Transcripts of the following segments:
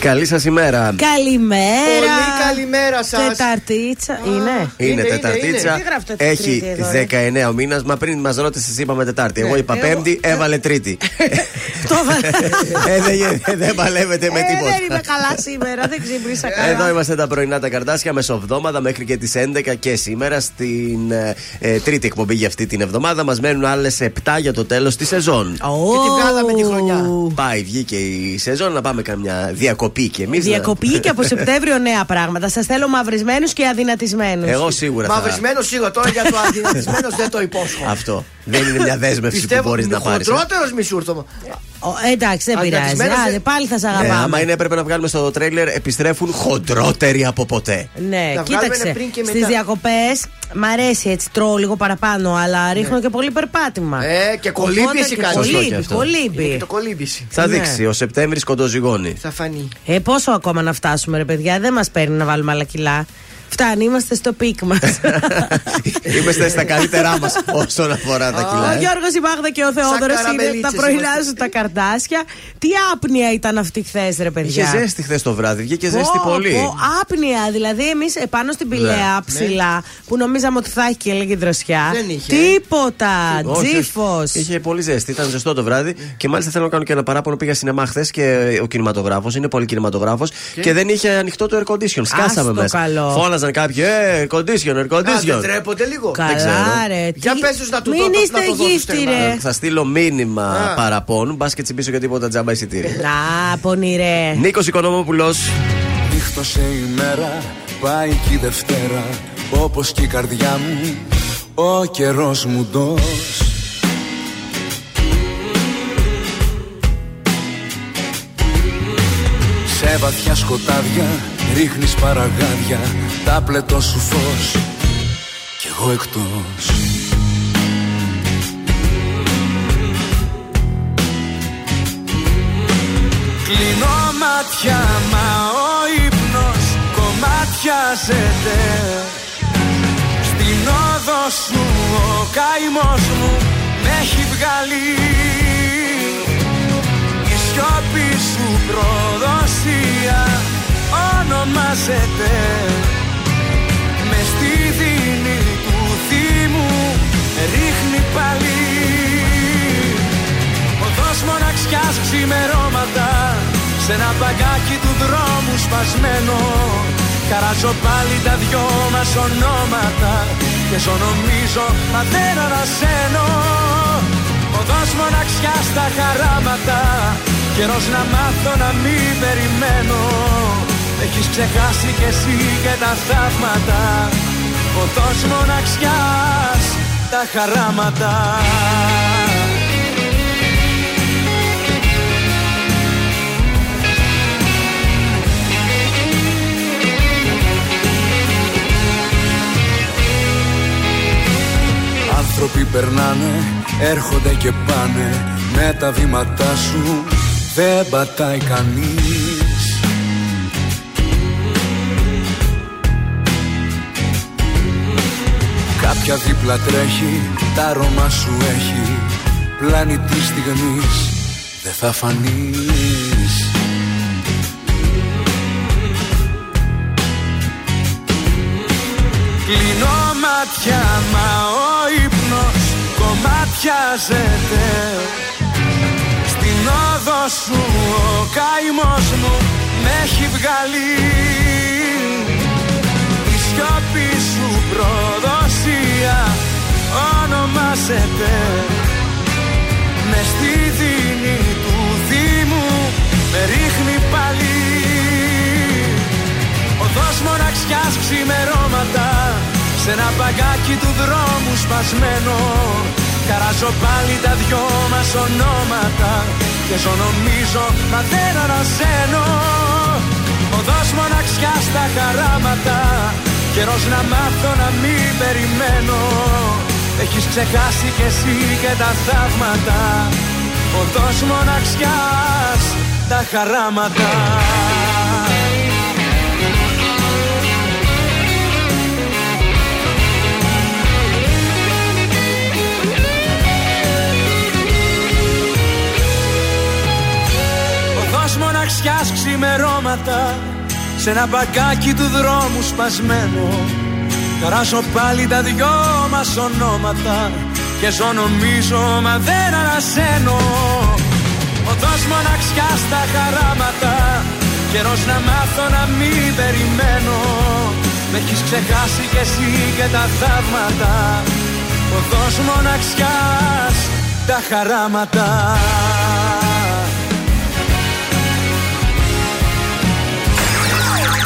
Καλή σας ημέρα. Καλημέρα. Πολύ καλημέρα σας. Τεταρτίτσα. Είναι. Είναι, Τεταρτίτσα. Έχει 19 ο μήνας. Μα πριν μας ρώτησες, είπαμε Τετάρτη. Εγώ είπα Πέμπτη, έβαλε Τρίτη. Το ε, Δεν παλεύετε με ε, τίποτα. Δεν είμαι καλά σήμερα, δεν ξύπνησα καλά. Εδώ είμαστε τα πρωινά τα καρτάσια μεσοβδόμαδα μέχρι και τις 11 και σήμερα στην ε, τρίτη εκπομπή για αυτή την εβδομάδα. Μας μένουν άλλες 7 για το τέλος της σεζόν. Και τη βγάλαμε τη χρονιά. Πάει, βγήκε η σεζόν να πάμε καμιά διακοπή διακοπή και εμείς. Διακοπή και από Σεπτέμβριο νέα πράγματα. Σας θέλω μαυρισμένους και αδυνατισμένους. Εγώ σίγουρα. Μαυρισμένος σίγουρα τώρα για το αδυνατισμένος δεν το υπόσχομαι. Αυτό. Δεν είναι μια δέσμευση που μπορείς να πάρεις. Χοντρότερος μισούρθωμα. Εντάξει, δεν πειράζει. Άντε, πάλι θα σε αγαπάμε. Ναι, άμα είναι, έπρεπε να βγάλουμε στο τρέιλερ επιστρέφουν χοντρότεροι από ποτέ. Ναι, κοίταξε. Στις διακοπές μ' αρέσει έτσι, τρώω λίγο παραπάνω, αλλά ρίχνω ναι. και πολύ περπάτημα. Ε, και κολύμπηση κάτι. Κολύμπη. Το κολύμπηση. Θα ναι. δείξει. Ο Σεπτέμβρης κοντοζυγώνει. Θα φανεί. Ε, πόσο ακόμα να φτάσουμε, ρε παιδιά, δεν μας παίρνει να βάλουμε άλλα κιλά. Φτάνει, είμαστε στο peak μας. είμαστε στα καλύτερά μας όσον αφορά τα κιλά. Ο Γιώργος, η Μάγδα και ο Θεόδωρος είναι τα πρωινά σου τα καρντάσια. Τι άπνοια ήταν αυτή χθες, ρε παιδιά; Είχε ζέστη χθες το βράδυ, βγήκε ζέστη πολύ. Άπνοια, δηλαδή εμείς επάνω στην πηλαία ναι. ψηλά που νομίζαμε ότι θα έχει και λίγη δροσιά. Δεν είχε. Τίποτα. Τζίφος. Είχε πολύ ζέστη, ήταν ζεστό το βράδυ και μάλιστα θέλω να κάνω και ένα παράπονο. Πήγα σινεμά χθες και ο κινηματογράφος είναι πολύ κινηματογράφος και; δεν είχε ανοιχτό το air condition. Σκάσαμε μέσα φώναζαν κάποιοι, ε, air condition, air condition. Δεν τρέπονται λίγο. Καλά, ρε. Για πες τους να του Μην είστε γύφτη, ρε. Θα στείλω μήνυμα παραπώνου, μπας και τσιμπήσω για τίποτα τζάμπα εισιτήρια. Α, πονηρέ. Νίκος Οικονόμοπουλο. Νύχτωσε η μέρα, πάει και η Δευτέρα. Όπως και η καρδιά μου, ο καιρός μου ντός Σε βαθιά σκοτάδια ρίχνεις παραγάδια Τα πλετό σου φως. Κι εγώ εκτός. Κλείνω μάτια μα ο ύπνος κομμάτιαζεται Στην όδος σου ο καημός μου με έχει βγάλει. Σιώπη σου προδοσία ονομάζεται με στη δίνη του θύμου ρίχνει πάλι. Οδός μοναξιάς ξημερώματα σε ένα παγκάκι του δρόμου σπασμένο. Καράζω πάλι τα δυο μας ονόματα και ζω νομίζω μα δεν ανασένω Οδός μοναξιάς στα χαράματα Καιρός να μάθω να μην περιμένω Έχεις ξεχάσει κι εσύ και τα θαύματα. Οδός μοναξιάς τα χαράματα. Άνθρωποι περνάνε, έρχονται και πάνε. Με τα βήματά σου δεν πατάει κανείς Κάποια δίπλα τρέχει, τα αρώμα σου έχει. Πλάνη στιγμής, δεν θα φανείς. Κλείνω μάτια, μα ο ύπνος κομμάτιαζεται όδο σου ο καημός μου με έχει βγάλει. Η σιώπη σου προδοσία ονομάζεται με στη δίνη του Δήμου με ρίχνει πάλι. Οδός μοναξιάς ξημερώματα σε ένα παγκάκι του δρόμου σπασμένο. Καράζω πάλι τα δυο μας ονόματα Και ζω νομίζω μα δεν ανασένω Οδός μοναξιάς στα χαράματα Καιρός να μάθω να μην περιμένω. Έχεις ξεχάσει κι εσύ και τα θαύματα. Οδός μοναξιάς τα χαράματα. Οδός μοναξιάς ξημερώματα σε ένα μπαγκάκι του δρόμου σπασμένο. Καράσω πάλι τα δυο μας ονόματα Και ζω νομίζω μα δεν ανασένω. Οδός μοναξιά στα χαράματα Καιρός να μάθω να μην περιμένω. Με έχεις ξεχάσει κι εσύ και τα θαύματα. Οδός μοναξιάς τα χαράματα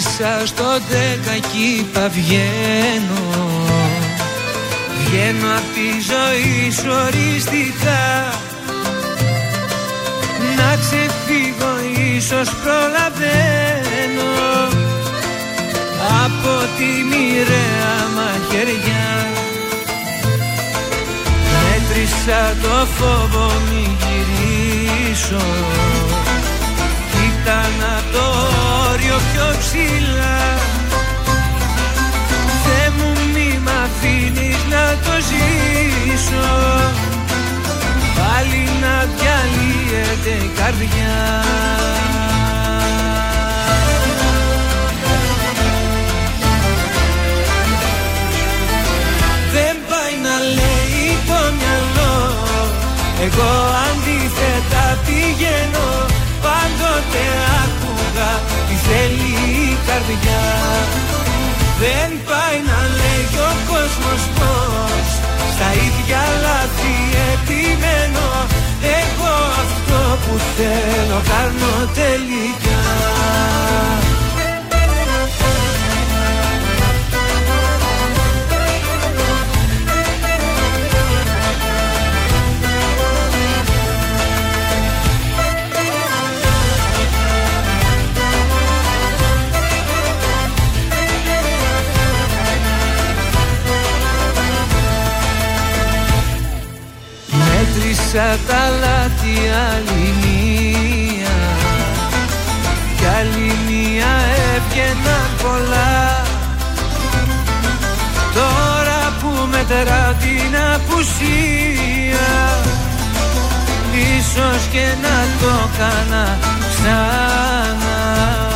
Μέτρησα στο δέκα κι βγαίνω. Βγαίνω απ' τη ζωή σου οριστικά. Να ξεφύγω ίσως προλαβαίνω. Από τη μοιραία μαχαιριά. Μέτρησα το φόβο μη γυρίσω Κοίτα το όριο πιο ψηλά. Θε μου μη μ' αφήνεις να το ζήσω. Πάλι να διαλύεται η καρδιά. Δεν πάει να λέει το μυαλό. Εγώ αντίθετα πηγαίνω Πάντοτε άκουγα τι θέλει η καρδιά. Δεν πάει να λέει ο κόσμος πως Στα ίδια λάθη επιμένω. Εγώ αυτό που θέλω κάνω τελικά Μέτρησα τα λάθη άλλη μία. Κι άλλη μία έβγαιναν πολλά. Τώρα που μετρά την απουσία Ίσως και να το κάνα ξανά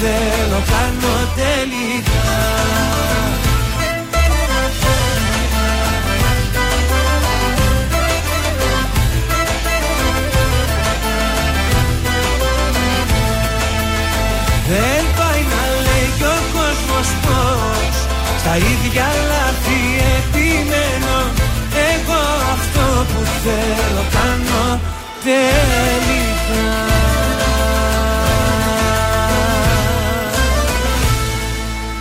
θέλω κάνω τελικά. Δεν πάει να λέει κι ο κόσμος πως Στα ίδια λάθη επιμένω. Εγώ αυτό που θέλω κάνω τελικά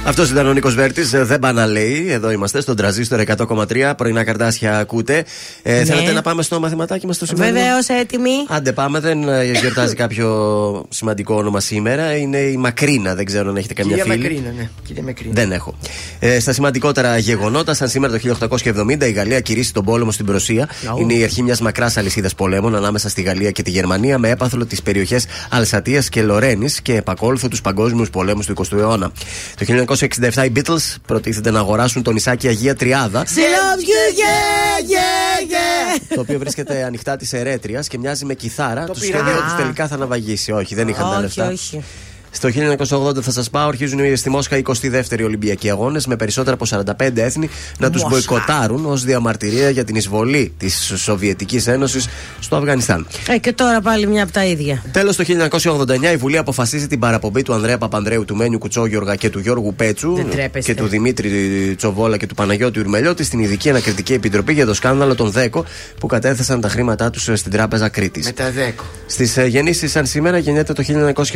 Αυτός ήταν ο Νίκος Βέρτης. Ε, δεν πάει να λέει. Εδώ είμαστε στον τραζίστορ 100,3. Πρωινά καρτάσια ακούτε. Ε, ναι. Θέλετε να πάμε στο μαθηματάκι μας στο σημερινό; Βεβαίως, έτοιμοι. Άντε, πάμε. Δεν ε, γιορτάζει κάποιο σημαντικό όνομα σήμερα. Είναι η Μακρίνα. Δεν ξέρω αν έχετε καμιά φίλη. Μακρίνα, ναι. Κυρία Μακρίνα. Δεν έχω. Ε, στα σημαντικότερα γεγονότα, σαν σήμερα το 1870 η Γαλλία κηρύσσει τον πόλεμο στην Προσία. Είναι η αρχή μιας μακράς αλυσίδας πολέμων ανάμεσα στη Γαλλία και τη Γερμανία με έπαθλο τις περιοχές Αλσατίας και Λορένης και επακόλουθο τους παγκόσμιους πολέμους του 20ου αιώνα. Το 1967 οι Beatles προτίθεται να αγοράσουν το νησάκι Αγία Τριάδα. Το οποίο βρίσκεται ανοιχτά της Ερέτριας και μοιάζει με κιθάρα. Το, σχέδιο του τελικά θα αναβαγίσει. Όχι, δεν είχαν τα λεφτά. Στο 1980 θα σας πάω, αρχίζουν στη Μόσχα 22η Ολυμπιακοί Αγώνες με περισσότερα από 45 έθνη να τους μποϊκοτάρουν ως διαμαρτυρία για την εισβολή της Σοβιετικής Ένωσης στο Αφγανιστάν. Ε, και τώρα πάλι μια από τα ίδια. Τέλος, το 1989 η Βουλή αποφασίζει την παραπομπή του Ανδρέα Παπανδρέου, του Μένιου Κουτσόγιοργα και του Γιώργου Πέτσου και του Δημήτρη Τσοβόλα και του Παναγιώτη Ουρμελιώτη στην Ειδική Ανακριτική Επιτροπή για το σκάνδαλο των ΔΕΚΟ που κατέθεσαν τα χρήματά τους στην Τράπεζα Κρήτης. Με τα ΔΕΚΟ. Στις ε, γεννήσεις, σαν σήμερα, γεννιέται το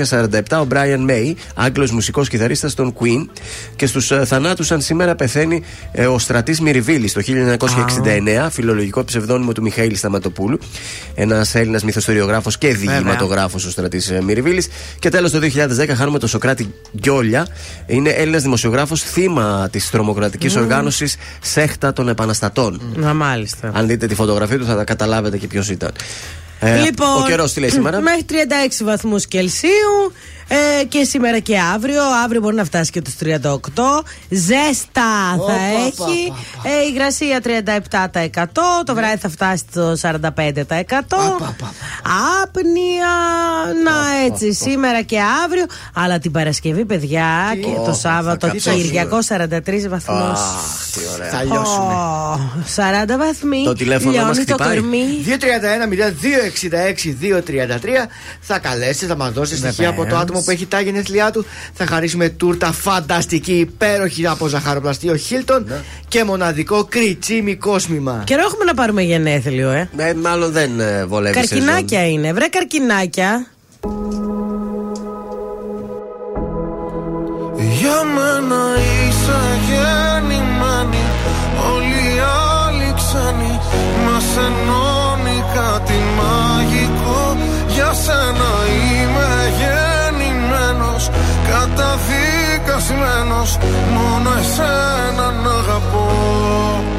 1947 ο Brian May, Άγγλος μουσικός κιθαρίστας των Queen. Και στους ε, θανάτους, σαν σήμερα, πεθαίνει ε, ο Στρατής Μυριβίλης το 1969, φιλολογικό ψευδόνυμο του Μιχαήλ Σταματοπούλου. Ένας Έλληνας μυθοστοριογράφος και διηγηματογράφος ο Στρατής Μυριβίλης. Και τέλος το 2010 χάνουμε τον Σοκράτη Γκιόλια. Είναι Έλληνας δημοσιογράφος, θύμα της τρομοκρατικής mm. οργάνωσης Σέχτα των Επαναστατών. Να μάλιστα. Αν δείτε τη φωτογραφία του, θα καταλάβετε και ποιος ήταν. Ε, λοιπόν, ο καιρός τι λέει σήμερα; Μέχρι 36 βαθμούς Κελσίου. Ε, και σήμερα και αύριο. Αύριο μπορεί να φτάσει και τους 38. Ζέστα θα έχει. Ε, η υγρασία 37%. Το βράδυ θα φτάσει στο 45%. Άπνοια. Να έτσι. Σήμερα και αύριο. Αλλά την Παρασκευή, παιδιά, και το Σάββατο, το Κυριακό 43 βαθμούς. Θα λιώσουμε. 40 βαθμοί. Το τηλέφωνο μας χτυπάει. 231-0266-233 θα καλέσεις, θα μας δώσεις στοιχεία από το άτομο που έχει τα γενέθλιά του. Θα χαρίσουμε τούρτα φανταστική, υπέροχη από ζαχαροπλαστείο Χίλτον ναι. και μοναδικό κριτσίμι κόσμημα. Καιρό έχουμε να πάρουμε γενέθλιο, ε. ε μάλλον δεν ε, βολεύει. Καρκινάκια είναι, βρε καρκινάκια. Για μένα είσαι γεννημένη Όλοι οι άλλοι ξένοι Μας ενώνει κάτι μαγικό Για σένα είμαι γεννημένη Καταδικασμένος Μόνο εσένα να αγαπώ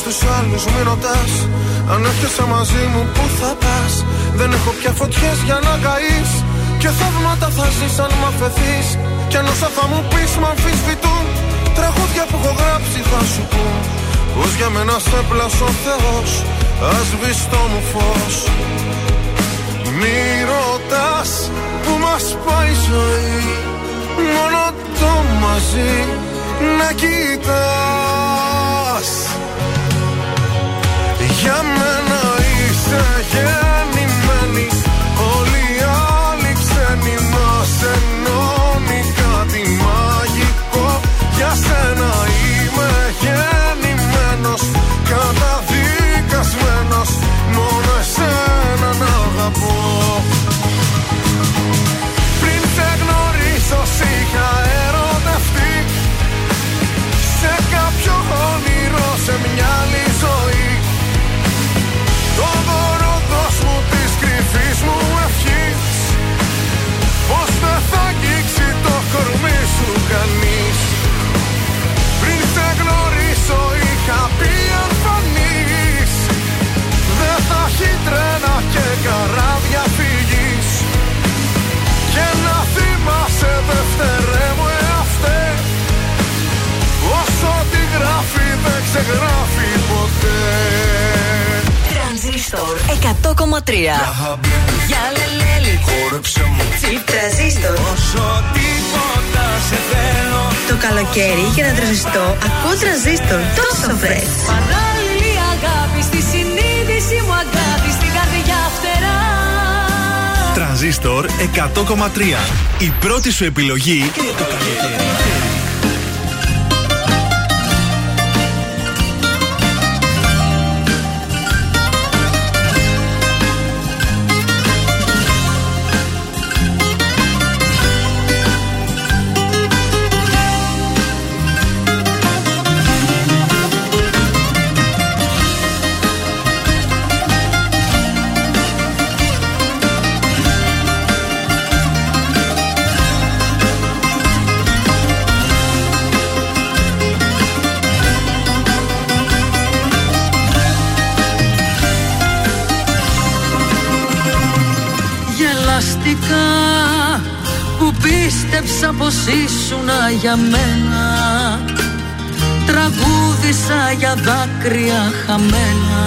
Μη ρωτάς τους άλλους, μη ρωτάς. Αν έρχεσαι μαζί μου που θα πας; Δεν έχω πια φωτιές για να καείς. Και θαύματα θα ζεις αν μ' αφαιθείς. Κι αν όσα θα μου πεις μ' αμφισβητούν. Τραγούδια που έχω γράψει θα σου πω Πως για μένα σε πλάσω ο Θεός Ας το μου φως. Μη ρωτάς που μας πάει η ζωή. Μόνο το μαζί να κοιτάς Για μένα είσαι γεννημένη Όλοι οι άλλοι ξένοι Για λελέλη. Χόρεψε μου. Τσιπ τραζίστορ. Όσο τίποτα σε θέλω. Το καλοκαίρι για να τραζιστώ ακούω τραζίστορ. Τόσο fresh. Παράλληλη αγάπη στη συνείδηση μου αγάπη στην καρδιά φτερά. Τρανζίστορ 100,3. Η πρώτη σου επιλογή για το καλοκαίρι. Ήσουνα για μένα. Τραγούδισα για δάκρυα χαμένα.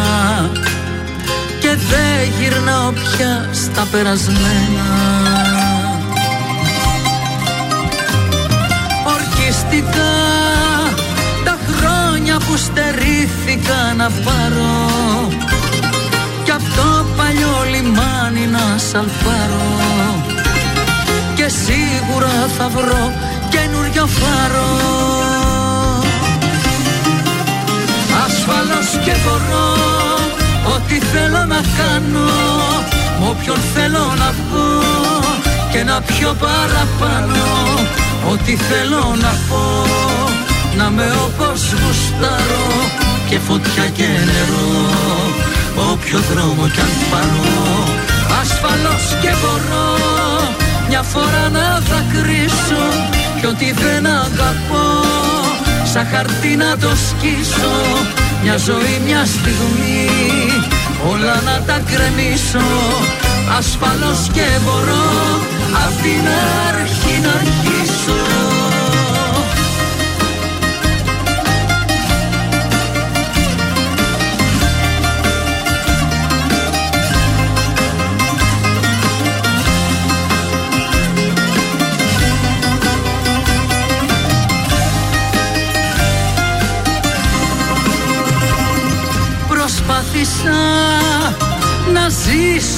Και δεν γυρνάω πια στα περασμένα. Ορκιστικά τα χρόνια που στερήθηκα να πάρω. Κι αυτό παλιό λιμάνι να σαλπάρω και σίγουρα θα βρω καινούριο φάρο. Ασφαλώς και μπορώ ό,τι θέλω να κάνω με όποιον θέλω να πω και να πιω παραπάνω. Ό,τι θέλω να πω να με όπως γουστάρω και φωτιά και νερό όποιο δρόμο κι αν πάρω. Ασφαλώς και μπορώ μια φορά να δακρύσω Κι ό,τι δεν αγαπώ. Σαν χαρτί να το σκίσω Μια ζωή, μια στιγμή. Όλα να τα κρεμίσω Ασφαλώς και μπορώ. Απ' την αρχή να αρχίσω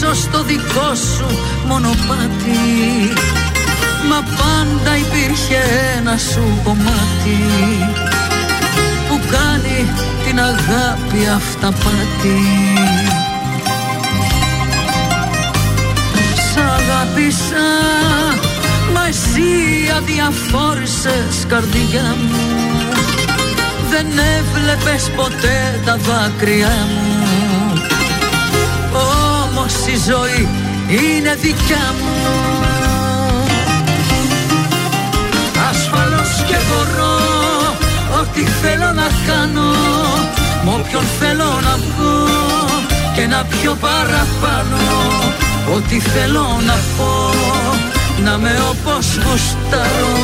ζήσω στο δικό σου μονοπάτι. Μα πάντα υπήρχε ένα σου κομμάτι Που κάνει την αγάπη αυταπάτη. Σ' αγάπησα Μα εσύ αδιαφόρησες καρδιά μου. Δεν έβλεπες ποτέ τα δάκρυά μου. Όμως η ζωή είναι δικιά μου. Ασφαλώς και μπορώ Ό,τι θέλω να κάνω Μ' όποιον θέλω να πω Και να πιω παραπάνω. Ό,τι θέλω να πω Να με όπως γουστάρω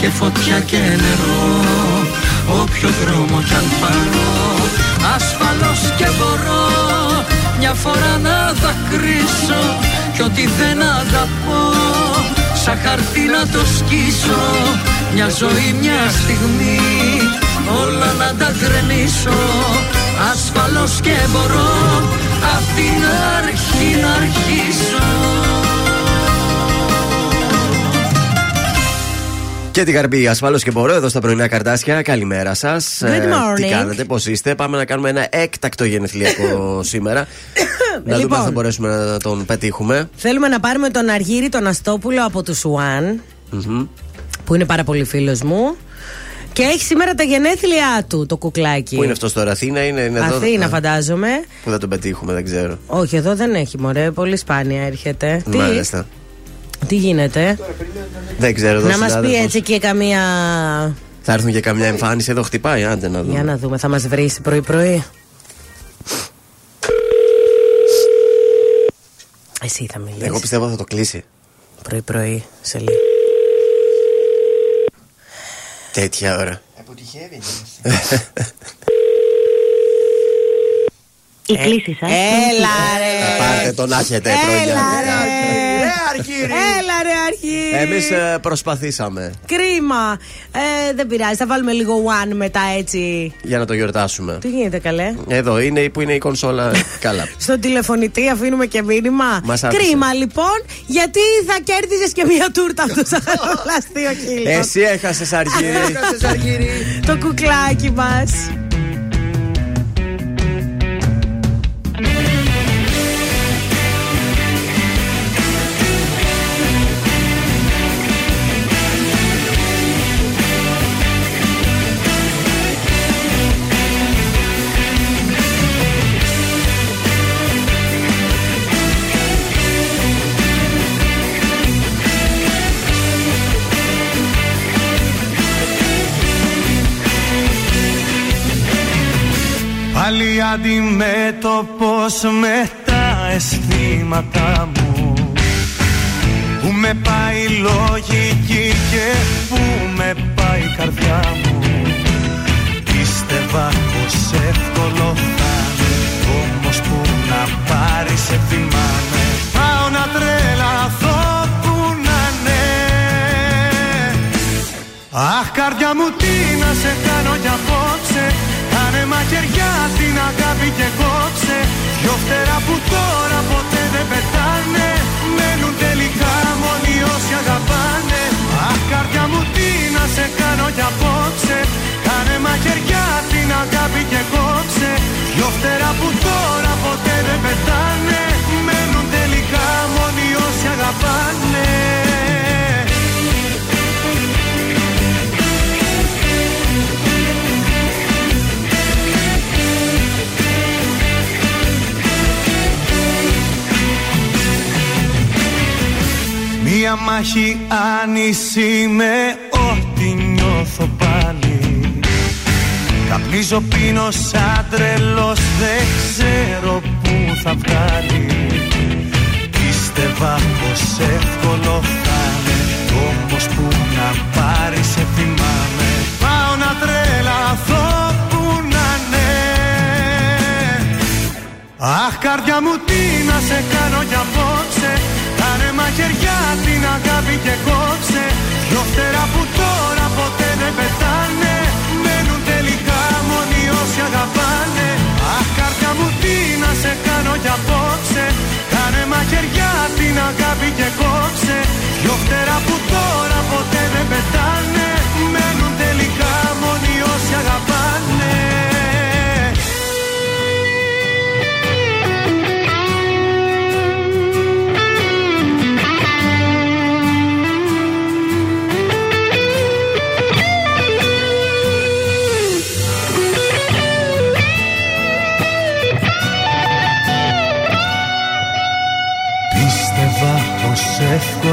Και φωτιά και νερό Όποιο δρόμο κι αν πάρω. Ασφαλώς και μπορώ Μια φορά να δακρύσω Κι ό,τι δεν αγαπώ Σαν χαρτί να το σκίσω. Μια ζωή, μια στιγμή Όλα να τα γκρεμίσω. Ασφαλώς και μπορώ Απ' την αρχή να αρχίσω Και την καρμπή ασφαλώ και μπορώ εδώ στα πρωινά καρτάσια. Καλημέρα σας. Good morning. τι κάνετε, πώς είστε; Πάμε να κάνουμε ένα έκτακτο γενεθλιακό σήμερα. να δούμε Λοιπόν. αν θα μπορέσουμε να τον πετύχουμε. Θέλουμε να πάρουμε τον Αργύρι τον Αστόπουλο από τους Σουάν, που είναι πάρα πολύ φίλος μου. Και έχει σήμερα τα γενέθλιά του το κουκλάκι. Πού είναι αυτός τώρα, Αθήνα είναι, είναι εδώ; Αθήνα, Α, φαντάζομαι. Πού θα τον πετύχουμε, δεν ξέρω. Όχι, εδώ δεν έχει μωρέ. Πολύ σπάνια έρχεται. Τι, Μάλιστα. τι γίνεται; Δεν ξέρω. εδώ να μας πει συνάδελφος. έτσι και καμία. Θα έρθουν και καμιά εμφάνιση εδώ, χτυπάει, άντε να δούμε. Για να δούμε, θα μας βρεις πρωί-πρωί. Εσύ θα μιλήσεις. Εγώ πιστεύω θα το κλείσει. Πρωί-πρωί, σε λίγο. Τέτοια ώρα. Αποτυχεύει. Η κλίση σας. Έλα ρε. Πάρτε τον άχετε Έλα ρε. Αρχήρι. Έλα ρε αρχή. Εμείς προσπαθήσαμε Κρίμα. Ε, δεν πειράζει. Θα βάλουμε λίγο one μετά έτσι. για να το γιορτάσουμε. Τι γίνεται καλέ; Εδώ είναι που είναι η κονσόλα. Καλά. Στον τηλεφωνητή αφήνουμε και μήνυμα. Μας άφησε. Κρίμα λοιπόν, γιατί θα κέρδιζε και μια τούρτα από το σαχαροπλαστείο Χίλτον. Εσύ έχασες αργύρι. Έκασες, Αρχήρι. Το κουκλάκι μας. Αντιμέτωπος με τα αισθήματα μου. Που με πάει η λογική και που με πάει η καρδιά μου. Πίστευα πως εύκολο θα είναι Όμως που να πάρεις σε θυμάμαι Πάω να τρελαθώ που να ναι. Αχ καρδιά μου τι να σε κάνω για απόψε. Κάνε μαχαιριά την αγάπη και κόψε. Δυο φτερά που τώρα ποτέ δεν πετάνε. Μένουν τελικά μόνοι όσοι αγαπάνε. Αχ καρδιά μου τι να σε κάνω για απόψε. Κάνε μαχαιριά την αγάπη και κόψε. Δυο φτερά που τώρα ποτέ δεν πετάνε. Μένουν τελικά μόνοι όσοι αγαπάνε Μία μάχη άνηση με ό,τι νιώθω πάλι. Καπνίζω πίνω σαν τρελός δεν ξέρω που θα βγάλει. Πίστευα πως εύκολο θα είναι Όμως που να πάρει σε θυμάμαι. Πάω να τρελαθώ που να ναι. Αχ καρδιά μου τι να σε κάνω για απόψε Κάνε μαχαιριά την αγάπη και κόψε. Δυο φτερά που τώρα ποτέ δεν πετάνε Μένουν τελικά μόνοι όσοι αγαπάνε. Αχ καρδιά μου τι να σε κάνω για απόψε. Κάνε μαχαιριά την αγάπη και κόψε. Δυο φτερά που τώρα ποτέ δεν πετάνε Μένουν τελικά μόνοι όσοι αγαπάνε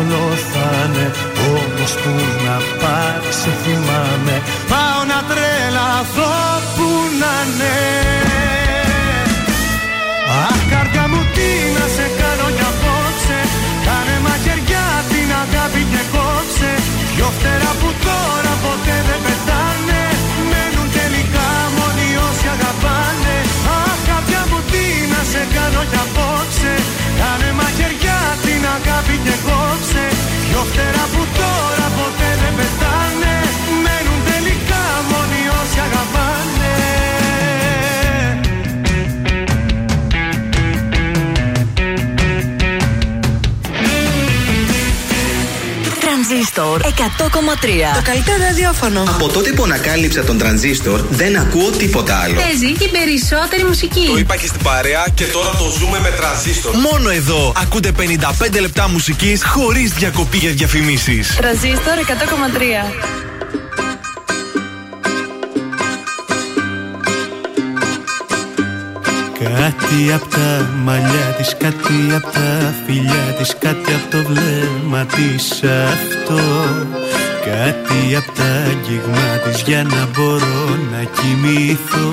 εύκολο θα είναι Όμως που να πάρει σε θυμάμαι. Πάω να τρελαθώ που να ναι. Αχ καρδιά μου τι να σε κάνω για απόψε. Κάνε μαχαιριά την αγάπη και κόψε. Δυο φτερά που τώρα ποτέ δεν πετάνε. Μένουν τελικά μόνοι όσοι αγαπάνε. Αχ καρδιά μου τι να σε κάνω για απόψε. Κάνε μαχαιριά την αγάπη και κόψε. Δυο φτερά που τώρα ποτέ δεν πετάνε Τρανζίστορ 100,3. Το καλύτερο ραδιόφωνο. Από τότε που ανακάλυψα τον τρανζίστορ δεν ακούω τίποτα άλλο. Παίζει την περισσότερη μουσική. Το είπα και στην παρέα και τώρα το ζούμε με τρανζίστορ. Μόνο εδώ ακούτε 55 λεπτά μουσικής χωρίς διακοπή για διαφημίσεις. Τρανζίστορ 100,3. Κάτι απ' τα μαλλιά της, κάτι απ' τα φιλιά της Κάτι απ' το βλέμμα της. Αυτό Κάτι απ' τα αγγίγμα της για να μπορώ να κοιμηθώ.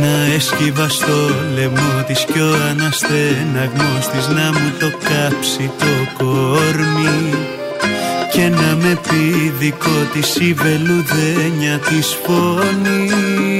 Να έσκυβα στο λαιμό της κι ο αναστεναγμός της Να μου το κάψει το κόρμι. Και να με πει δικό της η βελουδένια της φωνής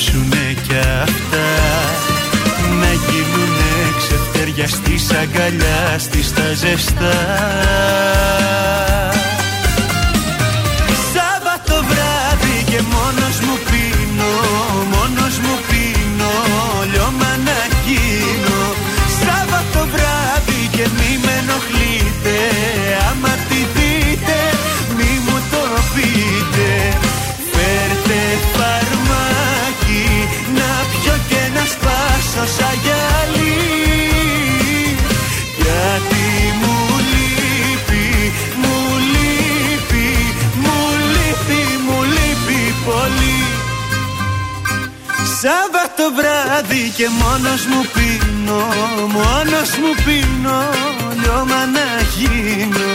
ανάψουνε κι αυτά. Να γίνουνε ξεφτέρια στις αγκαλιάς στις τα ζεστά και μόνος μου πίνω Μόνος μου πίνω λιώμα να γίνω.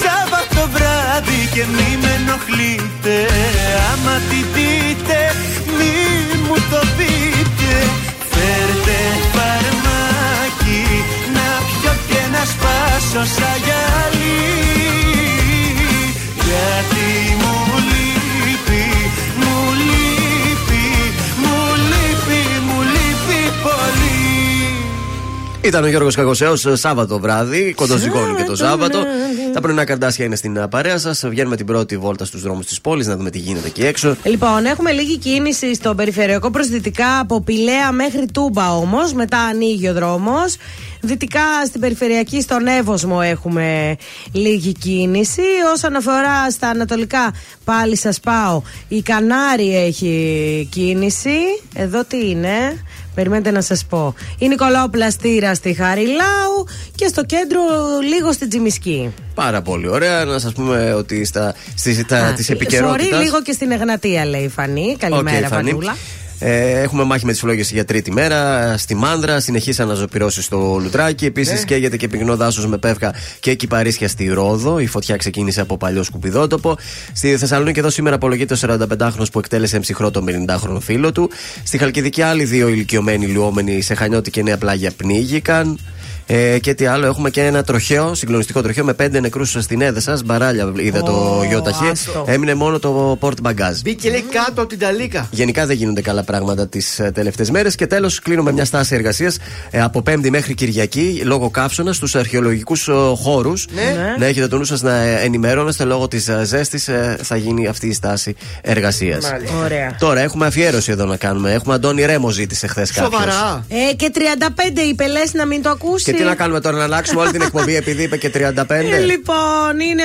Σάββατο βράδυ και μη με ενοχλείτε Άμα τη δείτε μη μου το πείτε. Φέρτε φαρμάκι να πιω και να σπάσω σαν γυαλί. Γιατί μου πολύ Ήταν ο Γιώργος Καγοσέο Σάββατο βράδυ, κοντοζυγώνει και το Σάββατο. Τα πρωινά καρτάσια είναι στην α, παρέα σας. Βγαίνουμε την πρώτη βόλτα στους δρόμους της πόλης να δούμε τι γίνεται εκεί έξω. Λοιπόν, έχουμε λίγη κίνηση στο περιφερειακό προ δυτικά από Πηλαία μέχρι Τούμπα όμως. Μετά ανοίγει ο δρόμος. Δυτικά στην περιφερειακή στον Εύωσμο έχουμε λίγη κίνηση. Όσον αφορά στα ανατολικά, πάλι σας πάω. Η Κανάρη έχει κίνηση. Εδώ τι είναι; Περιμένετε να σας πω. Η Νικολάου Πλαστήρα στη Χαριλάου και στο κέντρο λίγο στην Τζιμισκή. Πάρα πολύ ωραία. Να σας πούμε ότι στα, στις, τα, της επικαιρότητας Sorry λίγο και στην Εγνατία, λέει η Φανή. Καλημέρα, Οκ, Φανή. Φανούλα. Ε, έχουμε μάχη με τις φλόγες για τρίτη μέρα. Στη Μάνδρα συνεχείς αναζωπυρώσεις στο Λουτράκι. Επίσης Ναι. καίγεται και πυκνό δάσος με πεύκα και κυπαρίσσια στη Ρόδο. Η φωτιά ξεκίνησε από παλιό σκουπιδότοπο. Στη Θεσσαλονίκη εδώ σήμερα απολογείται ο 45χρονο που εκτέλεσε ψυχρό τον 50χρονο φίλο του. Στη Χαλκιδική άλλοι δύο ηλικιωμένοι λουόμενοι σε Χανιώτη και Νέα Πλάγια πνίγηκαν. Ε, και τι άλλο, έχουμε και ένα τροχαίο, συγκλονιστικό τροχαίο με πέντε νεκρούς στην έδεσα. Μπαράλια είδε το γιοταχή. άστο. Έμεινε μόνο το port bagage. Μπήκε λέει κάτω από την ταλίκα. Γενικά δεν γίνονται καλά πράγματα τις τελευταίες μέρες. Και τέλος, κλείνουμε μια στάση εργασίας από Πέμπτη μέχρι Κυριακή λόγω καύσωνας στους αρχαιολογικούς χώρους. Ναι. Να έχετε το νου σας να ενημερώνεστε λόγω της ζέστης θα γίνει αυτή η στάση εργασίας. Ωραία. Τώρα έχουμε αφιέρωση εδώ να κάνουμε. Έχουμε Αντώνη Ρέμο ζήτησε χθες κάποιος. Σοβαρά. Ε, και 35 είπε, λες να μην το ακούσεις. Και τι να κάνουμε τώρα, να αλλάξουμε όλη την εκπομπή επειδή είπε και 35. Ε, Λοιπόν, είναι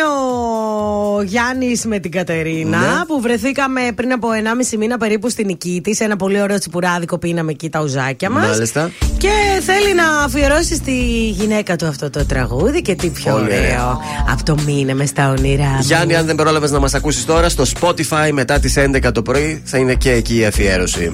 ο Γιάννης με την Κατερίνα Ναι. που βρεθήκαμε πριν από 1,5 μήνα περίπου στην Νικήτη. Σε ένα πολύ ωραίο τσιπουράδικο πίναμε εκεί τα ουζάκια μας. Μάλιστα. Και θέλει να αφιερώσει στη γυναίκα του αυτό το τραγούδι και τι πιο Πολύ ωραίο. ωραία. Από το μήνα μες στα όνειρά μου. Γιάννη, αν δεν πρόλαβες να μας ακούσεις τώρα, στο Spotify μετά τις 11 το πρωί θα είναι και εκεί η αφιέρωση.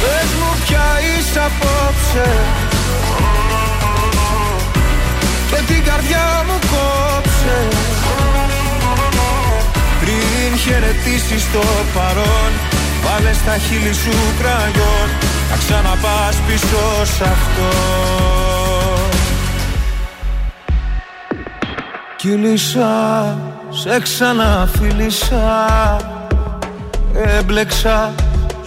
Πες μου ποια είσαι απόψε. Και την καρδιά μου κόψε. Πριν χαιρετήσεις το παρόν Βάλε στα χείλη σου κραγιόν. Να ξαναπάς πίσω σ' αυτό. Κύλησα, σε ξαναφίλησα. Έμπλεξα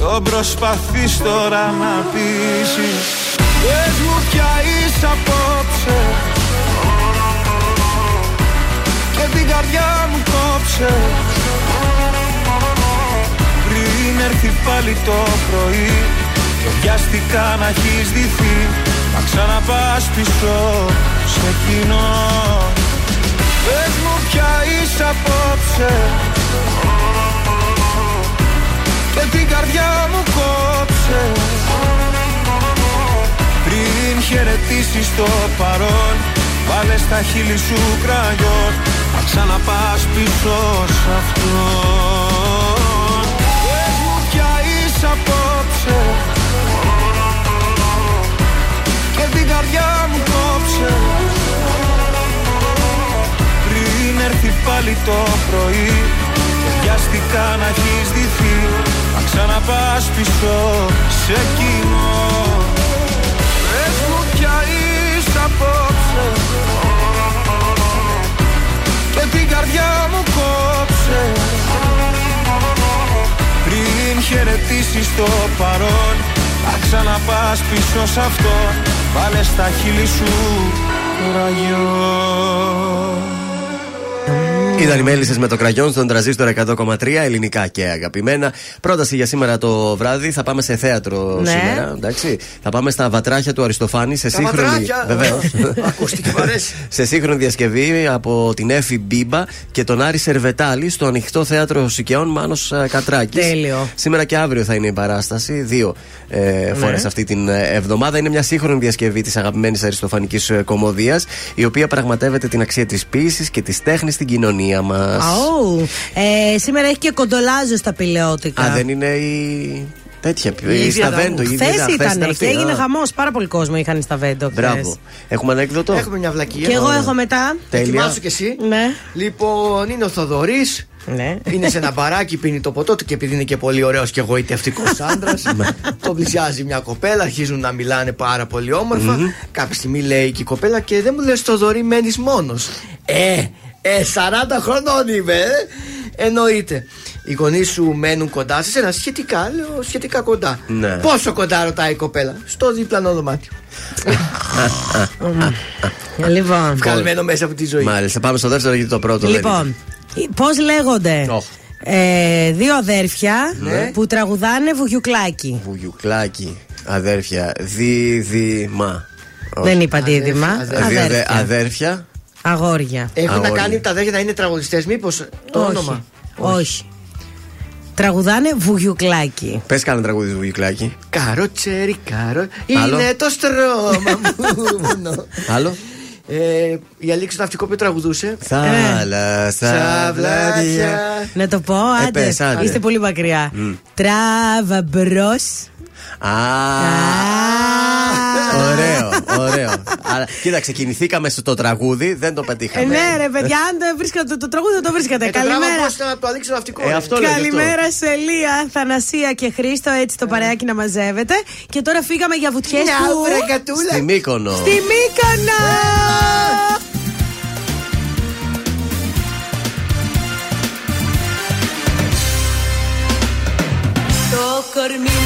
Ποιο προσπαθείς τώρα να πείσεις. Πες μου ποια είσαι απόψε. Και την καρδιά μου κόψε. Πριν έρθει πάλι το πρωί Και βιαστικά να έχεις δυθεί Να ξαναπάς πίσω σε κοινό. Πες μου ποια είσαι απόψε Και την καρδιά μου κόψε. Πριν χαιρετήσεις το παρόν Βάλε στα χείλη σου κραγιόν. Να ξαναπάς πίσω σ' αυτό Πες μου ποια είσαι απόψε. Και την καρδιά μου κόψε. Πάλι το πρωί Και βιάστηκα να έχεις δυθεί Να ξαναπάς πίσω σε κοινό. Πες μου πια είσαι απόψε. Και την καρδιά μου κόψε. Πριν χαιρετήσεις το παρόν Να ξαναπάς πίσω σε αυτό. Βάλε στα χείλη σου ραγιό Ήταν οι μέλισσε με το κραγιόν στον τραζίστρο 100,3 ελληνικά και αγαπημένα. Πρόταση για σήμερα το βράδυ. Θα πάμε σε θέατρο Ναι. σήμερα. Εντάξει. Θα πάμε στα βατράχια του Αριστοφάνη σε Τα σύγχρονη. βατράχια. Βεβαίως. Ακούστηκε, μ' αρέσει. σε σύγχρονη διασκευή από την Εφη Μπίμπα και τον Άρη Σερβετάλη στο ανοιχτό θέατρο Σικαιών Μάνος Κατράκης. Τέλειο. Σήμερα και αύριο θα είναι η παράσταση. Δύο ε, φορές αυτή την ε, εβδομάδα. Είναι μια σύγχρονη διασκευή της αγαπημένης αριστοφανικής κομμωδίας, η οποία πραγματεύεται την αξία της ποιήση και της τέχνης στην κοινωνία μας. Αου. Ε, σήμερα έχει και κοντολάζο στα πηλαιότικα. Α, δεν είναι η. Τέτοια. Η Η ίδια Σταβέντο. η ίδια Χθες χθες ήταν αυτή. και έγινε Α, χαμός. Πάρα πολύ κόσμο είχαν στα βέντο. χθες. Μπράβο. Έχουμε ανέκδοτο. Έχουμε μια βλακία. Και εγώ έχω μετά. Τέλεια. Ετοιμάσου κι εσύ. Ναι. Λοιπόν, είναι ο Θοδωρής. Ναι. Είναι σε ένα μπαράκι, πίνει το ποτό του και επειδή είναι και πολύ ωραίος και εγωιτευτικό άντρας, τον πλησιάζει μια κοπέλα, αρχίζουν να μιλάνε πάρα πολύ όμορφα. Κάποια στιγμή λέει και η κοπέλα και δεν μου λες Θοδωρή, μένεις μόνος. Ε, ε, 40 χρονών είμαι, ε. Εννοείται. Οι γονείς σου μένουν κοντά σε ένα σχετικά, λέω σχετικά κοντά. Ναι. Πόσο κοντά ρωτάει η κοπέλα, στο διπλανό δωμάτιο. Λοιπόν. Βγαλμένο μέσα από τη ζωή. Μάλιστα, πάμε στο δεύτερο γιατί το πρώτο δεν Λοιπόν, πώς λέγονται Οχ. ε, δύο αδέρφια Ναι. που τραγουδάνε βουγιουκλάκι. Βουγιουκλάκι, αδέρφια, δίδυμα. Δεν είπα δίδυμα. αδέρφια. Δύο αδε- Αδέρφια. αδέρφια. Αγόρια. Έχουν να Αγόρια. κάνει τα αδέρφια να είναι τραγουδιστές, μήπως το Όχι. όνομα; Όχι. Τραγουδάνε βουγιουκλάκι. Πες κάνα τραγούδι βουγιουκλάκι. Καροτσέρι, καρο. Άλλο. Είναι το στρώμα μου. Άλλο. ε, η Αλήξη το ναυτικό που τραγουδούσε. Θάλασσα, Στα βλάδια. βλάδια. Να το πω, Ε, άντε. πες, άντε. Είστε πολύ μακριά. Τράβα μπρο. Α, ωραίο, ωραίο. Αλλά, κοίταξε, κινηθήκαμε στο τραγούδι, δεν το πετύχαμε. ναι, ρε παιδιά, αν το βρίσκατε το, το τραγούδι, δεν το βρίσκατε. Ε, το δράμα Καλημέρα. πώς ήταν να το αλήξει το ναυτικό. Ε, ρε. αυτό λέω γι' αυτό. Καλημέρα σε Λία, Θανασία και Χρήστο. Έτσι το παρεάκι να μαζεύετε. Και τώρα φύγαμε για βουτιές Μια που. βρεγκατούλα. Στη Μύκονο. Στη Μύκονο! Το κορμί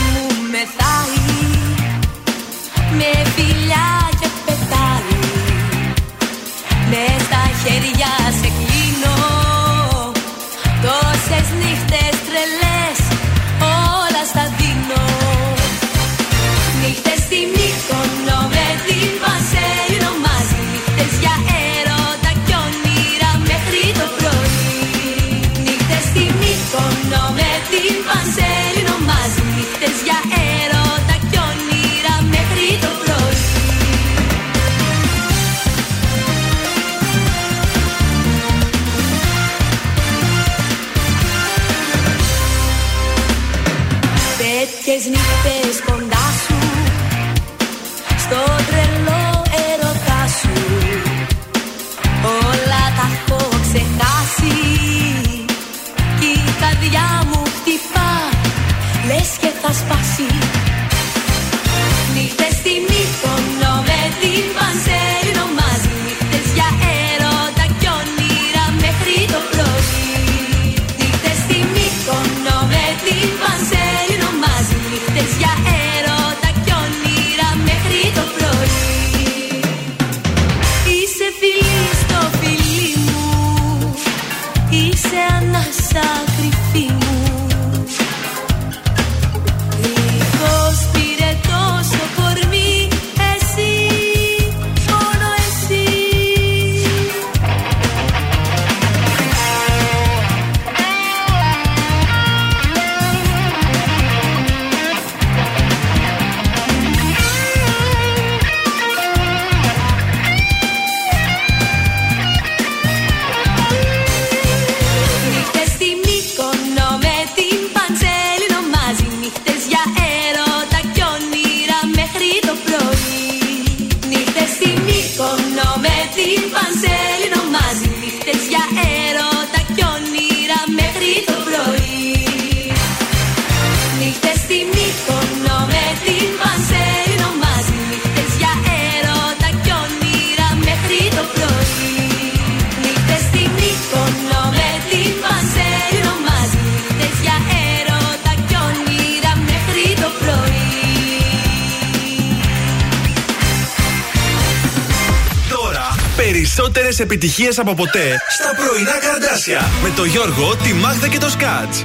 περισσότερες επιτυχίες από ποτέ στα πρωινά καρδάσια. Με το Γιώργο, τη Μάγδα και το Σκάτς.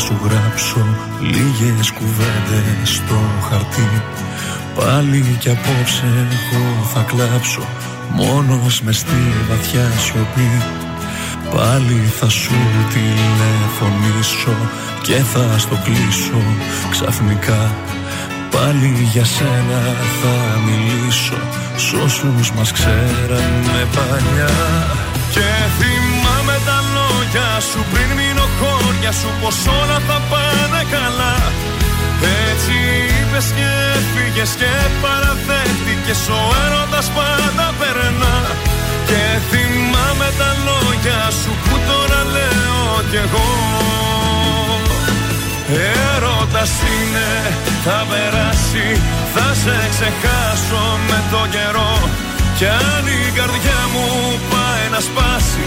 Σου γράψω λίγες κουβέντες στο χαρτί. Πάλι κι απόψε εγώ θα κλάψω Μόνος μες στη βαθιά σιωπή. Πάλι θα σου τηλεφωνήσω Και θα στο κλείσω ξαφνικά. Πάλι για σένα θα μιλήσω Σ' όσους μας ξέρανε παλιά. Και θυμάμαι τα λόγια σου πριν μείνω χώρια σου πως όλα θα πάνε καλά. Έτσι είπες και φύγες και παραδέχτηκες ο έρωτας πάντα περνά. Και θυμάμαι τα λόγια σου που τώρα λέω κι εγώ. Έρωτας είναι, θα περάσει, θα σε ξεχάσω με το καιρό. Κι αν η καρδιά μου πάει να σπάσει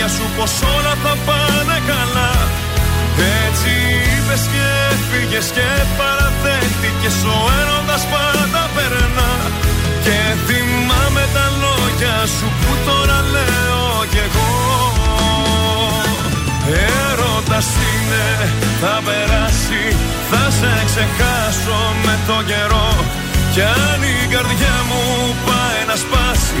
χώρια σου πως όλα θα πάνε καλά. Έτσι είπες και φύγες και παραδέχτηκες ο έρωτας πάντα περνά. Και θυμάμαι τα λόγια σου που τώρα λέω κι εγώ. Έρωτας είναι, θα περάσει, θα σε ξεχάσω με το καιρό. Κι αν η καρδιά μου πάει να σπάσει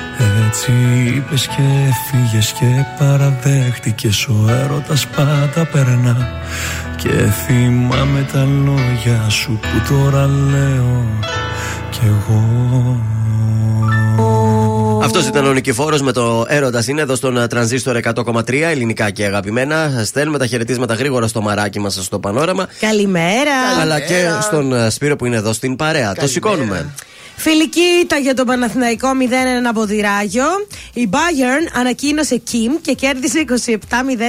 Έτσι είπες και φύγες και παραδέχτηκες Ο έρωτας πάντα περνά Και θυμάμαι τα λόγια σου που τώρα λέω Κι εγώ αυτός ήταν ο Νικηφόρος με το έρωτας είναι εδώ στον τρανζίστορ 100,3 ελληνικά και αγαπημένα. Στέλνουμε τα χαιρετίσματα γρήγορα στο μαράκι μας στο πανόραμα. Καλημέρα. Αλλά και στον Σπύρο που είναι εδώ στην παρέα. Το σηκώνουμε. Φιλική ήταν για τον Παναθηναϊκό 0-1 από Δυράγιο. Η Bayern ανακοίνωσε Kim και κέρδισε 27-0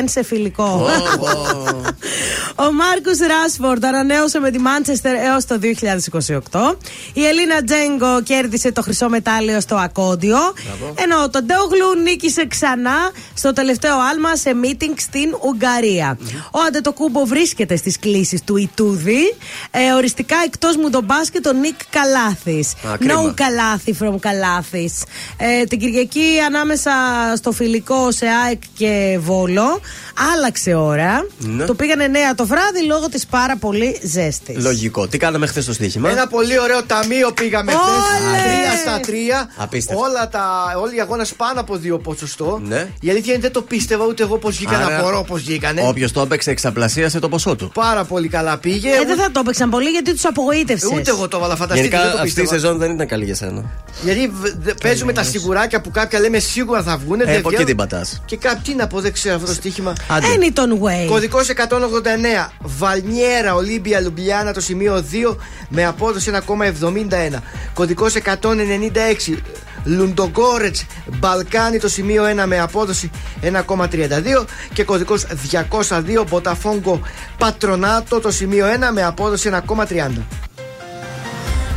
σε φιλικό. Ο Μάρκο Ράσφορντ ανανέωσε με τη Μάντσεστερ έως το 2028. Η Ελίνα Τζέγκο κέρδισε το χρυσό μετάλλιο στο Ακόντιο. Ενώ το Ντέογλου νίκησε ξανά στο τελευταίο άλμα σε meeting στην Ουγγαρία. Ο Αντετοκούμπο βρίσκεται στις κλήσεις του Ιτούδη. Ε, οριστικά εκτός μου τον μπάσκετ ο Νίκ Καλάθη. No καλάθι from καλάθις. Ε, την Κυριακή ανάμεσα στο φιλικό σε ΑΕΚ και Βόλο άλλαξε ώρα. Ναι. Το πήγανε 9 το βράδυ λόγω της πάρα πολύ ζέστης. Λογικό. Τι κάναμε χθες στο στοίχημα; Ένα πολύ ωραίο ταμείο πήγαμε χθες. Όλες! Τρία στα τρία. Απίστευτο. Όλα τα, όλοι οι αγώνε πάνω από δύο ποσοστό. Ναι. Η αλήθεια είναι δεν το πίστευα ούτε εγώ πώς βγήκαν. Άρα, Απορώ πώς βγήκανε. Όποιος το έπαιξε εξαπλασίασε το ποσό του. Πάρα πολύ καλά πήγε. Ε, δεν θα το έπαιξαν πολύ γιατί τους απογοήτευσες. Ούτε εγώ το έβαλα, φανταστείτε. Γενικά δεν το αυτή η πίστευα. σεζόν δεν ήταν καλή για σένα. Γιατί β- δε- παίζουμε τα σιγουράκια που κάποια λέμε σίγουρα θα βγουν. Ε, από εκεί την πατάς. Και κάποιοι να πω, δεν ξέρω αυτό το στοίχημα. Anyton Way. Κωδικός 189. Βαλνιέρα, Ολύμπια, Λουμπλιάνα, το σημείο 2 με απόδοση 1,71. Κωδικός 196. Λουντογκόρετς, Μπαλκάνι, το σημείο 1 με απόδοση 1,32. Και κωδικός 202. Μποταφόγκο, Πατρονάτο, το σημείο 1 με απόδοση 1,30.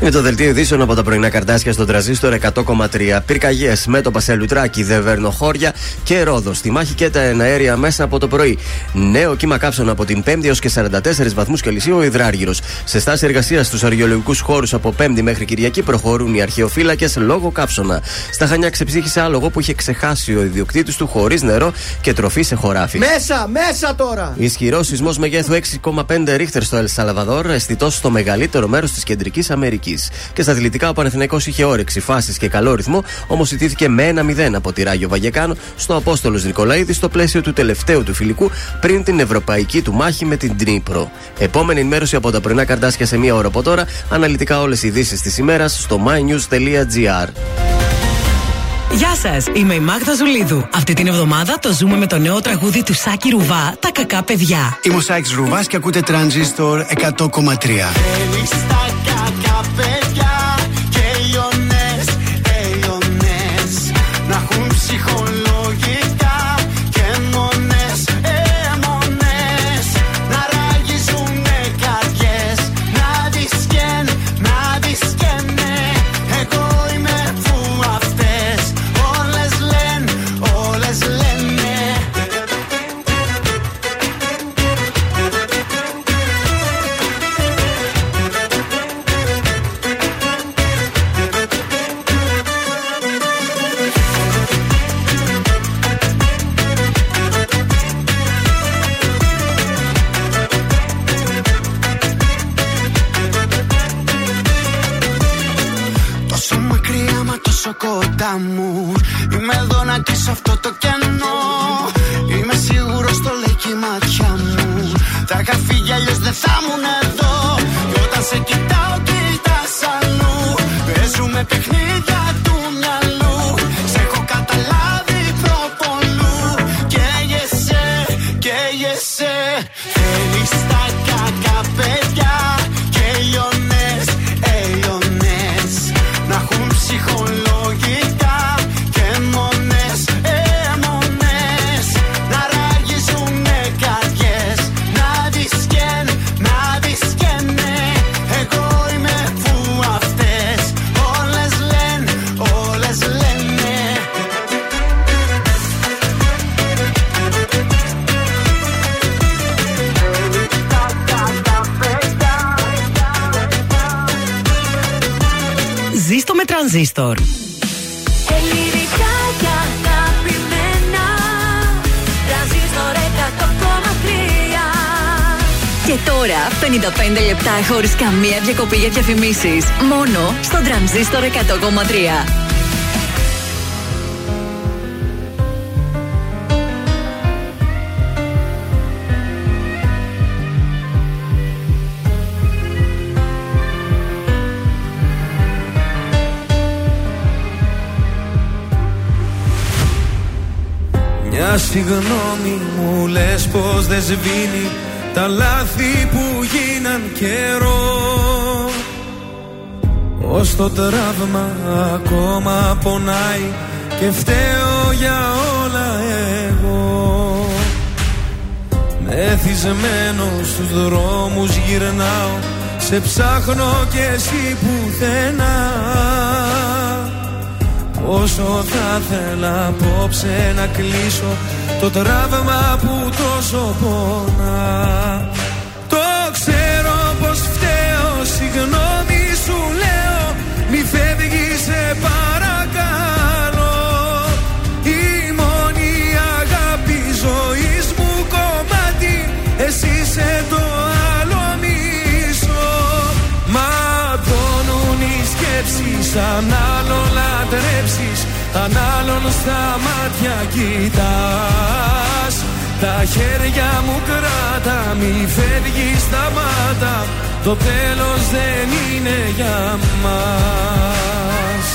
Είναι το δελτίο ειδήσεων από τα πρωινά καρτάσια στον τραζίστορ 100,3. Πυρκαγιές με το Πασελουτράκι, Δεβέρνο-Χώρια και Ρόδο. Στη μάχη και τα εναέρια μέσα από το πρωί. Νέο κύμα κάψων από την 5η έως και 44 βαθμούς Κελσίου ο Ιδράργυρος. Σε στάση εργασίας στους αργιολογικούς χώρους από 5η μέχρι Κυριακή προχωρούν οι αρχαιοφύλακες λόγω κάψωνα. Στα Χανιά ξεψύχησε άλογο που είχε ξεχάσει ο ιδιοκτήτης του χωρίς νερό και τροφή σε χωράφι. Μέσα, μέσα τώρα! Ισχυρό σεισμός μεγέθου 6,5 ρίχτερ στο Ελ Σαλβαδόρ, αισθητός στο μεγαλύτερο μέρος της κεντρικής Αμερικής. Και στα αθλητικά ο Πανεθνιακός είχε όρεξη, φάσεις και καλό ρυθμό, όμως ιτήθηκε με 1-0 από τη Ράγιο Βαγεκάνο στο Απόστολος Νικολαίδη στο πλαίσιο του τελευταίου του φιλικού πριν την ευρωπαϊκή του μάχη με την Τρίπρο. Επόμενη ενημέρωση από τα πρωινά καρτάσια σε μία ώρα από τώρα. Αναλυτικά όλες οι ειδήσεις της ημέρας στο mynews.gr. Γεια σας, είμαι η Μάγδα Ζουλίδου. Αυτή την εβδομάδα το ζούμε με το νέο τραγούδι του Σάκη Ρουβά, Τα κακά παιδιά. Είμαι ο Σάιξ Ρουβάς και ακούτε τρανζίστορ 100,3. Θέλεις τα 55 λεπτά χωρίς καμία διακοπή για διαφημίσεις. Μόνο στο τρανζίστορ 100,3. Μια συγγνώμη μου λες πως δεν σβήνει Τα λάθη που γίναν καιρό Ως το τραύμα ακόμα πονάει Και φταίω για όλα εγώ. Μεθυσμένο στους δρόμους γυρνάω Σε ψάχνω και εσύ πουθενά. Όσο θα θέλα απόψε να κλείσω Το τραύμα που το ξέρω πως φταίω Συγγνώμη σου λέω Μη φεύγεις σε παρακαλώ. Η μόνη αγάπη ζωής μου κομμάτι Εσύ σε το άλλο μισό. Μα οι σκέψεις Αν άλλον λατρέψεις Αν άλλον στα μάτια κοιτάς. Τα χέρια μου κράτα Μη φεύγεις σταμάτα Το τέλος δεν είναι για μας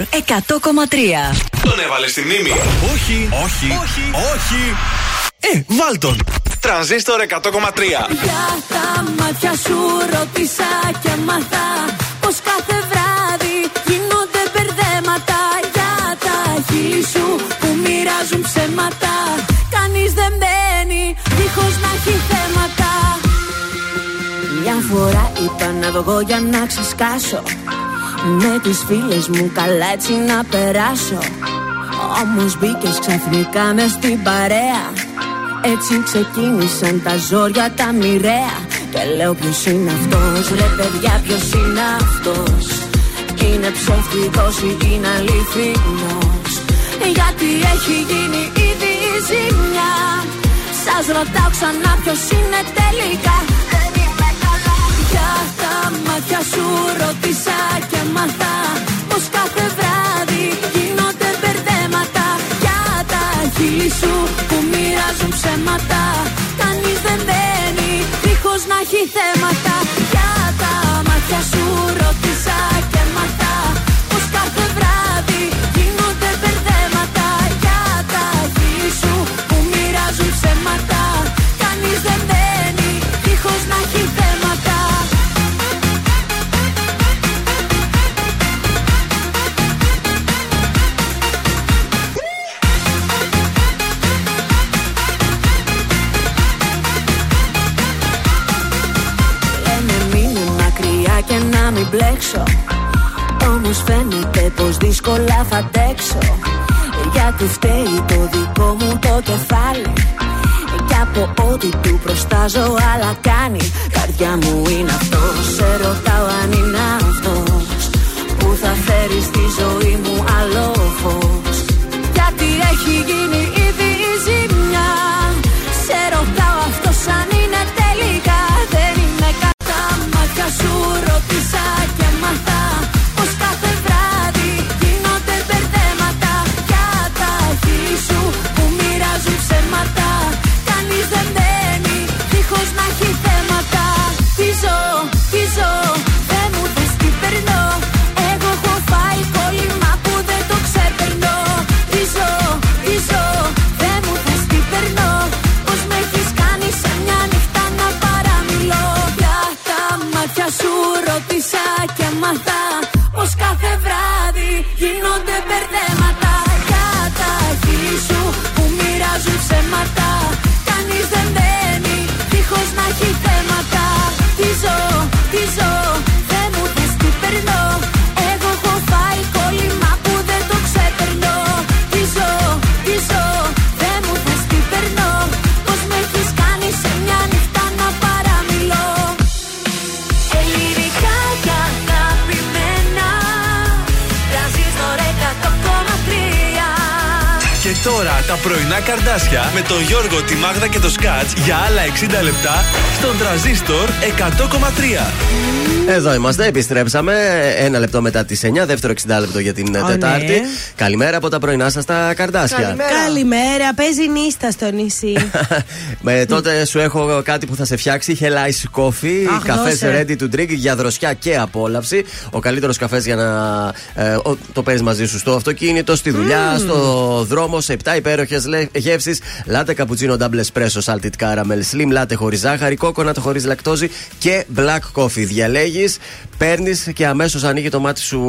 Τρανζίστορ 100,3. Τον έβαλε στη μνήμη. Όχι, όχι, όχι, όχι. Ε, βάλ τον. Τρανζίστορ 100,3. Για τα μάτια σου ρώτησα και μαθά πως κάθε βράδυ γίνονται μπερδέματα για τα χείλη σου που μοιράζουν ψέματα. Κανείς δεν μπαίνει δίχως να έχει θέματα. Μια φορά είπα να βγω για να ξεσκάσω με τις φίλες μου καλά έτσι να περάσω. Όμως μπήκες ξαφνικά μες στην παρέα. Έτσι ξεκίνησαν τα ζόρια τα μοιραία. Και λέω ποιος είναι αυτός ρε παιδιά ποιος είναι αυτός. Είναι ψεύτικος ή είναι αληθινός. Γιατί έχει γίνει ήδη η ζημιά. Σας ρωτάω ξανά ποιος είναι τελικά για τα μάτια σου ρώτησα και μαθά Πως κάθε βράδυ γίνονται μπερδέματα. Για τα χείλη σου που μοιράζουν ψέματα Κανείς δεν μπαίνει δίχως να έχει θέματα. Για τα μάτια σου ρώτησα και Όμως φαίνεται πως δύσκολα θα αντέξω. Γιατί φταίει το δικό μου το κεφάλι. Κι από ό,τι του προστάζω άλλα κάνει. Καρδιά μου είναι αυτός Σε ρωτάω αν είναι αυτός. Που θα φέρει στη ζωή μου άλλο φως. Γιατί έχει γίνει ήδη η ζημιά. Σε ρωτάω αυτός αν είναι τελικά. Δεν είμαι κατά μάτια σου ρώτησα και μαθά πρωινά καρδάσια με τον Γιώργο, τη Μάγδα και το Σκάτς για άλλα 60 λεπτά στον τραζίστορ 100,3. Εδώ είμαστε, επιστρέψαμε. Ένα λεπτό μετά τις 9, δεύτερο 60 λεπτό για την Ω, Τετάρτη. ναι. Καλημέρα από τα πρωινά σας τα καρδάσια. Καλημέρα, παίζει νύστα στο νησί. Με τότε σου έχω κάτι που θα σε φτιάξει. Hell Ice Coffee, Αχ, καφές δώσε. ready to drink για δροσιά και απόλαυση. Ο καλύτερος καφές για να ε, ο- το παίρνεις μαζί σου στο αυτοκίνητο, στη δουλειά, στο δρόμο, σε 7 υπέροχες γεύσεις. Λάτε καπουτσίνο double espresso, salted caramel, slim, λάτε χωρίς ζάχαρη, κόκονατ χωρίς λακτόζη και black coffee. Διαλέγεις παίρνεις και αμέσως ανοίγει το μάτι σου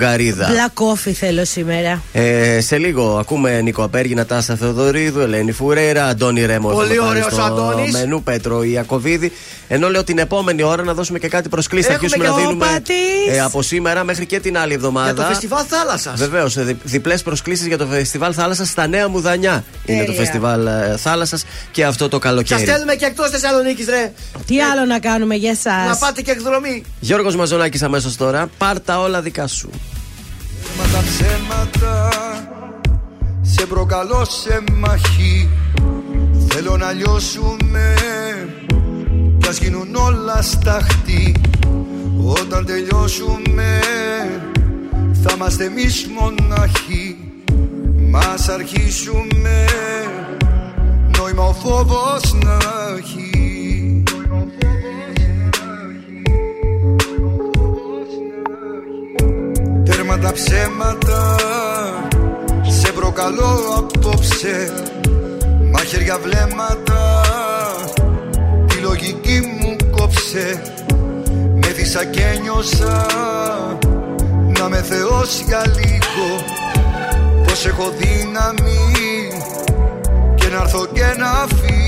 γαρίδα. Black coffee θέλω σήμερα. Ε, σε λίγο ακούμε Νίκο Απέργη, Τάσα Θεοδωρίδου, Ελένη Φουρέρα, Αντώνη Ρέμο. Πολύ έχουμε πάρει ωραίος στο ο Αντώνης. Μενού Πέτρο Ιακοβίδη. Ενώ λέω την επόμενη ώρα να δώσουμε και κάτι προσκλήσεις. Θα Έχουμε αρχίσουμε και να δίνουμε Πατής. ε, από σήμερα μέχρι και την άλλη εβδομάδα. Για το φεστιβάλ θάλασσας. Βεβαίως, διπλές προσκλήσεις για το φεστιβάλ Θάλασσας στα Νέα Μουδανιά. Είναι το Τέλεια. φεστιβάλ ε, Θάλασσας και αυτό το Σας καλοκαίρι. στέλνουμε και εκτός Θεσσαλονίκης, ρε. Τι άλλο να κάνουμε για Να εσά. πάτε και εκδρομή. Γιώργος Μαζονάκης αμέσως τώρα. Πάρ τα όλα δικά σου. Μα τα ψέματα Σε προκαλώ σε μαχή Θέλω να λιώσουμε Κι ας γίνουν όλα σταχτή Όταν τελειώσουμε Θα είμαστε εμείς μοναχοί Μας αρχίσουμε Νόημα ο φόβος να έχει Τέρμα τα ψέματα. Σε προκαλώ απόψε Μαχαίρια βλέμματα. Τη λογική μου κόψε Με δίσα και νιώσα. Να με θεώσει για λίγο Πως έχω δύναμη. Και να έρθω και να φύγω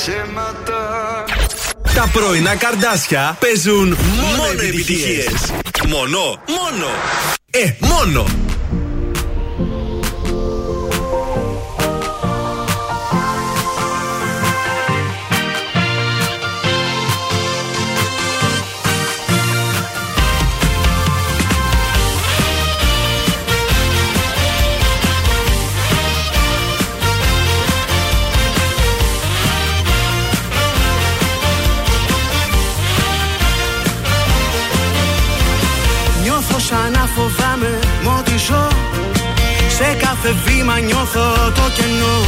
ψέματα Τα πρωινά καρδάσια παίζουν μόνο επιτυχίες. Μόνο, μόνο. Ε, μόνο. Κάθε βήμα νιώθω το κενό.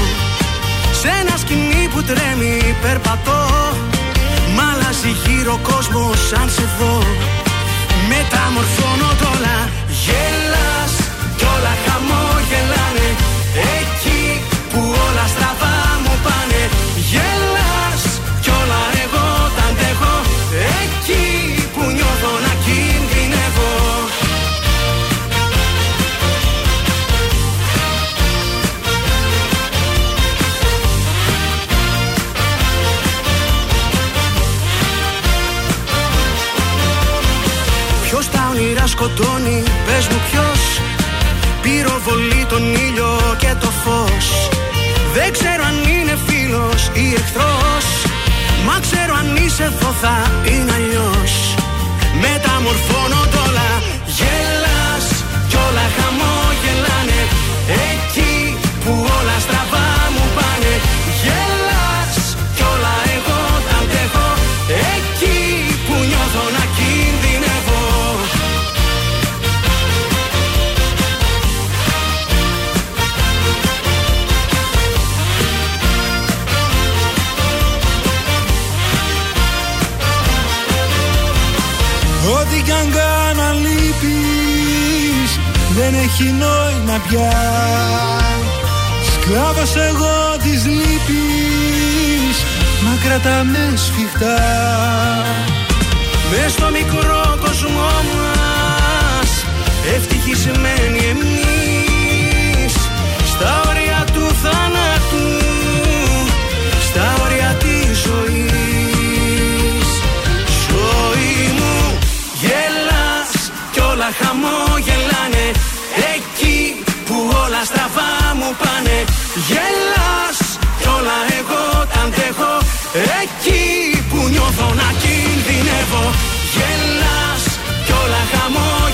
Σε ένα σκηνή που τρέμει περπατώ. Μ' αλλάζει γύρω κόσμος σαν σε δω. Μεταμορφώνω τ' όλα. Γελάς κι όλα χαμόγελάνε σκοτώνει, πες μου ποιος Πυροβολεί τον ήλιο και το φως. Δεν ξέρω αν είναι φίλος ή εχθρός. Μα ξέρω αν είσαι εδώ θα είναι αλλιώς. Μεταμορφώνω τ' όλα. Γελάς κι όλα χαμόγελάνε έχει νόημα πια. Σκλάβος εγώ της λύπης Μα κρατάμε σφιχτά. Μες στο μικρό κόσμο μας Ευτυχισμένοι εμείς. Στα όρια του θάνατου Στα όρια της ζωής. Ζωή μου γελάς Κι όλα χαμόγελάνε Γελάς Κι όλα εγώ τα αντέχω. Εκεί που νιώθω να κινδυνεύω. Γελάς Κι όλα χαμόγελάνε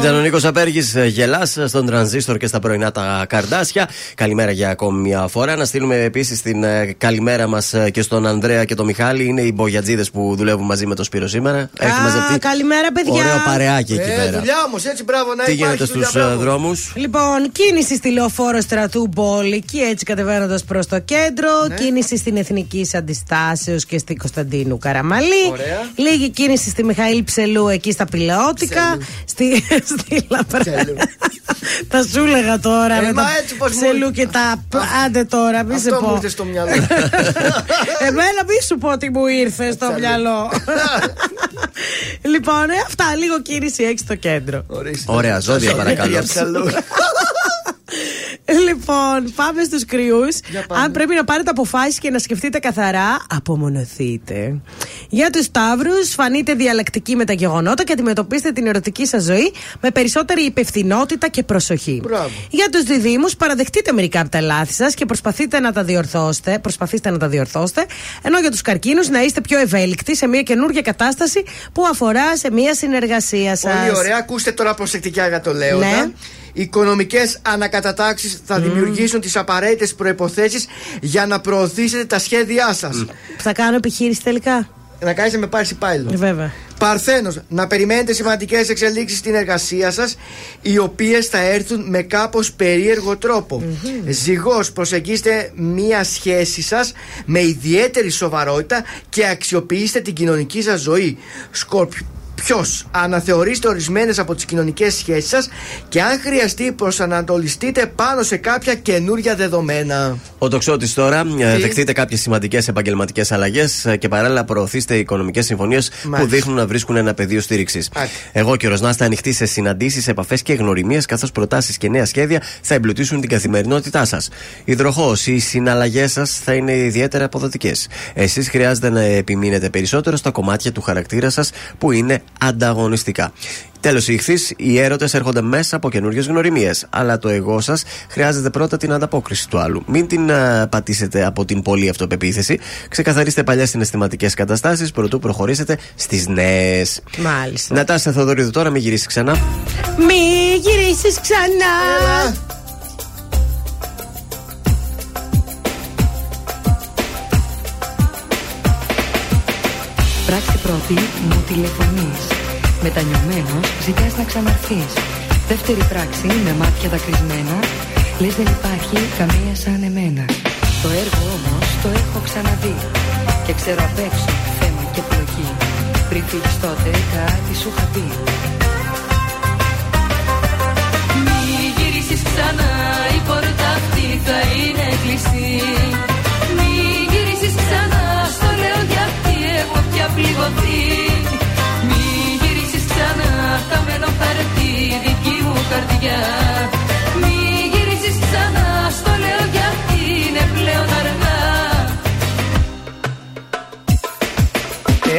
Ήταν ο Νίκος Απέργης γελάς στον τρανζίστορ και στα πρωινά τα καρδάσια. Καλημέρα για ακόμη μια φορά. Να στείλουμε επίσης την ε, καλημέρα μας και στον Ανδρέα και τον Μιχάλη. Είναι οι μπογιατζίδες που δουλεύουν μαζί με το Σπύρο σήμερα. Έχει Α, μαζευτεί καλημέρα, παιδιά. ωραίο παρεάκι εκεί Ε, πέρα. δουλειά όμως, έτσι μπράβο να Τι υπάρχει. γίνεται δουλειά, στους μπράβο. δρόμους; Λοιπόν, κίνηση στη λεωφόρο στρατού Μπόλικη, έτσι κατεβαίνοντας προς το κέντρο. Ναι. Κίνηση στην Εθνική Αντιστάσεως και στην Κωνσταντίνου Καραμαλή. Ωραία. Λίγη κίνηση στη Μιχαήλ Ψελού εκεί στα Πηλαιώτικα. Στη, στη Λαπρά. Ψελού. τα σου έλεγα τώρα. Ε, με μα τα έτσι πώς μου Ψελού ήρθε. και τα. Άντε τώρα, μη σε Αυτό μου πω. ήρθε στο μυαλό. Εμένα μη σου πω τι μου ήρθε στο μυαλό. λοιπόν, ε, αυτά. Λίγο κίνηση έχει στο κέντρο. Ορίστε. Ωραία, ζώδια παρακαλώ. Για ψαλού. Λοιπόν, πάμε στους κρυούς. Αν πρέπει να πάρετε αποφάσεις και να σκεφτείτε καθαρά, απομονωθείτε. Για τους Σταύρους, φανείτε διαλεκτικοί με τα γεγονότα και αντιμετωπίστε την ερωτική σας ζωή με περισσότερη υπευθυνότητα και προσοχή. Μπράβο. Για τους Διδήμους, παραδεχτείτε μερικά από τα λάθη σας και προσπαθείτε να τα διορθώσετε. Προσπαθήστε να τα διορθώσετε. Ενώ για τους Καρκίνους, να είστε πιο ευέλικτοι σε μια καινούργια κατάσταση που αφορά σε μια συνεργασία σας. Πολύ ωραία. Ακούστε τώρα προσεκτικά για το Λέοντα. Ναι. Οι οικονομικές ανακατατάξεις θα δημιουργήσουν τις απαραίτητες προποθέσει για να προωθήσετε τα σχέδιά σας. Θα κάνω επιχείρηση τελικά; Να κάνετε με πάρση πάλι. Ε, Βέβαια. Παρθένος, να περιμένετε σημαντικές εξελίξεις στην εργασία σας οι οποίες θα έρθουν με κάπως περίεργο τρόπο. Ζυγός, προσεγγίστε μία σχέση σας με ιδιαίτερη σοβαρότητα και αξιοποιήστε την κοινωνική σας ζωή. Σκόρπιο. Ποιος αναθεωρήστε ορισμένες από τις κοινωνικές σχέσεις σας και αν χρειαστεί προσανατολιστείτε πάνω σε κάποια καινούρια δεδομένα. Ο τοξότης τώρα, ε, δεχτείτε κάποιες σημαντικές επαγγελματικές αλλαγές και παράλληλα προωθήστε οικονομικές συμφωνίες που Μάλιστα. δείχνουν να βρίσκουν ένα πεδίο στήριξης. Εγώ και ο Ροσνάς θα ανοιχτεί σε συναντήσεις, επαφές και γνωριμίες, καθώς προτάσεις και νέα σχέδια θα εμπλουτίσουν την καθημερινότητά σας. Υδροχός, οι συναλλαγές σας θα είναι ιδιαίτερα αποδοτικές. Εσείς χρειάζεται να επιμείνετε περισσότερο στα κομμάτια του χαρακτήρα σας που είναι ανταγωνιστικά. Τέλος, οι ηχθείς, οι έρωτες έρχονται μέσα από καινούριε γνωριμίες. Αλλά το εγώ σας χρειάζεται πρώτα την ανταπόκριση του άλλου. Μην την α, πατήσετε από την πολλή αυτοπεποίθηση. Ξεκαθαρίστε παλιέ συναισθηματικές καταστάσεις προτού προχωρήσετε στις νέες. Μάλιστα. Νατάσια Θεοδωρίδου τώρα, μην γυρίσεις ξανά. Μη γυρίσεις ξανά. Πράξη πρώτη μου τηλεφωνείς. Μετανιωμένος ζητάς να ξαναρθείς. Δεύτερη πράξη με μάτια δακρυσμένα. Λες δεν υπάρχει καμία σαν εμένα. Το έργο όμως το έχω ξαναδεί. Και ξέρω απ' έξω θέμα και πλοκή. Πριν φύγεις τότε κάτι σου είχα πει. Μη γυρίσεις ξανά, η πόρτα αυτή θα είναι κλειστή. Μη γυρίσεις ξανά, στο λέω γιατί έχω πια πληγωθεί. Μη γυρίσεις ξανά, χαμένο χαρτί, δική μου καρδιά. Μη γυρίσεις ξανά, στο λέω γιατί είναι πλέον αργά.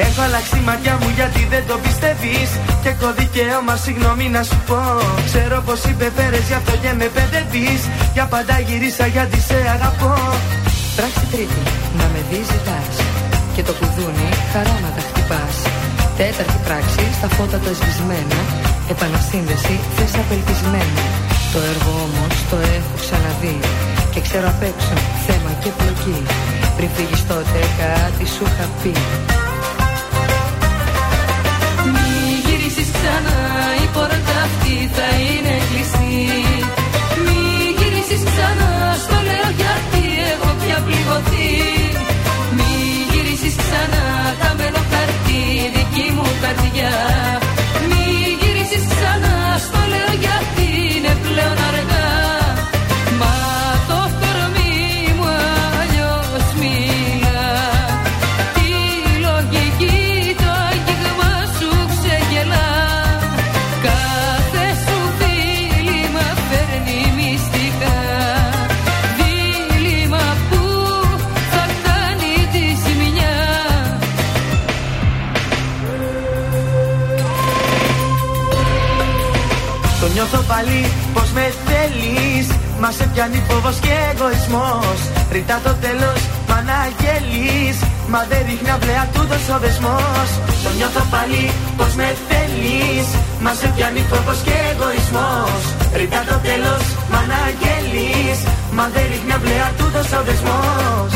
Έχω αλλάξει η ματιά μου γιατί δεν το πιστεύεις Και έχω δικαίωμα συγγνώμη να σου πω Ξέρω πως υπεφέρες γι' αυτό και με παιδεύεις Για πάντα γυρίσα γιατί σε αγαπώ Πράξη τρίτη, να με δει ζητάς Και το κουδούνι χαράματα χτυπάς Τέταρτη πράξη, στα φώτα το σβησμένα Επανασύνδεση, θες απελπισμένα Το έργο όμως το έχω ξαναδεί Και ξέρω απ' έξω θέμα και πλοκή Πριν φύγεις τότε κάτι σου είχα πει Μη γυρίσεις ξανά, η πόρτα αυτή θα είναι κλειστή. Μη γυρίσεις ξανά, στο λέω γιατί έχω πια πληγωθεί. Καρδιά. Μα σε πιάνει φόβος και εγωισμός. Ρητά το τέλος μ' αναγγέλεις Μα δεν ρίχνει αυλαία τούτος ο δεσμός Το νιώθω πάλι πως με θέλεις. Μα σε πιάνει φόβος και εγωισμός. Ρητά το τέλος μ' αναγγέλεις Μα δεν ρίχνει αυλαία τούτος ο δεσμός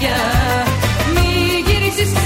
μου καρδιά Μη γυρίσεις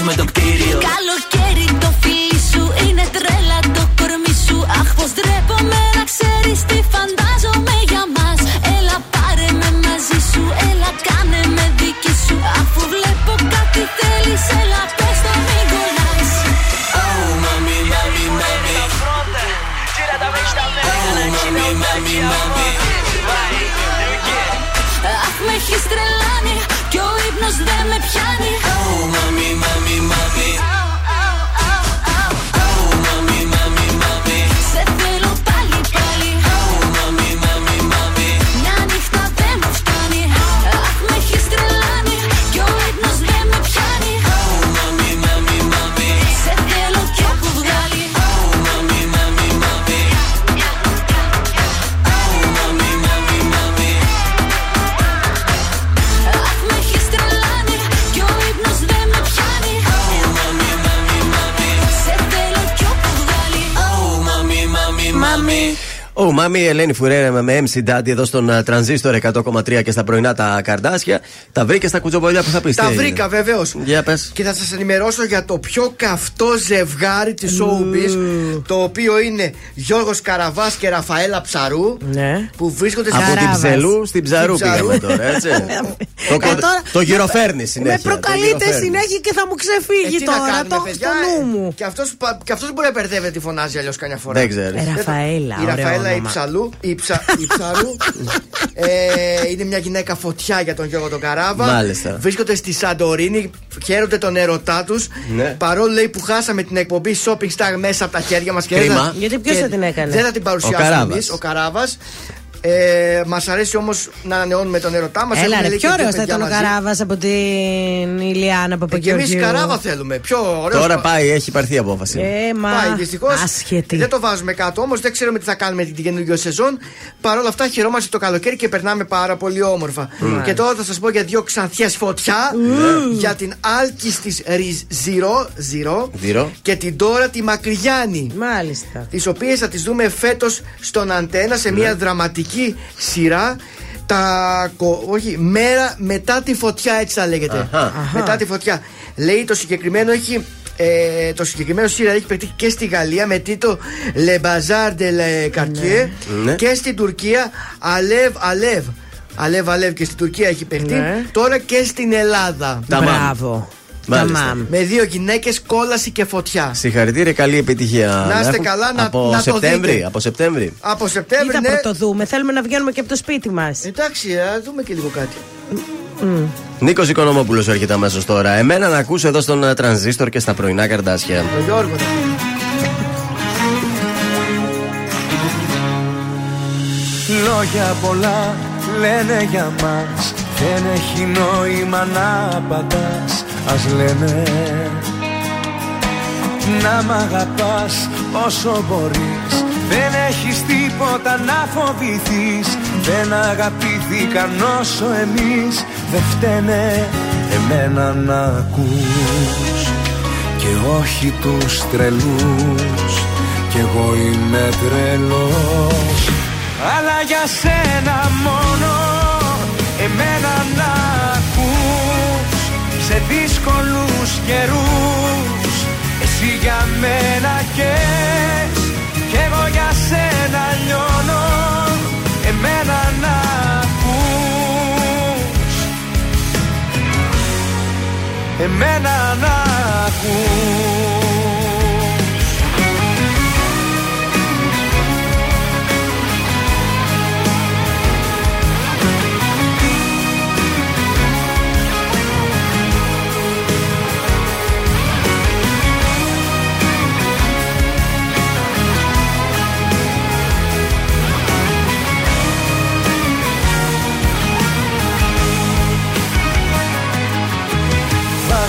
Taśmy do gdy Ο Μάμι Ελένη Φουρέρα με MC Daddy εδώ στον uh, Τρανζίστορ 100,3 και στα πρωινά τα καρδάσια. Τα βρήκε στα κουτσομπολιά που θα πεις. Τα βρήκα βεβαίως. Για πες. Και θα σας ενημερώσω για το πιο καυτό ζευγάρι της showbiz. Το οποίο είναι Γιώργος Καραβάς και Ραφαέλα Ψαρού. Ναι. Που βρίσκονται Από την Ψελού στην Ψαρού Στην Ψαρού. πήγαμε τώρα, έτσι. το, Ε, τώρα- το γυροφέρνει συνέχεια. Με προκαλείτε το γυροφέρνεις. συνέχεια και θα μου ξεφύγει Ε, τι να τώρα. κάνουμε, Το έχω παιδιά, στο νου μου. Και αυτός και αυτός μπορεί να μπερδεύεται τη φωνάζει αλλιώς καμιά φορά. Δεν ξέρεις. Ε, Ραφαέλα, Η ωραίο Ραφαέλα η όνομα. Ψαλού, η, ψα, η Ψαρού. ε, είναι μια γυναίκα φωτιά για τον Γιώργο τον Καράβα. Μάλιστα. Βρίσκονται στη Σαντορίνη, χαίρονται τον ερωτά τους. Ναι. Παρόλο λέει που χάσαμε την εκπομπή Shopping Star μέσα από τα χέρια μας και Κρίμα. δεν θα- Γιατί ποιος και θα την έκανε; Δεν θα την Ο παρουσιάσουμε Καράβας. εμείς, ο Καράβας. Ε, μας αρέσει όμως να ανανεώνουμε τον ερωτά μας. Έλα, ρε, πιο ωραίος θα ήταν ο Καράβας από την Ηλιάνα Και εμείς Παπαγεωργίου. Καράβα θέλουμε. Πιο ωραίος. Τώρα πάει, έχει πάρθει η απόφαση. Ε, μα. Πάει δυστυχώς. Άσχετη. Δεν το βάζουμε κάτω όμως, δεν ξέρουμε τι θα κάνουμε την καινούργια σεζόν. Παρ' όλα αυτά χαιρόμαστε το καλοκαίρι και περνάμε πάρα πολύ όμορφα. Και τώρα θα σας πω για δύο ξανθιές φωτιά. Για την Άλκης της Ζηρό, Ζηρό Ζηρό. και την Τώρα τη Μακριγιάννη. Μάλιστα. Τις οποίες θα τις δούμε φέτος στον Αντένα σε μια δραματική σειρά. Τα, κο- όχι, μέρα μετά τη φωτιά, έτσι θα λέγεται. Αχα. Μετά τη φωτιά. Λέει το συγκεκριμένο έχει. Ε, το συγκεκριμένο σύριαλ έχει παιχτεί και στη Γαλλία με τίτλο Le Bazar de la Cartier Ναι. και στην Τουρκία Alev Alev. Αλεύ Αλεύ και στην Τουρκία έχει παιχτεί. Ναι. Τώρα και στην Ελλάδα. Τα μάμ. Μπράβο. Μάλιστα. Τα μάμ. Με δύο γυναίκες, κόλαση και φωτιά. Συγχαρητήρια, καλή επιτυχία. Να είστε έχουν. καλά, να- από να το Σεπτέμβρη, δείτε. Από Σεπτέμβρη. Από Τι Σεπτέμβρη, θα ναι. πρωτοδούμε, θέλουμε να βγαίνουμε και από το σπίτι μας. Εντάξει, ας δούμε και λίγο κάτι. Νίκος Οικονομόπουλος έρχεται αμέσως τώρα. Εμένα να ακούσω εδώ στον ε, Τρανζίστορ και στα πρωινά καρδάσια. Το Γιώργο. Λόγια πολλά λένε για μας Δεν έχει νόημα να πατάς Ας λένε. Να μ' αγαπάς όσο μπορείς. Δεν έχεις τίποτα να φοβηθείς. Δεν αγαπήθηκαν όσο εμείς. Δεν φταίνε εμένα να ακούς. Και όχι τους τρελούς. Κι εγώ είμαι τρελός. Αλλά για σένα μόνο εμένα να ακούς Σε δύσκολους καιρούς. Εσύ για μένα καις Κι εγώ για σένα λιώνω. Εμένα να ακούς. Εμένα να ακούς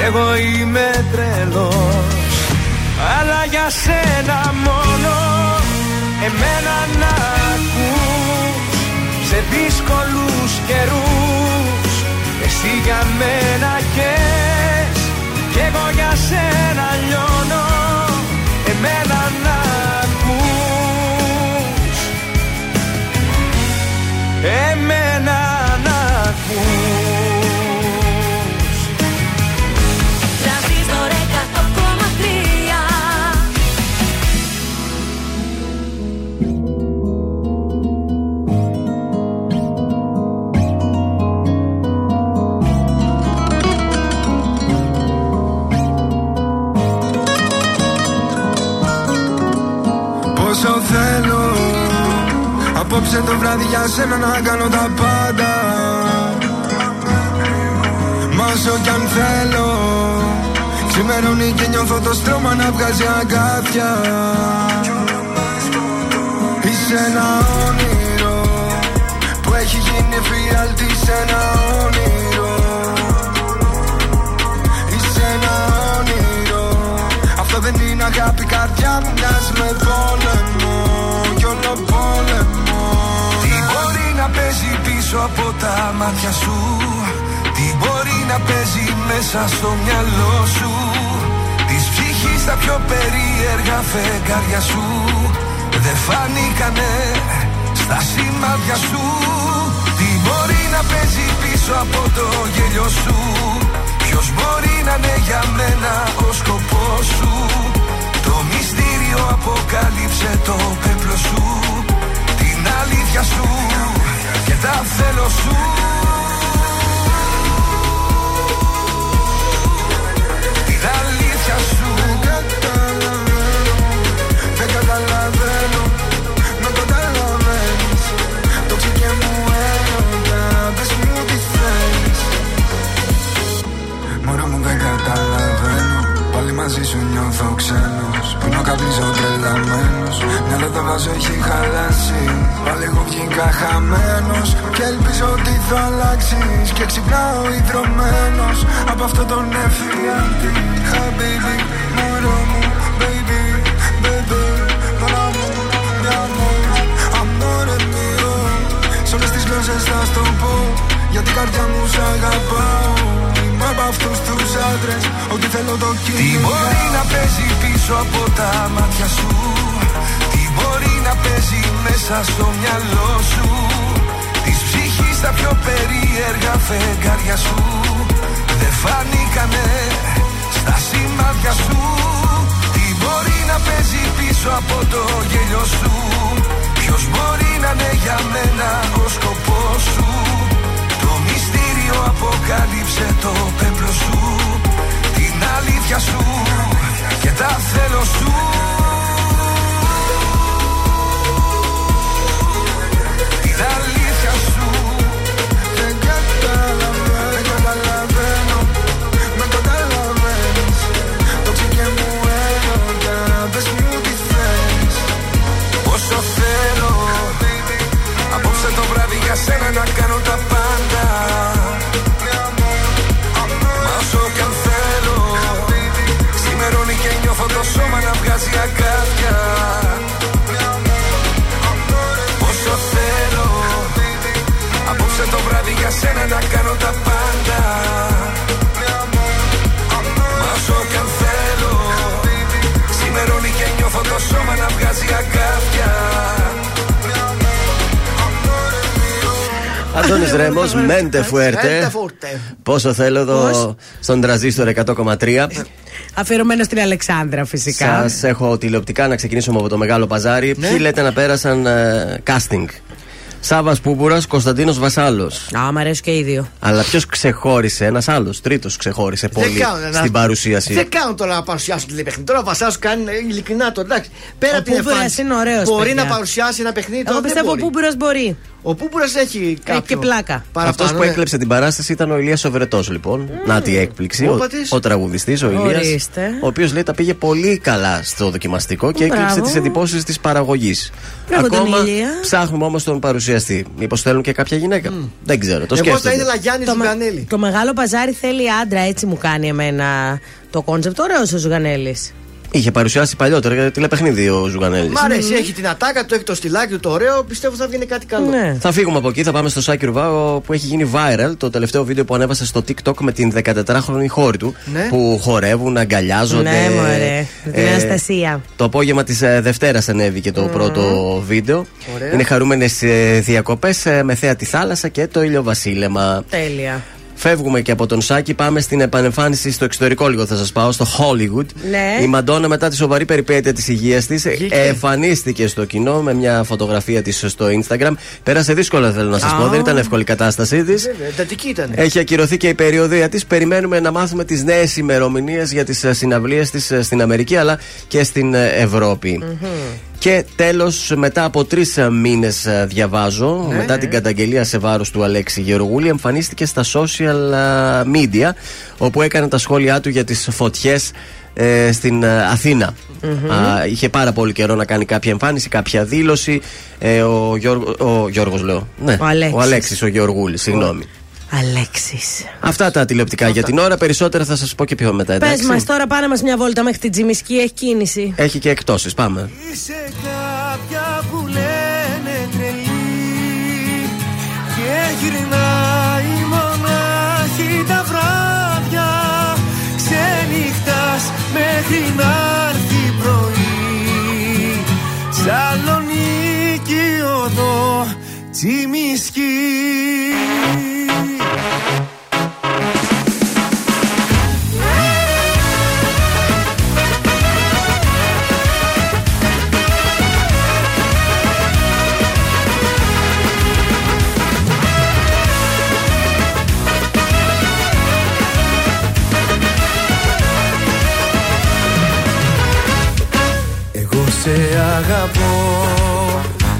Κι εγώ είμαι τρελός αλλά για σένα μόνο. Εμένα να ακούς σε δύσκολους καιρούς. Εσύ για μένα καις κι εγώ για σένα λιώνω Απόψε το βράδυ για σένα να κάνω τα πάντα. Μα όσο κι αν θέλω Ξημερώνει και νιώθω το στρώμα να βγάζει αγκάθια. Είσαι ένα όνειρο Που έχει γίνει εφιάλτη σε ένα όνειρο. Είσαι ένα όνειρο. Αυτό δεν είναι αγάπη καρδιά μου μοιάζει με πόλεμο πίσω από τα μάτια σου. Τι μπορεί να παίζει μέσα στο μυαλό σου; Της ψυχής τα πιο περίεργα φεγγάρια σου. Δεν φανήκανε στα σημάδια σου. Τι μπορεί να παίζει πίσω από το γέλιο σου; Ποιος μπορεί να είναι για μένα ο σκοπός σου; Το μυστήριο αποκάλυψε το πέπλο σου. Την αλήθεια σου και τα θέλω σου. Την αλήθεια σου. Δεν καταλαβαίνω Να καταλαβαίνεις. Το ψυχέ μου έρωτα Πες μου τι θες Μωρό μου δεν καταλαβαίνω. Πάλι μαζί σου νιώθω ξένος Πίνω καπνίζω τρελαμένος Μυαλό το βάζω έχει χαλάσει. Πάλι εγώ βγήκα χαμένος Και ελπίζω ότι θα αλλάξεις. Και ξυπνάω ιδρωμένος Από αυτό τον εφιάλτη Χαμπίμπι, μωρό μου, baby, baby Μωρό μου, μωρό μου, αμόρε μio Σ' όλες τις γλώσσες θα στο πω Γιατί η καρδιά μου σ' αγαπάω. Είμαι από αυτούς τους άντρες Ό,τι θέλω το Τι κυνηγάω μπορεί να παίζει πίσω από τα μάτια σου; Τι μπορεί να παίζει μέσα στο μυαλό σου; Της ψυχής τα πιο περίεργα φεγγάρια σου. Δεν φανήκανε στα σημάδια σου. Τι μπορεί να παίζει πίσω από το γέλιο σου; Ποιος μπορεί να είναι για μένα ο σκοπός σου; Το αποκάλυψε το πέπλο σου Την αλήθεια σου και τα θέλω σου. Την αλήθεια σου. Δεν καταλαβαίνω, δεν καταλαβαίνω Με καταλαβαίνεις. Το και μου έρωτα Πες μου τι θες. Πόσο θέλω Απόψε το βράδυ για σένα να κάνω Αντώνης Ρέμος, μέντε φουέρτε. Πόσο θέλω εδώ στον τραζίστορ 100,3. Αφιερωμένο στην Αλεξάνδρα, φυσικά. Σας έχω τηλεοπτικά να ξεκινήσουμε από το μεγάλο παζάρι. Ναι. Ποιοι λέτε να πέρασαν ε, casting; Σάβα Πούμπουρα, Κωνσταντίνος Βασάλος. Α, μ' αρέσει και οι δύο. Αλλά ποιος ξεχώρισε, ένας άλλος, τρίτος ξεχώρισε πολύ κάνουν ένα- στην παρουσίαση. Δεν κάνουν τώρα να παρουσιάσουν τηλεπαιχνίδι. Τώρα ο Βασάλος κάνει ε, ειλικρινά το εντάξει. Πέρα Ο από την Πούμπουρας εμφάνιση. είναι ωραίος, Μπορεί παιδιά. να παρουσιάσει ένα παιχνίδι. Εγώ τώρα δεν πιστεύω ο μπορεί. Πούμπουρα μπορεί. Ο Πούμπουρα έχει κάποιο. και πλάκα. Αυτός που ναι. έκλεψε την παράσταση ήταν ο Ηλίας Σοβρετό, λοιπόν. Να τη έκπληξη. Ο, Όπα της. ο τραγουδιστής, ο Ηλίας. Ορίστε. Ο οποίος λέει τα πήγε πολύ καλά στο δοκιμαστικό και Μπράβο. έκλειψε τις εντυπώσεις της παραγωγής. Μπράβο τον Ακόμα Ηλία. ψάχνουμε όμως τον παρουσιαστή. Μήπως θέλουν και κάποια γυναίκα. Δεν ξέρω. Το Εγώ θα σκέφτομαι. ήθελα Γιάννη Το, Ζουγανέλη. το μεγάλο παζάρι θέλει άντρα, έτσι μου κάνει εμένα το κόνσεπτ. Ωραίος ο Ζουγανέλης. Είχε παρουσιάσει παλιότερα για τηλεπαιχνίδι ο Ζουγανέλης. Μ' αρέσει, έχει την ατάκα του, έχει το στυλάκι του, το ωραίο. Πιστεύω θα βγει κάτι καλό. Ναι. Θα φύγουμε από εκεί, θα πάμε στο Σάκη Ρουβά ο- που έχει γίνει viral το τελευταίο βίντεο που ανέβασε στο TikTok με την 14χρονη χώρη του. Ναι. Που χορεύουν, αγκαλιάζονται. Ναι, μωρέ. Με την Ε, Αναστασία. Το απόγευμα της Δευτέρας ανέβηκε το πρώτο βίντεο. Ωραία. Είναι χαρούμενες διακοπές με θέα τη θάλασσα και το ηλιοβασίλεμα. Τέλεια. Φεύγουμε και από τον Σάκη, πάμε στην επανεμφάνιση στο εξωτερικό λίγο. Θα σας πάω στο Hollywood. Ναι. Η Μαντόνα, μετά τη σοβαρή περιπέτεια της υγείας της, εμφανίστηκε στο κοινό με μια φωτογραφία της στο Instagram. Πέρασε δύσκολα, θέλω να σας πω. Α. Δεν ήταν εύκολη η κατάστασή της. Βέβαια, εντατική ήταν. Έχει ακυρωθεί και η περιοδία της. Περιμένουμε να μάθουμε τις νέες ημερομηνίες για τις συναυλίες της στην Αμερική αλλά και στην ε, Ευρωπη Και τέλος, μετά από τρεις μήνες, διαβάζω, Ναι, μετά ναι. την καταγγελία σε βάρος του Αλέξη Γεωργούλη, εμφανίστηκε στα social ε, media, όπου έκανε τα σχόλιά του για τις φωτιές στην ε, αθηνα Α, είχε πάρα πολύ καιρό να κάνει κάποια εμφάνιση, κάποια δήλωση. Ε, ο, Γιώργο, ο Γιώργος λέω. Ναι, Ο Αλέξης. ο Αλέξης, ο Γεωργούλης, συγγνώμη. Αλέξης. Αυτά τα τηλεοπτικά για την ώρα. Περισσότερα θα σας πω και πιο μετά. Πες Εντάξει; μας τώρα, πάνε μας μια βόλτα μέχρι την Τζιμισκή, έχει κίνηση. Έχει και εκτόσεις. Πάμε. Είσαι κάποια που λένε τρελή Και γυρνάει μονάχη τα βράδια Ξενυχτάς μέχρι να έρθει πρωί Σαλονίκη οδό Τσιμισκή σε αγαπώ.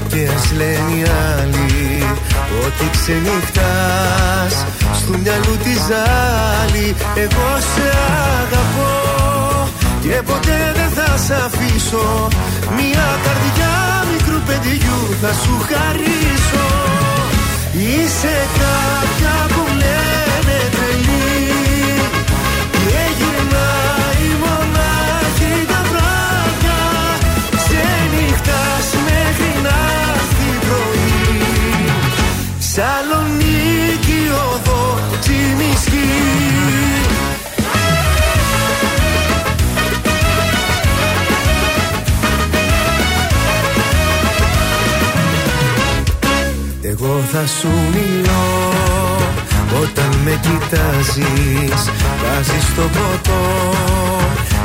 Και ας λένε οι άλλοι ότι ξενυχτάς. Στο μυαλού τη ζάλη Εγώ σε αγαπώ. Και ποτέ δεν θα σε αφήσω. Μια καρδιά μικρού παιδιού θα σου χαρίσω. Είσαι κάποια που θα σου μιλώ. Όταν με κοιτάζεις Βάζεις το ποτό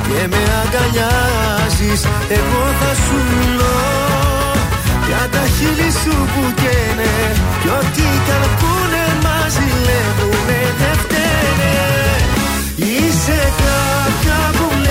και με αγκαλιάζεις Εγώ θα σου μιλώ. Για τα χείλη σου που καίνε Κι ό,τι κι αν πούνε μας ζηλεύουνε δεν φταίνε. Είσαι κάποια που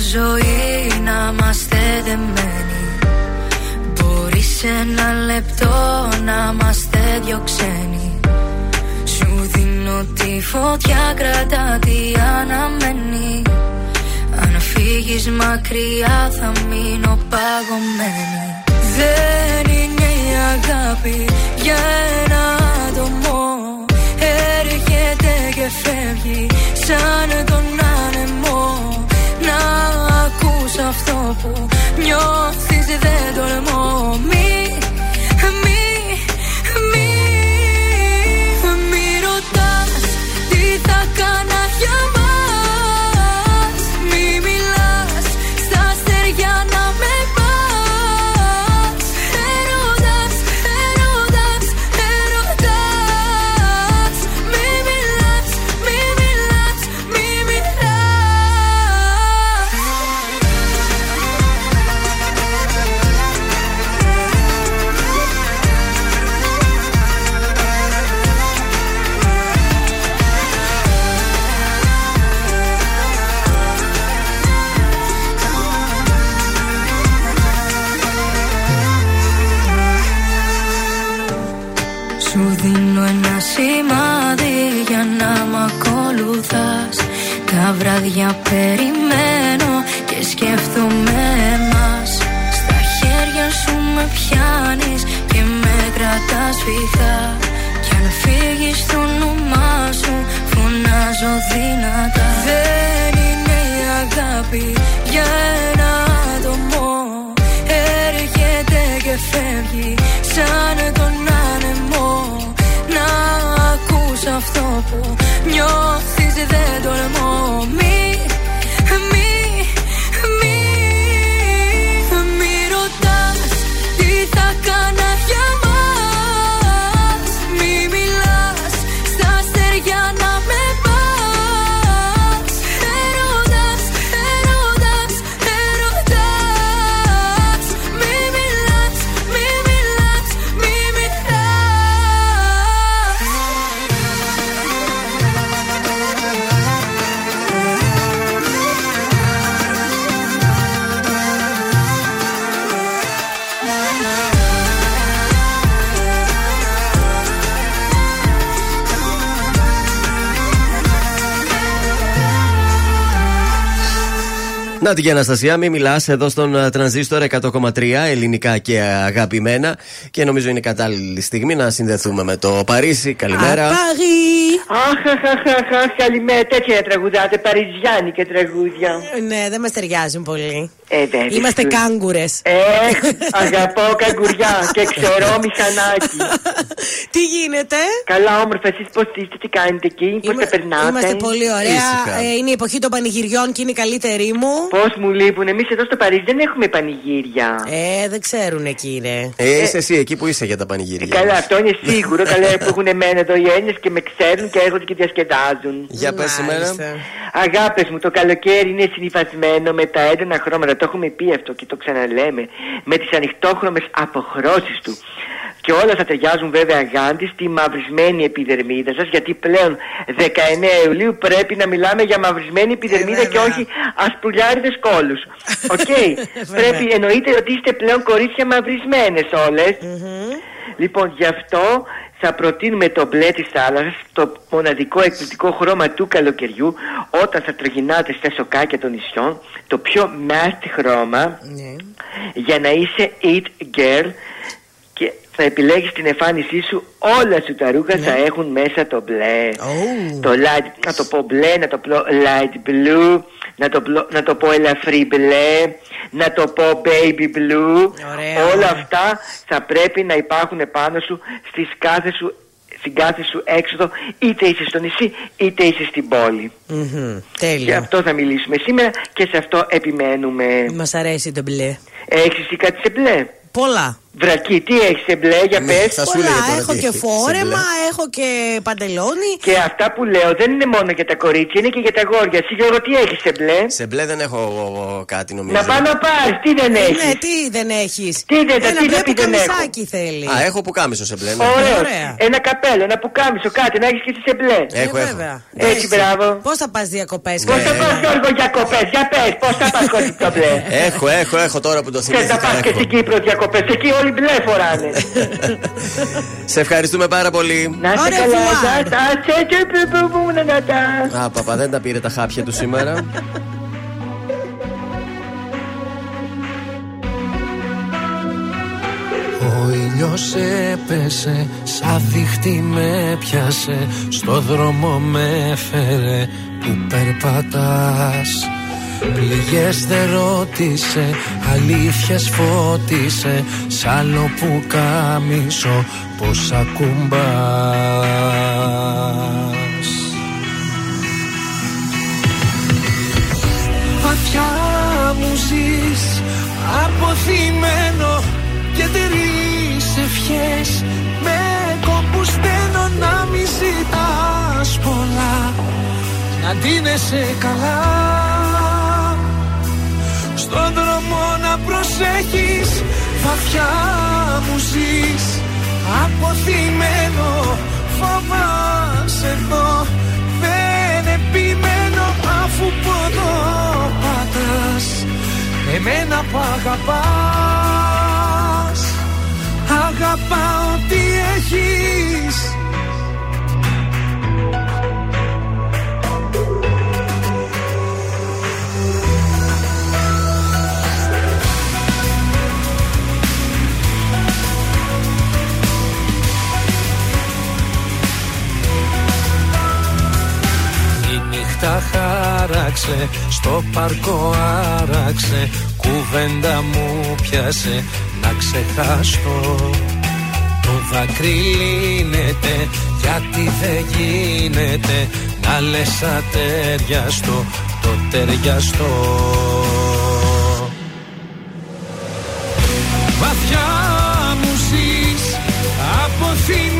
ζωή να είμαστε δεμένοι. Μπορεί σε ένα λεπτό να είμαστε δυο ξένοι. Σου δίνω τη φωτιά κρατά τι αναμένει Αν φύγεις μακριά θα μείνω παγωμένη. Δεν είναι η αγάπη για ένα άτομο. Έρχεται και φεύγει σαν αυτό που νιώθεις δεν τολμώ κρατάς φυγά Κι αν φύγεις το όνομά σου φωνάζω δυνατά. Δεν είναι η αγάπη για ένα άτομο. Έρχεται και φεύγει σαν τον άνεμο. Να ακούς αυτό που νιώθεις δεν τολμώ Να την και Αναστασία, μην μιλάς εδώ στον ε, τρανζίστορ 100,3 ελληνικά και αγαπημένα. Και νομίζω είναι κατάλληλη στιγμή να συνδεθούμε με το Παρίσι. Καλημέρα. Αχ, αχ, αχ, αχ, αχ, καλημέρα. Τέτοια τραγουδάτε, παριζιάνικα τραγούδια. Ναι, δεν μας ταιριάζουν πολύ. Ε, βέβαια. Είμαστε κάγκουρες. Ε, αγαπώ καγκουριά και ξέρω μηχανάκι. Τι γίνεται; Καλά, όμορφα, εσείς πώς είστε, τι κάνετε εκεί, πώς τα περνάτε; Είμαστε πολύ ωραία. Ε, είναι η εποχή των πανηγυριών και είναι η καλύτερη μου. Πώς μου λείπουν, εμείς εδώ στο Παρίσι δεν έχουμε πανηγύρια. Ε, δεν ξέρουν εκεί είναι. Ε, είσαι εσύ εκεί που είσαι για τα πανηγύρια. Καλά, αυτό είναι σίγουρο. Καλά που έχουν εμένα εδώ οι Έλληνες και με ξέρουν και έρχονται και διασκεδάζουν. Για πες σήμερα. Αγάπες μου, το καλοκαίρι είναι συνυφασμένο με τα έντονα χρώματα. Το έχουμε πει αυτό και το ξαναλέμε. Με τις ανοιχτόχρωμες αποχρώσεις του. Και όλα θα ταιριάζουν βέβαια γάντι στη μαυρισμένη επιδερμίδα σας, γιατί πλέον 19 Ιουλίου πρέπει να μιλάμε για μαυρισμένη επιδερμίδα και όχι ασπρουλιάρηδες κώλους. Οκ. πρέπει, εννοείται ότι είστε πλέον κορίτσια μαυρισμένες όλες. Λοιπόν, γι' αυτό θα προτείνουμε το μπλε της θάλασσας, το μοναδικό εκπληκτικό χρώμα του καλοκαιριού, όταν θα τριγυρνάτε στα σοκάκια των νησιών, το πιο matte χρώμα, για να είσαι it girl και θα επιλέγεις την εμφάνισή σου, όλα σου τα ρούχα θα έχουν μέσα το μπλε. Το light, να το πω μπλε, να το πω light blue, να το, πλο- να το πω ελαφρύ μπλε, να το πω baby blue. όλα αυτά θα πρέπει να υπάρχουν πάνω σου στις κάθες σου στην κάθε σου έξοδο, είτε είσαι στο νησί, είτε είσαι στην πόλη. Μμμ, Και Τέλεια. αυτό θα μιλήσουμε σήμερα και σε αυτό επιμένουμε. Μας αρέσει το μπλε. Έχεις εσύ κάτι σε μπλε; Πολλά. Βρακή, τι έχεις σε μπλε, για Ναι, πες. θα σου Πολλά, λέει τώρα έχω τι και έχεις σε φόρεμα, μπλε. έχω και παντελόνι. Και αυτά που λέω δεν είναι μόνο για τα κορίτσια, είναι και για τα γόρια. Εσύ Γιώργο, τι έχεις σε μπλε; Σε μπλε δεν έχω εγώ κάτι νομίζω. Να πάω να πάρεις, τι δεν Ε, έχεις; Ναι, τι δεν έχεις; Τι δεν- Ένα τι μπλε δεν- δεν πουκαμισάκι θέλεις. Α, έχω που κάμισο σε μπλε. ναι. Ωραίο. Ωραία. Ένα καπέλο, ένα πουκάμισο, κάτι να έχεις και εσύ σε μπλε. Έχω, Ε, έχω. βέβαια. Έτσι, μπράβο. Πώς θα πας διακοπές, Πώς θα πας, Γιώργο, διακοπές, για πες, πώς θα πας χωρί το μπλε. Έχω, έχω, έχω τώρα που το Θε να θυμήθηκα. πας και έχω. στην Κύπρο διακοπές, εκεί όλοι μπλε φοράνε. Σε ευχαριστούμε πάρα πολύ. Να είστε Au καλά, revoir. γεια σας. Και και που που που να να τα. Α, παπα, δεν τα πήρε τα χάπια του σήμερα. Ο ήλιος έπεσε, σαν δίχτυ με πιάσε Στο δρόμο με έφερε που περπατάς Πληγές δεν ρώτησε, αλήθειες φώτισε. Σ' άλλο που κάμισο πως ακουμπάς. Βαθιά μου ζεις αποθυμένο και τρεις ευχές. Με κόπους στέλνω να μη ζητάς πολλά. Να ντύνεσαι καλά Στον δρόμο να προσέχεις. Βαθιά μου ζεις. Αποθυμένο Φοβάσαι εδώ. Δεν επιμένω αφού ποδό πατάς. Εμένα που αγαπάς. Αγαπάω τι έχεις νύχτα χάραξε, στο παρκό άραξε Κουβέντα μου πιάσε να ξεχάσω Το δάκρυ λύνεται γιατί δεν γίνεται Να λες ατέριαστο το ταιριαστό. Βαθιά μου ζεις αποθυμένο και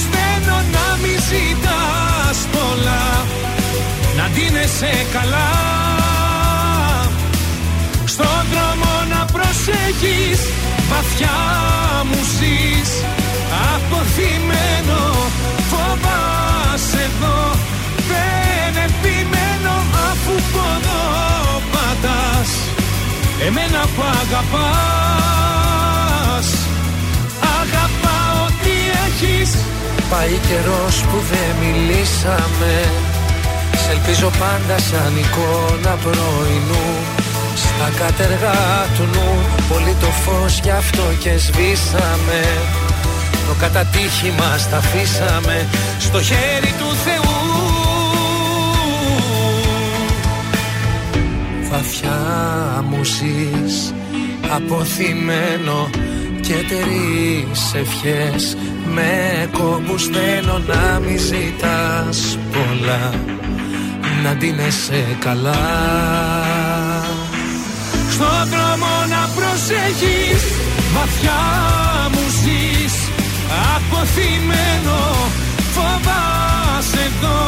κόπους στέλνω να μη ζητάς πολλά να ντύνεσαι καλά. Στον δρόμο να προσέχεις βαθιά μου ζεις. Αποθυμένο φοβάσαι εδώ. Δεν επιμένω αφού ποδό πατάς. Εμένα που αγαπάς. Αγαπάω τι έχεις Πάει καιρός που δεν μιλήσαμε. Σ' ελπίζω πάντα σαν εικόνα πρωινού. Στα κατεργά του νου Πολύ το φως γι' αυτό και σβήσαμε. Το κατατύχη μας τα αφήσαμε Στο χέρι του Θεού. Βαθιά μου ζεις Αποθυμένο και τρεις ευχές. Με κόμπους θέλω να μη ζητάς πολλά. Να ντύνεσαι καλά. Στον δρόμο να προσέχεις Βαθιά μου ζεις. Αποθυμένο Φοβάσαι εδώ.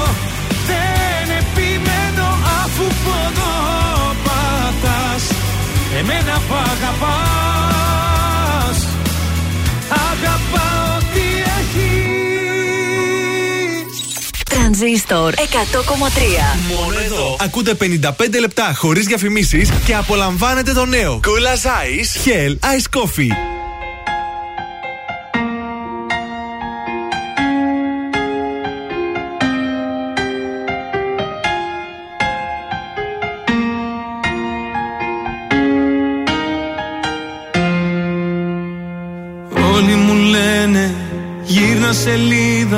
Δεν επιμένω αφού ποδό πατάς. Εμένα που αγαπάς Αγαπάω τι έχεις Τρανζίστορ 100,3 Μόνο εδώ. Ακούτε 55 λεπτά χωρίς διαφημίσεις και απολαμβάνετε το νέο Cool as Ice Hell Ice Coffee.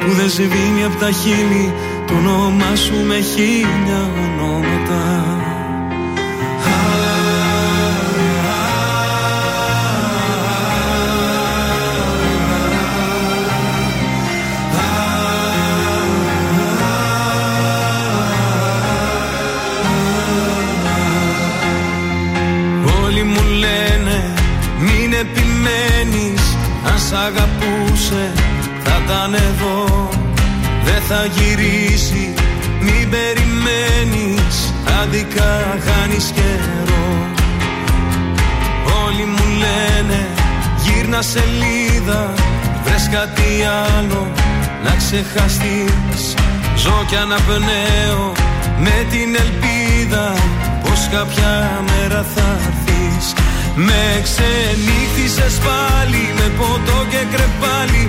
που δεν σβήνει από τα χείλη. Το όνομά σου με χίλια ονόματα. Όλοι μου λένε μην επιμένεις Αν σ' αγαπούσε θα ήταν εδώ. Δεν θα γυρίσει μην περιμένεις. Αντικά χάνεις καιρό. Όλοι μου λένε γύρνα σελίδα. Βρες κάτι άλλο να ξεχαστείς. Ζω κι αναπνέω με την ελπίδα Πως κάποια μέρα θα έρθεις. Με ξενύχτησες πάλι με ποτό και κρεπάλι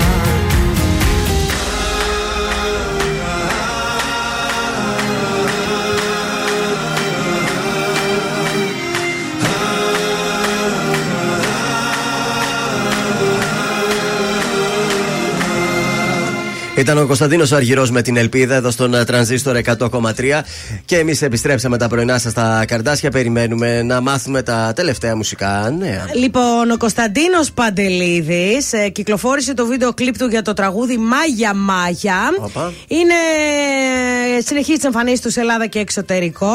Ήταν ο Κωνσταντίνος Αργυρός με την Ελπίδα εδώ στον ε, Τρανζίστορ 100,3 και εμείς επιστρέψαμε τα πρωινά σας στα καρδάσια. Περιμένουμε να μάθουμε τα τελευταία μουσικά νέα. Λοιπόν, ο Κωνσταντίνος Παντελίδης ε, κυκλοφόρησε το βίντεο κλιπ του για το τραγούδι Μάγια Μάγια. Οπα. Είναι. ε, Συνεχίζει τις εμφανίσεις τους σε Ελλάδα και εξωτερικό.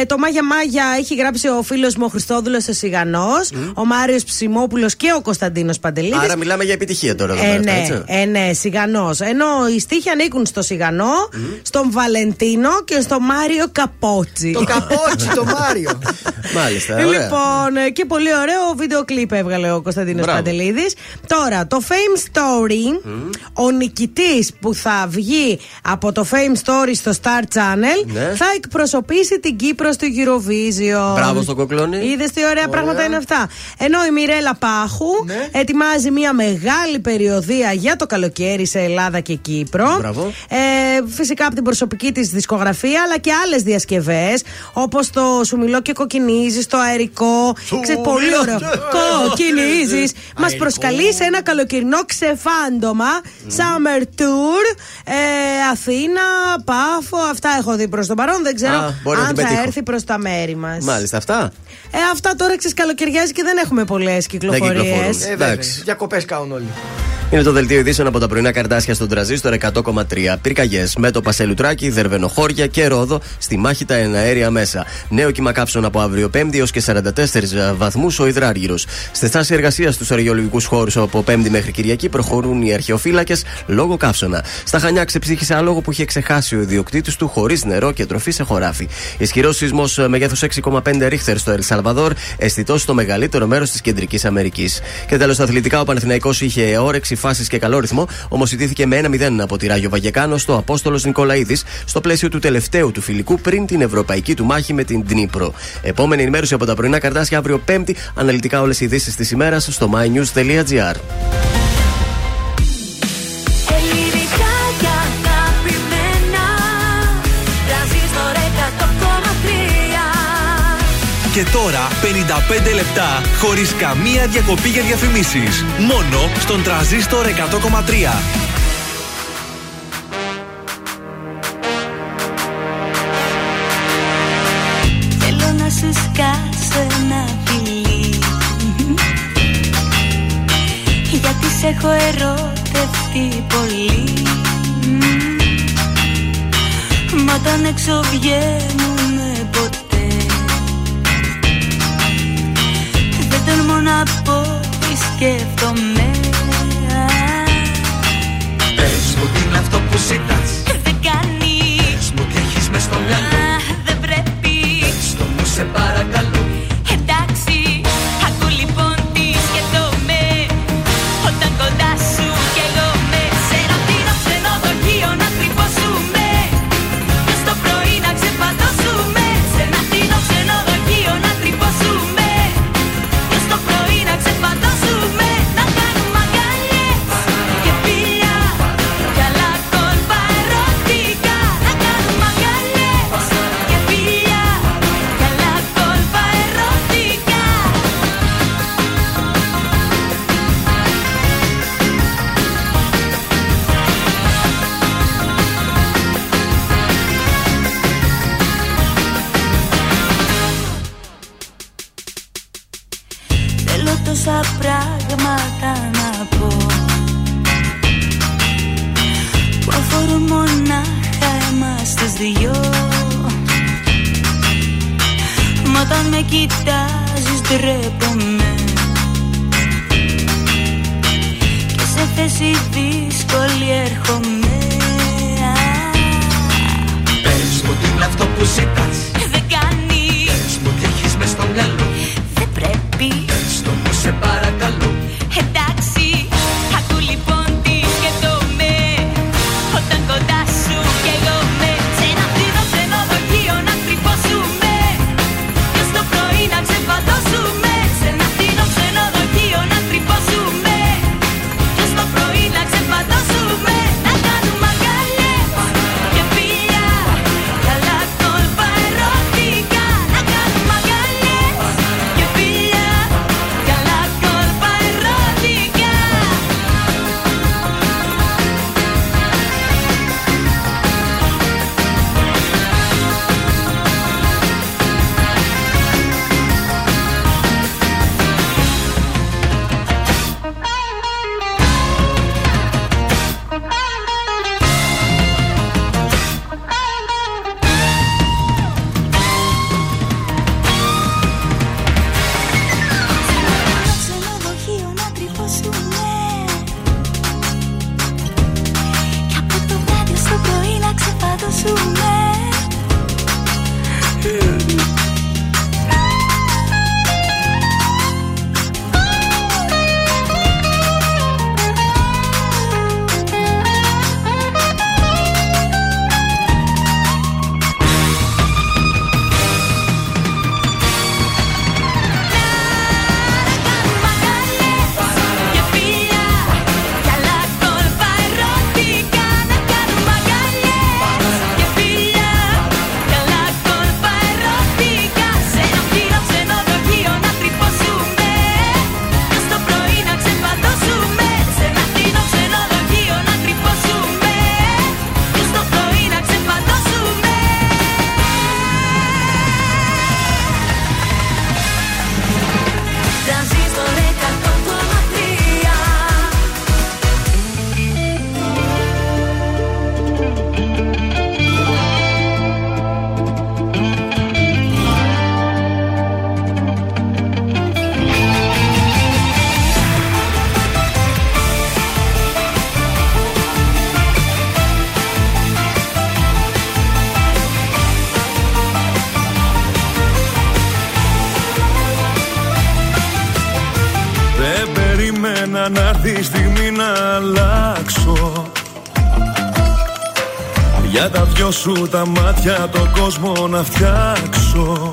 Ε, το Μάγια Μάγια έχει γράψει ο φίλος μου ο Χριστόδουλος ο Σιγανός, ο Μάριος Ψημόπουλος και ο Κωνσταντίνος Παντελίδης. Άρα μιλάμε για επιτυχία τώρα εδώ Ε, πέρα, ναι, έτσι. ε, ναι, Σιγανός. Ενώ οι στίχοι ανήκουν στο Σιγανό, στον Βαλεντίνο και στο Μάριο Καπότσι. Το καπότσι, το Μάριο. Μάλιστα, ωραία. Λοιπόν, ε, και πολύ ωραίο βίντεο κλιπ έβγαλε ο Κωνσταντίνος Μπράβο. Παντελίδη. Τώρα, το Fame Story, ο νικητής που θα βγει από το Fame Story στο Star Channel, Ναι. θα εκπροσωπήσει την Κύπρο στο Eurovision. Μπράβο στον κοκλόνι. Είδες τι ωραία πράγματα είναι αυτά. Ενώ η Μιρέλα Πάχου ετοιμάζει μια μεγάλη περιοδία για το καλοκαίρι σε Ελλάδα και Κύπρο. Μπράβο. Ε, φυσικά από την προσωπική της δισκογραφία, αλλά και άλλες διασκευές, όπως το Σου μιλώ και κοκκινίζεις, το αερικό. Ξέρεις, πολύ ωραίο. Κοκκινίζεις. Μας προσκαλεί σε ένα καλοκαιρινό ξεφάντωμα. Summer Tour. Ε, Αθήνα, Πάφο. Αυτά έχω δει προς το παρόν. Δεν ξέρω Α, μπορεί να αν την θα πετύχω. έρθει προς τα μέρη μας. Μάλιστα, αυτά. Ε, αυτά τώρα ξέρεις καλοκαιριάζει και δεν έχουμε πολλές κυκλοφορίες. κυκλοφορούν. Ε, βέβαια. Εντάξει. Διακοπές κάνουν όλοι. Είναι το δελτίο ειδήσεων από τα πρωινά καρτάσια στον τραζίστορ 100,3. Πυρκαγιές με το Πασελουτράκι, Δερβενοχώρια και Ρόδο στη μάχη τα εναέρια μέσα. Νέο κύμα κάψων από αύριο 5η έως και 44 βαθμούς ο Ιδράργυρο. Στη στάση εργασίας στους αργιολογικούς χώρους από 5η μέχρι Κυριακή προχωρούν οι αρχαιοφύλακες λόγω καύσωνα. Στα Χανιά ξεψύχησε άλογο που είχε ξεχάσει ο ιδιοκτήτης του χωρίς νερό και τροφή σε χωράφι. Ισχυρός σεισμός μεγέθου 6,5 ρίχτερ στο Ελσαλβαδόρ, αισθητός στο μεγαλύτερο μέρος της Κεντρικής Αμερικής. Και τέλος, στα αθλητικά, ο Πανεθναϊκό είχε όρεξη φάσει και καλό ρυθμό, όμως ιτήθηκε με 1-0 από τη Ράγιο Βαγεκάνο στο Απόστολος Νικολαίδης στο πλαίσιο του τελευταίου του φιλικού πριν την ευρωπαϊκή του μάχη με την Δνήπρο. Επόμενη ενημέρωση από τα πρωινά καρτάσια αύριο Πέμπτη, αναλυτικά όλες οι ειδήσεις της ημέρας στο mynews.gr. Ελληνικά και αγαπημένα Τρανζίστορ 100,3 Και τώρα 55 λεπτά χωρίς καμία διακοπή για διαφημίσεις. Μόνο στον τραζίστορ 100,3. Σε έχω ερωτευτεί πολύ. Μα όταν έξω βγαίνουμε ποτέ Δεν τολμώ να πω τι σκέφτομαι. Πες μου τι είναι αυτό που ζητάς. Δεν κάνει. Πες μου τι έχεις μες στο μυαλό. Δεν πρέπει. Πες το μου σε παρακαλώ με κοιτάζεις ντρέπομαι. Και σε θέση δύσκολη έρχομαι. Πες μου τι είναι αυτό που ζητάς μένα να έρθει η στιγμή να αλλάξω. Για τα δυο σου τα μάτια το κόσμο να φτιάξω.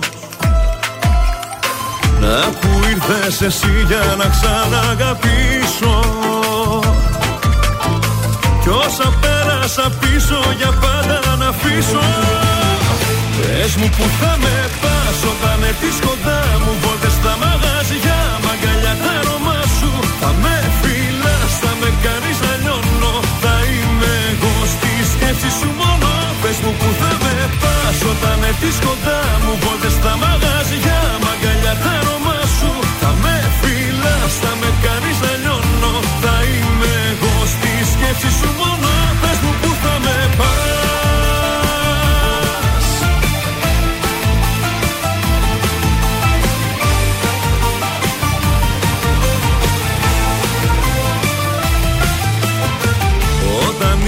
Να που ήρθες εσύ για να ξαναγαπήσω. Κι όσα πέρασα πίσω για πάντα να αφήσω. Πες μου που θα με πας όταν έρθεις κοντά μου μου που θα με πας όταν έρθεις κοντά μου Βόλτες στα μαγαζιά, μαγκαλιά τα αρώμα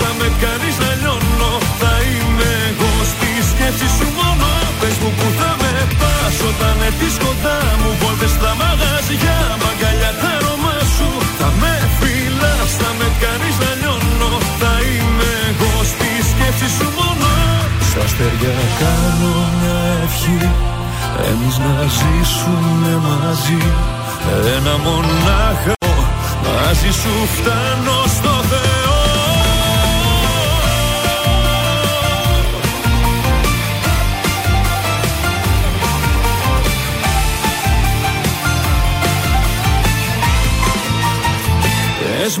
θα με κάνεις να λιώνω. Θα είμαι εγώ στη σκέψη σου μόνο. Πες μου που θα με πας όταν έρθεις κοντά μου. Βόλτες στα μαγαζιά, μαγκαλιά τα αρώμα σου. Θα με φυλάς, θα με κάνεις να λιώνω. Θα είμαι εγώ στη σκέψη σου μόνο. Στα αστέρια κάνω μια ευχή. Εμείς να ζήσουμε μαζί. Ένα μονάχα Μαζί σου φτάνω στο Θεό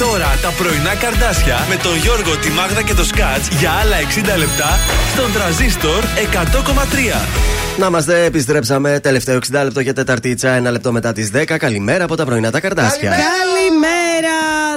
τώρα τα πρωινά καρδάσια με τον Γιώργο, τη Μάγδα και το Σκάτς για άλλα 60 λεπτά στον τραζίστορ 100,3. Να είμαστε, επιστρέψαμε. Τελευταίο 60 λεπτό για τεταρτίτσα, ένα λεπτό μετά τις 10. Καλημέρα από τα πρωινά τα καρτάσια. Καλημέρα!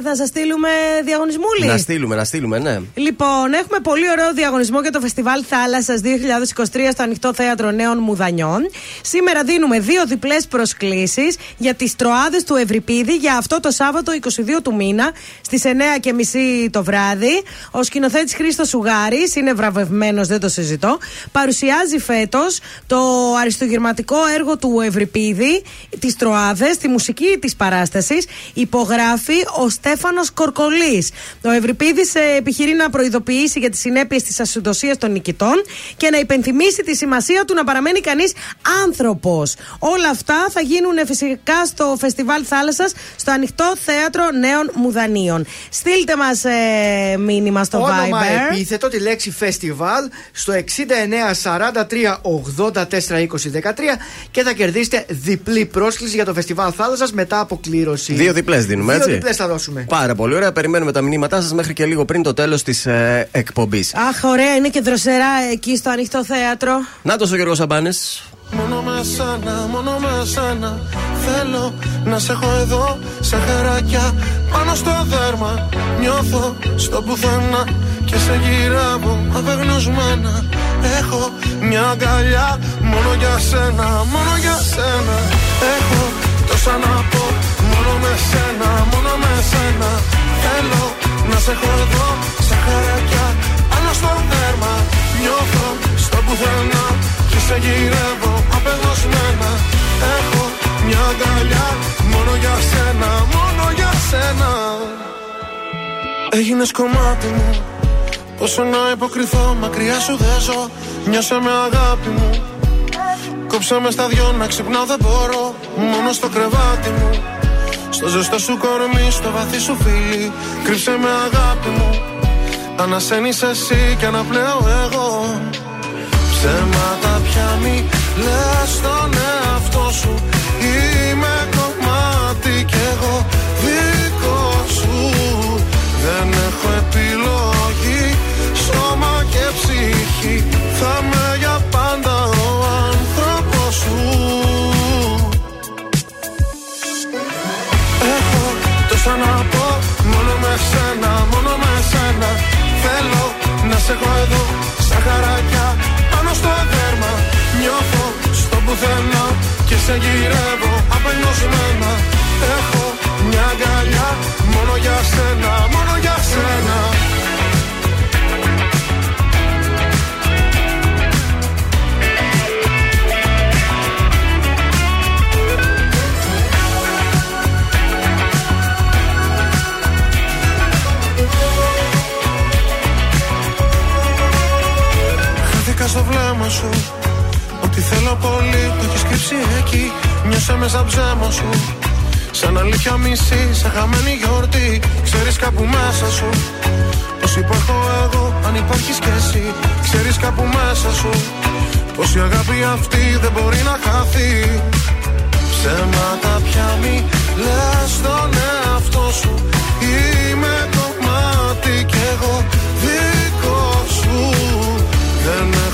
Θα σας στείλουμε διαγωνισμούλη. Να στείλουμε, να στείλουμε, ναι. Λοιπόν, έχουμε πολύ ωραίο διαγωνισμό για το Φεστιβάλ Θάλασσας 2023 στο Ανοιχτό Θέατρο Νέων Μουδανιών. Σήμερα δίνουμε δύο διπλές προσκλήσεις για τις τροάδες του Ευρυπίδη για αυτό το Σάββατο 22 του μήνα στις 9.30 το βράδυ. Ο σκηνοθέτης Χρήστος Σουγάρη είναι βραβευμένος, δεν το συζητώ. Παρουσιάζει φέτος το αριστογερματικό έργο του Ευρυπίδη, τις τροάδες, τη μουσική της παράστασης. Υπογράφει ο Στέφανος Κορκολής. Ο Ευρυπίδης επιχειρεί να προειδοποιήσει για τις συνέπειες της ασυντοσίας των νικητών και να υπενθυμίσει τη σημασία του να παραμένει κανείς άνθρωπος. Όλα αυτά θα γίνουν φυσικά στο Φεστιβάλ Θάλασσας στο ανοιχτό θέατρο Νέων Μουδανίων. Στείλτε μας ε, μήνυμα στο Όνομα Viber. επίθετο τη λέξη φεστιβάλ στο 69 43 84 20 13 και θα κερδίσετε διπλή πρόσκληση για το φεστιβάλ θάλασσας μετά από κλήρωση. Δύο διπλές δίνουμε, Δύο έτσι. διπλές θα δώσουμε. Πάρα πολύ ωραία. Περιμένουμε τα μηνύματά σας μέχρι και λίγο πριν το τέλος της ε, εκπομπής. Αχ, ωραία, είναι και δροσερά εκεί στο ανοιχτό θέατρο. Να το ο Γιώργος Σαμπάνε. Μόνο με σένα, μόνο με σένα Θέλω να σε έχω εδώ σε χαράκια Πάνω στο δέρμα Νιώθω στο πουθενά Και σε γυρεύω απεγνωσμένα Έχω μια αγκαλιά Μόνο για σένα, μόνο για σένα Έχω τόσα να πω Μόνο με σένα, μόνο με σένα Θέλω να σε έχω εδώ σε χαράκια Πάνω στο δέρμα Νιώθω στο πουθενά και σε γυρεύω απεγνωσμένα Έχω μια αγκαλιά μόνο για σένα, μόνο για σένα Έγινες κομμάτι μου Πόσο να υποκριθώ, μακριά σου δεν ζω. Νιώσε με αγάπη μου. Κόψε με στα δυο να ξυπνάω δεν μπορώ. Μόνο στο κρεβάτι μου. Στο ζεστό σου κορμί, στο βαθύ σου φίλι. Κρύψε με αγάπη μου. Ανασένεις εσύ και αναπνέω εγώ. Ψέματα πια μη λες στον εαυτό σου. Είμαι κομμάτι κι εγώ δικό σου. Δεν έχω επιλογή, σώμα και ψυχή. Θα με τόσα να πω Μόνο με σένα, μόνο με σένα. Θέλω να σε έχω εδώ Σαν χαράκια πάνω στο δέρμα. Νιώθω στο πουθενά Και σε γυρεύω απελπισμένα. Έχω μια αγκαλιά Μόνο για σένα, μόνο για σένα στο βλέμμα σου. Ό,τι θέλω πολύ το έχεις κρύψει εκεί. Νιώσε μέσα ψέμα σου. Σαν αλήθεια μισή, σαν χαμένη γιορτή. Ξέρεις κάπου μέσα σου. Πως υπάρχω εγώ, αν υπάρχεις κι εσύ. Ξέρεις κάπου μέσα σου. Πως η αγάπη αυτή δεν μπορεί να χαθεί. Ψέματα πια μη λες στον εαυτό σου. Είμαι κομμάτι κι εγώ δικό σου. Δεν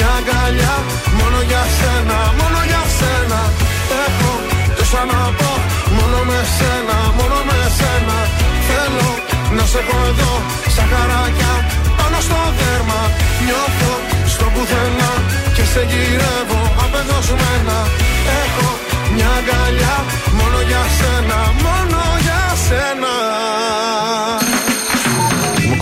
μια αγκαλιά. Μόνο για σένα, μόνο για σένα. Έχω τόσα να πω Μόνο με σένα, μόνο με σένα. Θέλω να σε έχω εδώ Σαν χαράκια πάνω στο δέρμα. Νιώθω στο πουθενά Και σε γυρεύω απεγνωσμένα. Έχω μια αγκαλιά Μόνο για σένα, μόνο για σένα. Είμαι ο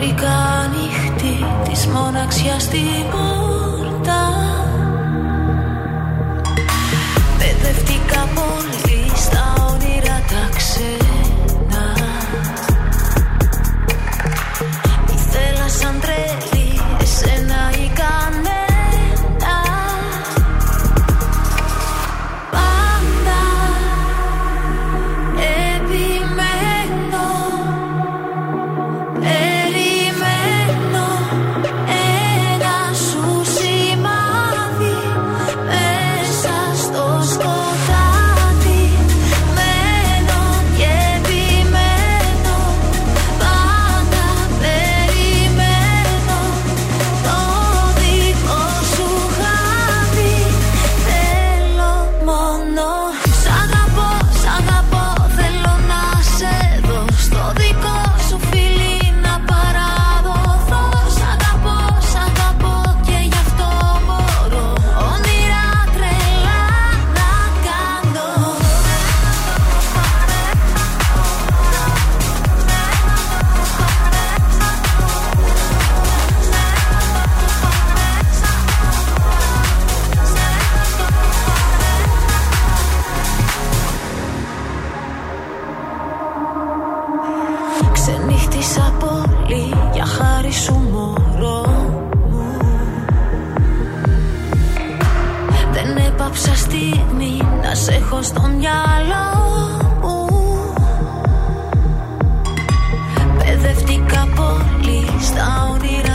βρήκα ανοιχτή της μοναξιάς την πόρτα. Παιδευτήκα πολύ στα όνειρα τα ξένα. Ήθελα σαν τρέλη Δεν έπαψα στιγμή να σε έχω στο μυαλό μου. Παιδευτήκα πολύ στα όνειρα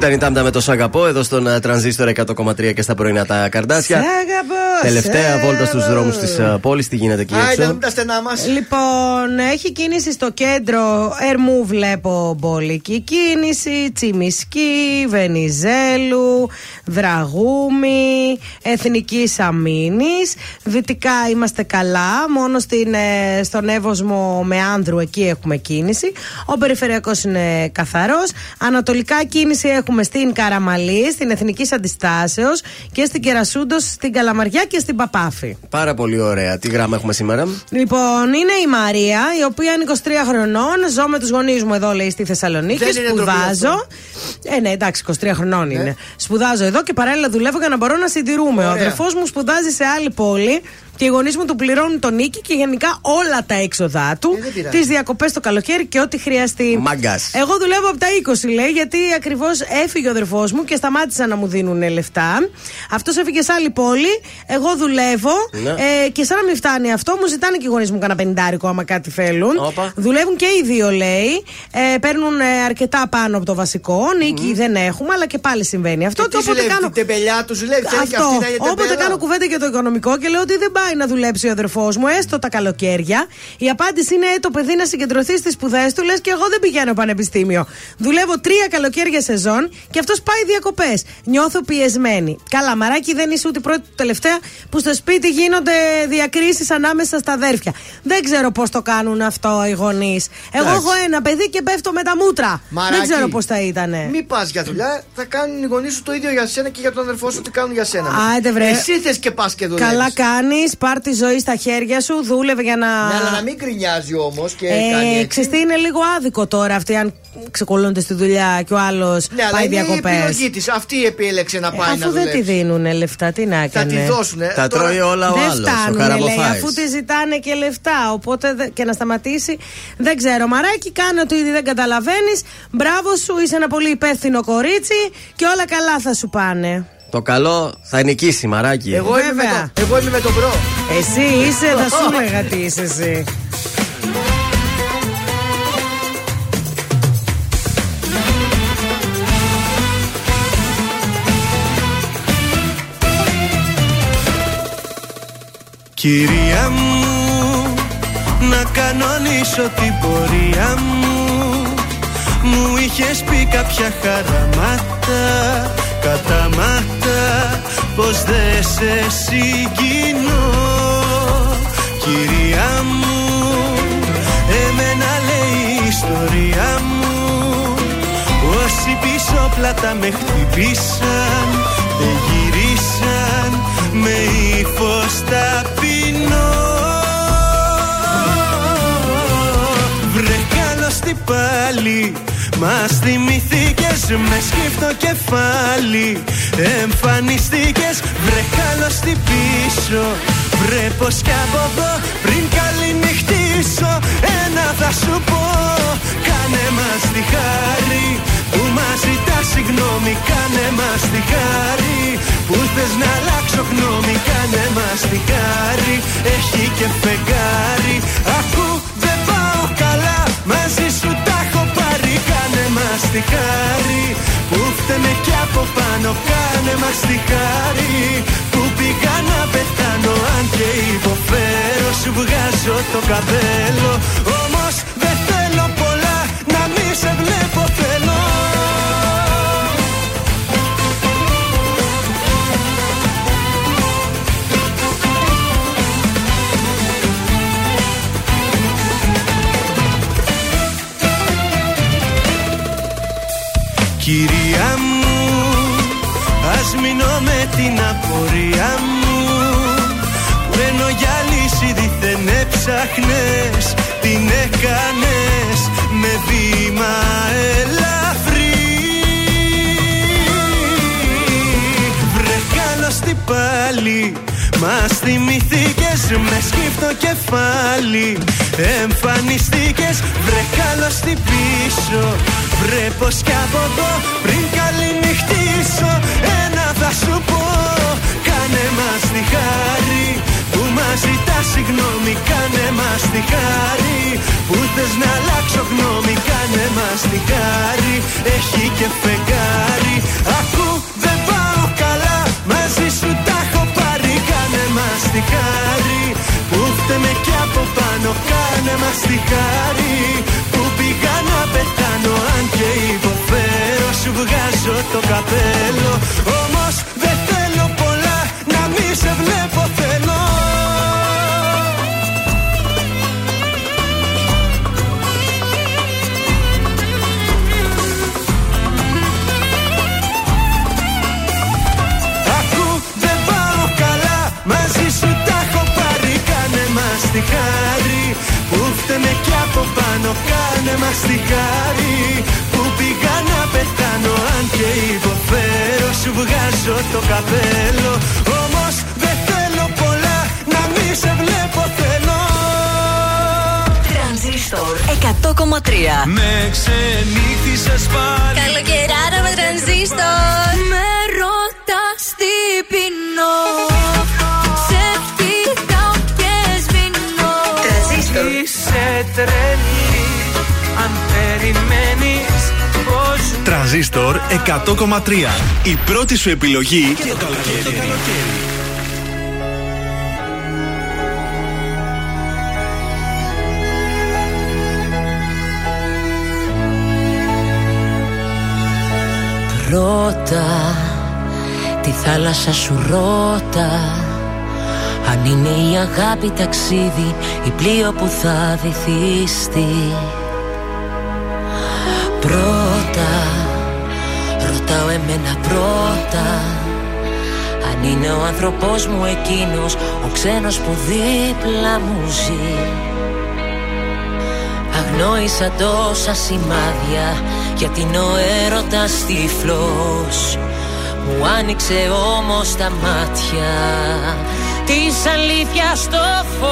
Ήταν η Τάμτα με το Σαγαπό εδώ στον ε, τρανζίστορ 100,3 και στα πρωινά τα καρδάσια. Σ' αγαπώ, Τελευταία σ' βόλτα στους αγαπώ. δρόμους της πόλης. Τι γίνεται εκεί Άιντε, έξω; μην τα στενά μας. Λοιπόν, έχει κίνηση στο κέντρο Ερμού, βλέπω μπολική κίνηση, Τσιμισκή, Βενιζέλου, Δραγούμη, Εθνική Αμήνη. Δυτικά είμαστε καλά, μόνο στην, ε, στον Εύωσμο με Άνδρου εκεί έχουμε κίνηση. Ο περιφερειακός είναι καθαρός. Ανατολικά κίνηση έχουμε στην Καραμαλή, στην Εθνική Αντιστάσεως και στην Κερασούντος, στην Καλαμαριά και στην Παπάφη. Πάρα πολύ ωραία. Τι γράμμα έχουμε σήμερα; Λοιπόν, είναι η Μαρία, η οποία είναι 23 χρονών. Ζω με τους γονείς μου εδώ, λέει, στη Θεσσαλονίκη. Δεν είναι ντροπή Σπουδάζω. Ε, ναι, εντάξει, 23 χρονών είναι. Σπουδάζω εδώ και παράλληλα δουλεύω για να μπορώ να συντηρούμε. Ο Ωραία. αδερφός μου σπουδάζει σε άλλη πόλη και οι γονείς μου του πληρώνουν τον νίκη και γενικά όλα τα έξοδά του. Ε, δεν πειράζει. Τις διακοπές το καλοκαίρι και ό,τι χρειαστεί. Μάγκας. Εγώ δουλεύω από τα 20, λέει, γιατί ακριβώς έφυγε ο αδερφός μου και σταμάτησαν να μου δίνουν λεφτά. Αυτός έφυγε σε άλλη πόλη. Εγώ δουλεύω. Ναι. Ε, και σαν να μην φτάνει αυτό, μου ζητάνε και οι γονείς μου κανένα πενιντάρικο άμα κάτι θέλουν. Όπα. Δουλεύουν και οι δύο, λέει. Ε, παίρνουν ε, αρκετά πάνω από το βασικό. Νίκη δεν έχουμε, αλλά και πάλι συμβαίνει αυτό. Και τι όποτε ζηλεύει, την τεμπελιά του ζηλεύει. Θέλει και αυτό. αυτή να είναι Όποτε τεμπέλα. κάνω κουβέντα για το οικονομικό και λέω ότι δεν πάει να δουλέψει ο αδερφός μου, έστω τα καλοκαίρια. Η απάντηση είναι «Ε, το παιδί να συγκεντρωθεί στις σπουδές του, λες και εγώ δεν πηγαίνω πανεπιστήμιο. Δουλεύω τρία καλοκαίρια σεζόν και αυτός πάει διακοπές. Νιώθω πιεσμένη. Καλά, μαράκι δεν είσαι ούτε πρώτη ούτε τελευταία που στο σπίτι γίνονται διακρίσεις ανάμεσα στα αδέρφια. Δεν ξέρω πώς το κάνουν αυτό οι γονείς. Εγώ Εντάξει. έχω ένα παιδί και πέφτω με τα μούτρα. Μαράκι, δεν ξέρω πώς θα ήτανε. Μην πας για δουλειά, θα κάνουν οι γονείς σου το ίδιο για σένα και για τον αδερφό σου τι κάνουν για σένα. Άντε, βρε. Εσύ θες και πας και δουλεύεις. Καλά κάνεις, πάρ τη ζωή στα χέρια σου, δούλευε για να. Ναι, αλλά να μην γκρινιάζει όμως και κάνει Ε, έτσι. ξέρεις τι, είναι λίγο άδικο τώρα αυτοί αν ξεκολλούνται στη δουλειά και ο άλλος Ναι, αλλά πάει είναι η διακοπές. επιλογή της. Αυτή επέλεξε να πάει να Αφού δεν τη δουλέψει. δίνουν λεφτά, τι να Θα έκανε. τη δώσουνε. Τα Τώρα- τρώει όλα ο δεν άλλος. Ο φτάνουν, λέει, καραμοφάης. αφού τη ζητάνε και λεφτά. Οπότε δε- και να σταματήσει. Δεν ξέρω. Μαράκι, κάνε ότι ήδη δεν καταλαβαίνεις. Μπράβο σου, είσαι ένα πολύ υπεύθυνο κορίτσι και όλα καλά θα σου πάνε. Το καλό θα νικήσει, μαράκι. Εγώ είμαι, με Βέβαια. το, εγώ είμαι με τον bro. Εσύ είσαι, θα σου έλεγα τι είσαι εσύ. Κυρία μου, να κανονίσω την πορεία μου Μου είχες πει κάποια χαραμάτα, καταμάτα Πως δεν σε συγκινώ. Κυρία μου, εμένα λέει η ιστορία μου. Όσοι πίσω πλάτα με χτυπήσαν Δεν γυρίσαν με ύφος ταπεινό πάλι. Μας θυμηθήκες με σκύφτο κεφάλι. Εμφανιστήκες βρε καλώς τι πίσω. Βρε πως κι από εδώ πριν καληνυχτήσω. Ένα θα σου πω Κάνε μας τη χάρη. Που μας ζητάς συγγνώμη Κάνε μας τη χάρη μας τη χάρη που φταίμε κι από πάνω Κάνε μας τη χάρη που πήγα να πεθάνω Αν και υποφέρω σου βγάζω το καπέλο Κυρία μου, ας μείνω με την απορία μου Που ενώ για λύση δίθεν έψαχνες Την έκανες με βήμα ελαφρύ. Βρε καλώς τι πάλι Μας θυμηθήκες με σκύφτο κεφάλι. Εμφανιστήκες βρε καλώς τι πίσω. Βρε πως κι από εδώ πριν καληνυχτήσω. Ένα θα σου πω Κάνε μας τη χάρη. Που μας ζητάς συγγνώμη Κάνε μας τη χάρη. Που θες να αλλάξω γνώμη Κάνε μας τη χάρη. Έχει και φεγγάρι μας τη χάρη Που φταίμε κι από πάνω κάνε μας τη χάρη Που πήγα να πετάνω αν και υποφέρω Σου βγάζω το καπέλο. Όμως δεν θέλω πολλά να μη σε βλέπω. Μας τη χάρη Που φταίμε κι από πάνω. Κάνε μας τη χάρη Που πήγα να πεθάνω. Αν και υποφέρω Σου βγάζω το καπέλο. Όμως δεν θέλω πολλά Να μη σε βλέπω θέλω. Τρανζίστορ 100,3 Με ξενύχτησες πάλι. Καλοκαιράρα με τρανζίστορ. Με τρελή Αν περιμένεις πως Τρανζίστορ 100,3. Η πρώτη σου επιλογή για το καλοκαίρι. Ρώτα τη θάλασσα σου ρώτα Αν είναι η αγάπη ταξίδι ή πλοίο που θα βυθιστεί. Πρώτα ρωτάω εμένα πρώτα. Αν είναι ο άνθρωπός μου εκείνος ο ξένος που δίπλα μου ζει. Αγνόησα τόσα σημάδια γιατί είναι ο έρωτας τυφλός. Μου άνοιξε όμως τα μάτια της αλήθειας στο φως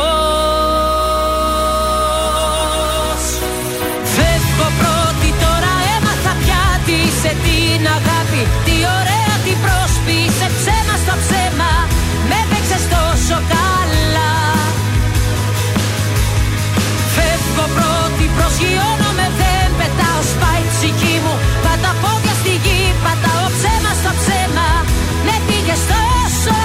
Φεύγω πρώτη τώρα έμαθα πια τι σε την αγάπη Τι ωραία τι πρόσπισε ψέμα στο ψέμα Με παίξες τόσο καλά Φεύγω πρώτη, προσγειώνομαι, δεν πετάω, σπάει η ψυχή μου. Πατά πόδια στη γη, πατάω ψέμα στο ψέμα. Με πήγες τόσο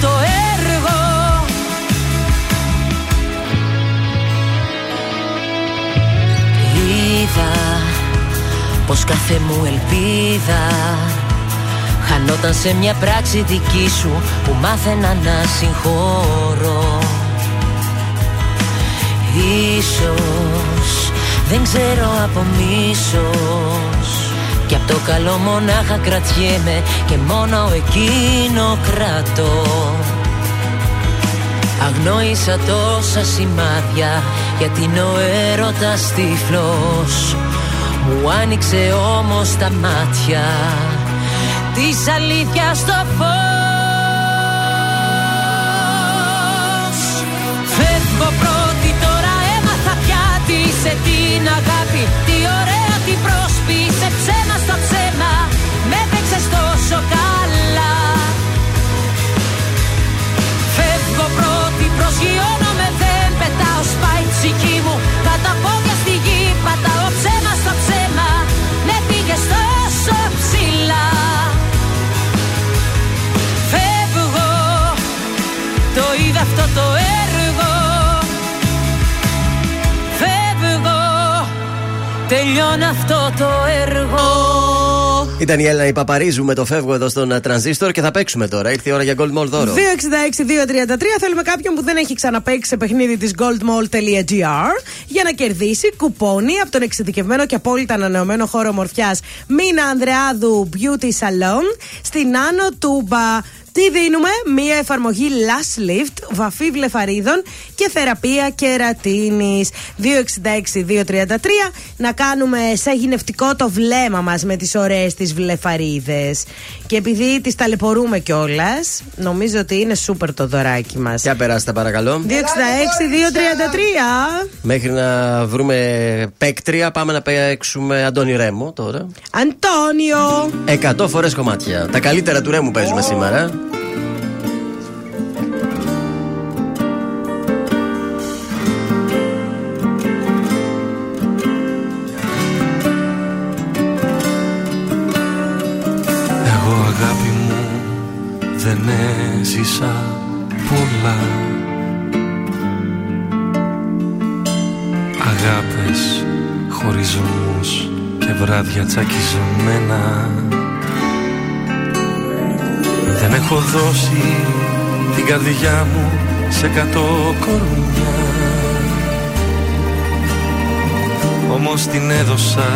το έργο. Είδα πως κάθε μου ελπίδα Χανόταν σε μια πράξη δική σου που μάθαινα να συγχωρώ Ίσως δεν ξέρω από μίσος Κι απ' το καλό μονάχα κρατιέμαι και μόνο εκείνο κρατώ. Αγνόησα τόσα σημάδια γιατί είναι ο έρωτας τυφλός. Μου άνοιξε όμως τα μάτια της αλήθειας στο φως. Φεύγω πρώτη τώρα έμαθα πια τι σε την αγάπη Τι ωραία τι πρόσπισε Τελειώνει αυτό το έργο Ήταν η Έλληνα η Παπαρίζου με το φεύγω εδώ στον ε, τρανζίστορ και θα παίξουμε τώρα. Ήρθε η ώρα για Gold Mall δώρο. 266-233 θέλουμε κάποιον που δεν έχει ξαναπαίξει σε παιχνίδι της goldmall.gr για να κερδίσει κουπόνι από τον εξειδικευμένο και απόλυτα ανανεωμένο χώρο ομορφιάς Μίνα Ανδρεάδου Beauty Salon στην Άνω Τούμπα. Τι δίνουμε, μία εφαρμογή Last Lift, βαφή βλεφαρίδων και θεραπεία κερατίνης. 266-233 να κάνουμε σαν γυναιευτικό το βλέμμα μας με τις ωραίες τις βλεφαρίδες. Και επειδή τις ταλαιπωρούμε κιόλας, νομίζω ότι είναι σούπερ το δωράκι μας. Για περάστε παρακαλώ. 266-233 Μέχρι να βρούμε παίκτρια, πάμε να παίξουμε Αντώνη Ρέμο τώρα. Αντώνιο! 100 φορές κομμάτια. Τα καλύτερα του Ρέμου παίζουμε σήμερα. Αγάπες, χωρισμούς και βράδια τσακισμένα. Δεν έχω δώσει την καρδιά μου σε κατώ κορμιά. Όμως την έδωσα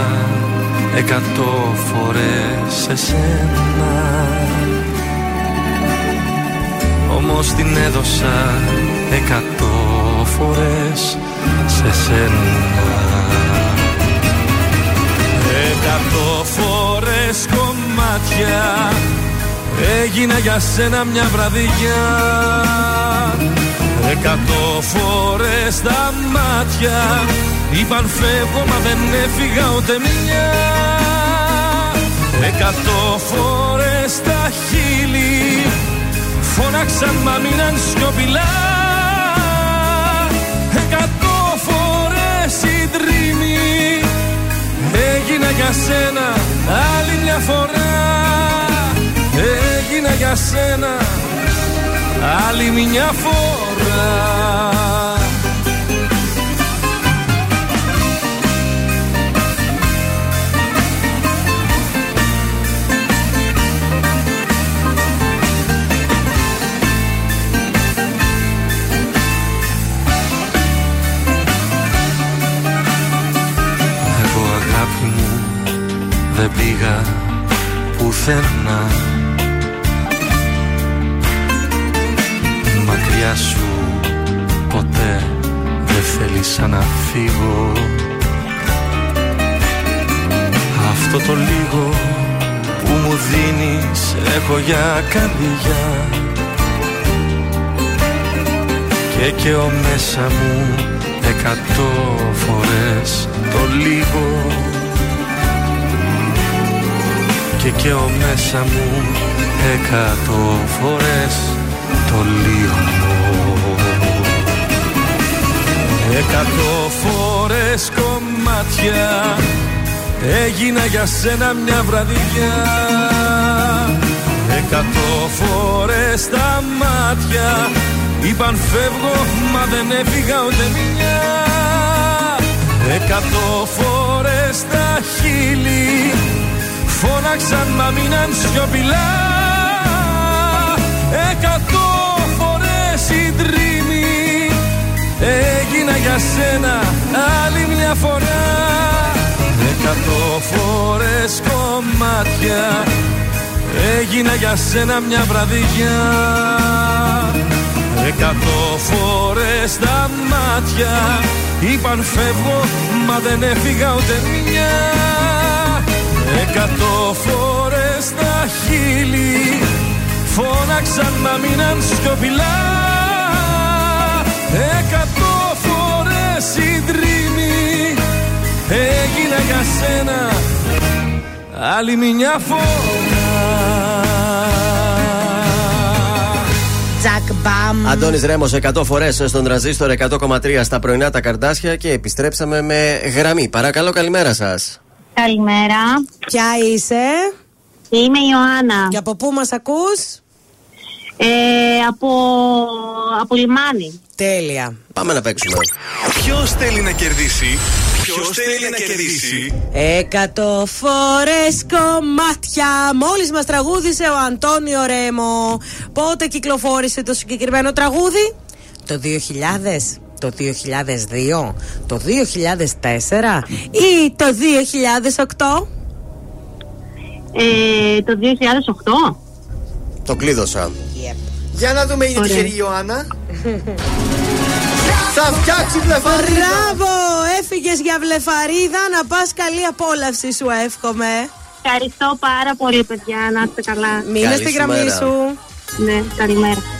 εκατό φορές σε σένα Όμως την έδωσα εκατό φορές σε σένα. Εκατό φορές κομμάτια Έγινα για σένα μια βραδιά. Εκατό φορές τα μάτια Είπαν φεύγω μα δεν έφυγα ούτε μια Εκατό φορές τα χείλη Φώναξαν μα μείναν σιωπηλά. Εκατό φορές οι δρύμοι Έγινα για σένα άλλη μια φορά. Έγινα για σένα άλλη μια φορά δεν πήγα πουθενά. Μακριά σου ποτέ δεν θέλησα να φύγω. Αυτό το λίγο που μου δίνεις έχω για καρδιά. Και και ο μέσα μου εκατό φορές το λίγο Και και ο μέσα μου εκατό φορές το λίγο Εκατό φορές κομμάτια έγινα για σένα μια βραδιά. Εκατό φορές τα μάτια είπαν φεύγω μα δεν έφυγα ούτε μια Εκατό φορές τα χείλη φώναξαν μα μείναν σιωπηλά. Εκατό φορές οι δρύμοι έγινα για σένα άλλη μια φορά. Εκατό φορές κομμάτια έγινα για σένα μια βραδιά. Εκατό φορές τα μάτια είπαν φεύγω μα δεν έφυγα ούτε μια Εκατό φορές τα χείλη φώναξαν μα μείναν σιωπηλά Εκατό φορές οι δρύμοι έγινα για σένα άλλη μια φορά Τζακ μπαμ. Αντώνης Ρέμος 100 φορές στον τραζίστορ 100,3 στα πρωινά τα καρτάσια και επιστρέψαμε με γραμμή. Παρακαλώ, καλημέρα σας. Καλημέρα. Ποια είσαι; Είμαι η Ιωάννα. Και από πού μας ακούς; Ε, από, από λιμάνι. Τέλεια. Πάμε να παίξουμε. Ποιος θέλει να κερδίσει, Ποιος θέλει να κερδίσει; Εκατό φορές κομμάτια. Μόλις μας τραγούδισε ο Αντώνιο Ρέμο. Πότε κυκλοφόρησε το συγκεκριμένο τραγούδι, Το 2000. Το 2002, το 2004 ή το 2008. Ε, το 2008. Το κλείδωσα. Για να δούμε, είναι Ωραία. τυχερή η Ιωάννα. Θα φτιάξει βλεφαρίδα. Μπράβο! Έφυγες για βλεφαρίδα. Να πας καλή απόλαυση, σου εύχομαι. Ευχαριστώ πάρα πολύ, παιδιά. Να είστε καλά. Μείνε στη γραμμή σου. Ναι, καλημέρα.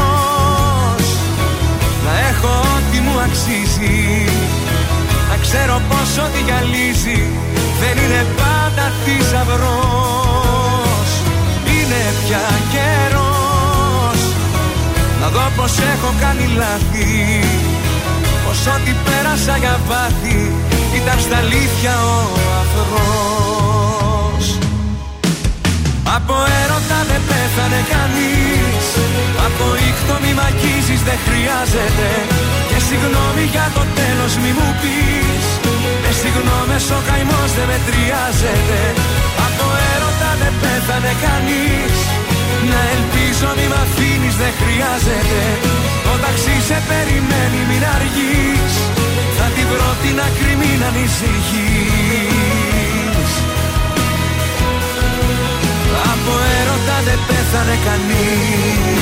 αξίζει. Να ξέρω πως ό,τι γυαλίζει Δεν είναι πάντα θησαυρός. Είναι πια καιρός. Να δω πως έχω κάνει λάθη. Πως ό,τι πέρασα για βάθη Ήταν στα αλήθεια ο αφρός από έρωτα δεν πέθανε κανείς. Από ήχτο μη μ' αγγίζεις δεν χρειάζεται. Και συγγνώμη για το τέλος μη μου πεις. Με συγγνώμες ο καημός δεν μετριάζεται. Από έρωτα δεν πέθανε κανείς. Να ελπίζω μη μ' αφήνεις δεν χρειάζεται. Το ταξί σε περιμένει μην αργείς. Θα την βρω την άκρη μην ανησυχείς. Από έρωτα δεν πέθανε κανείς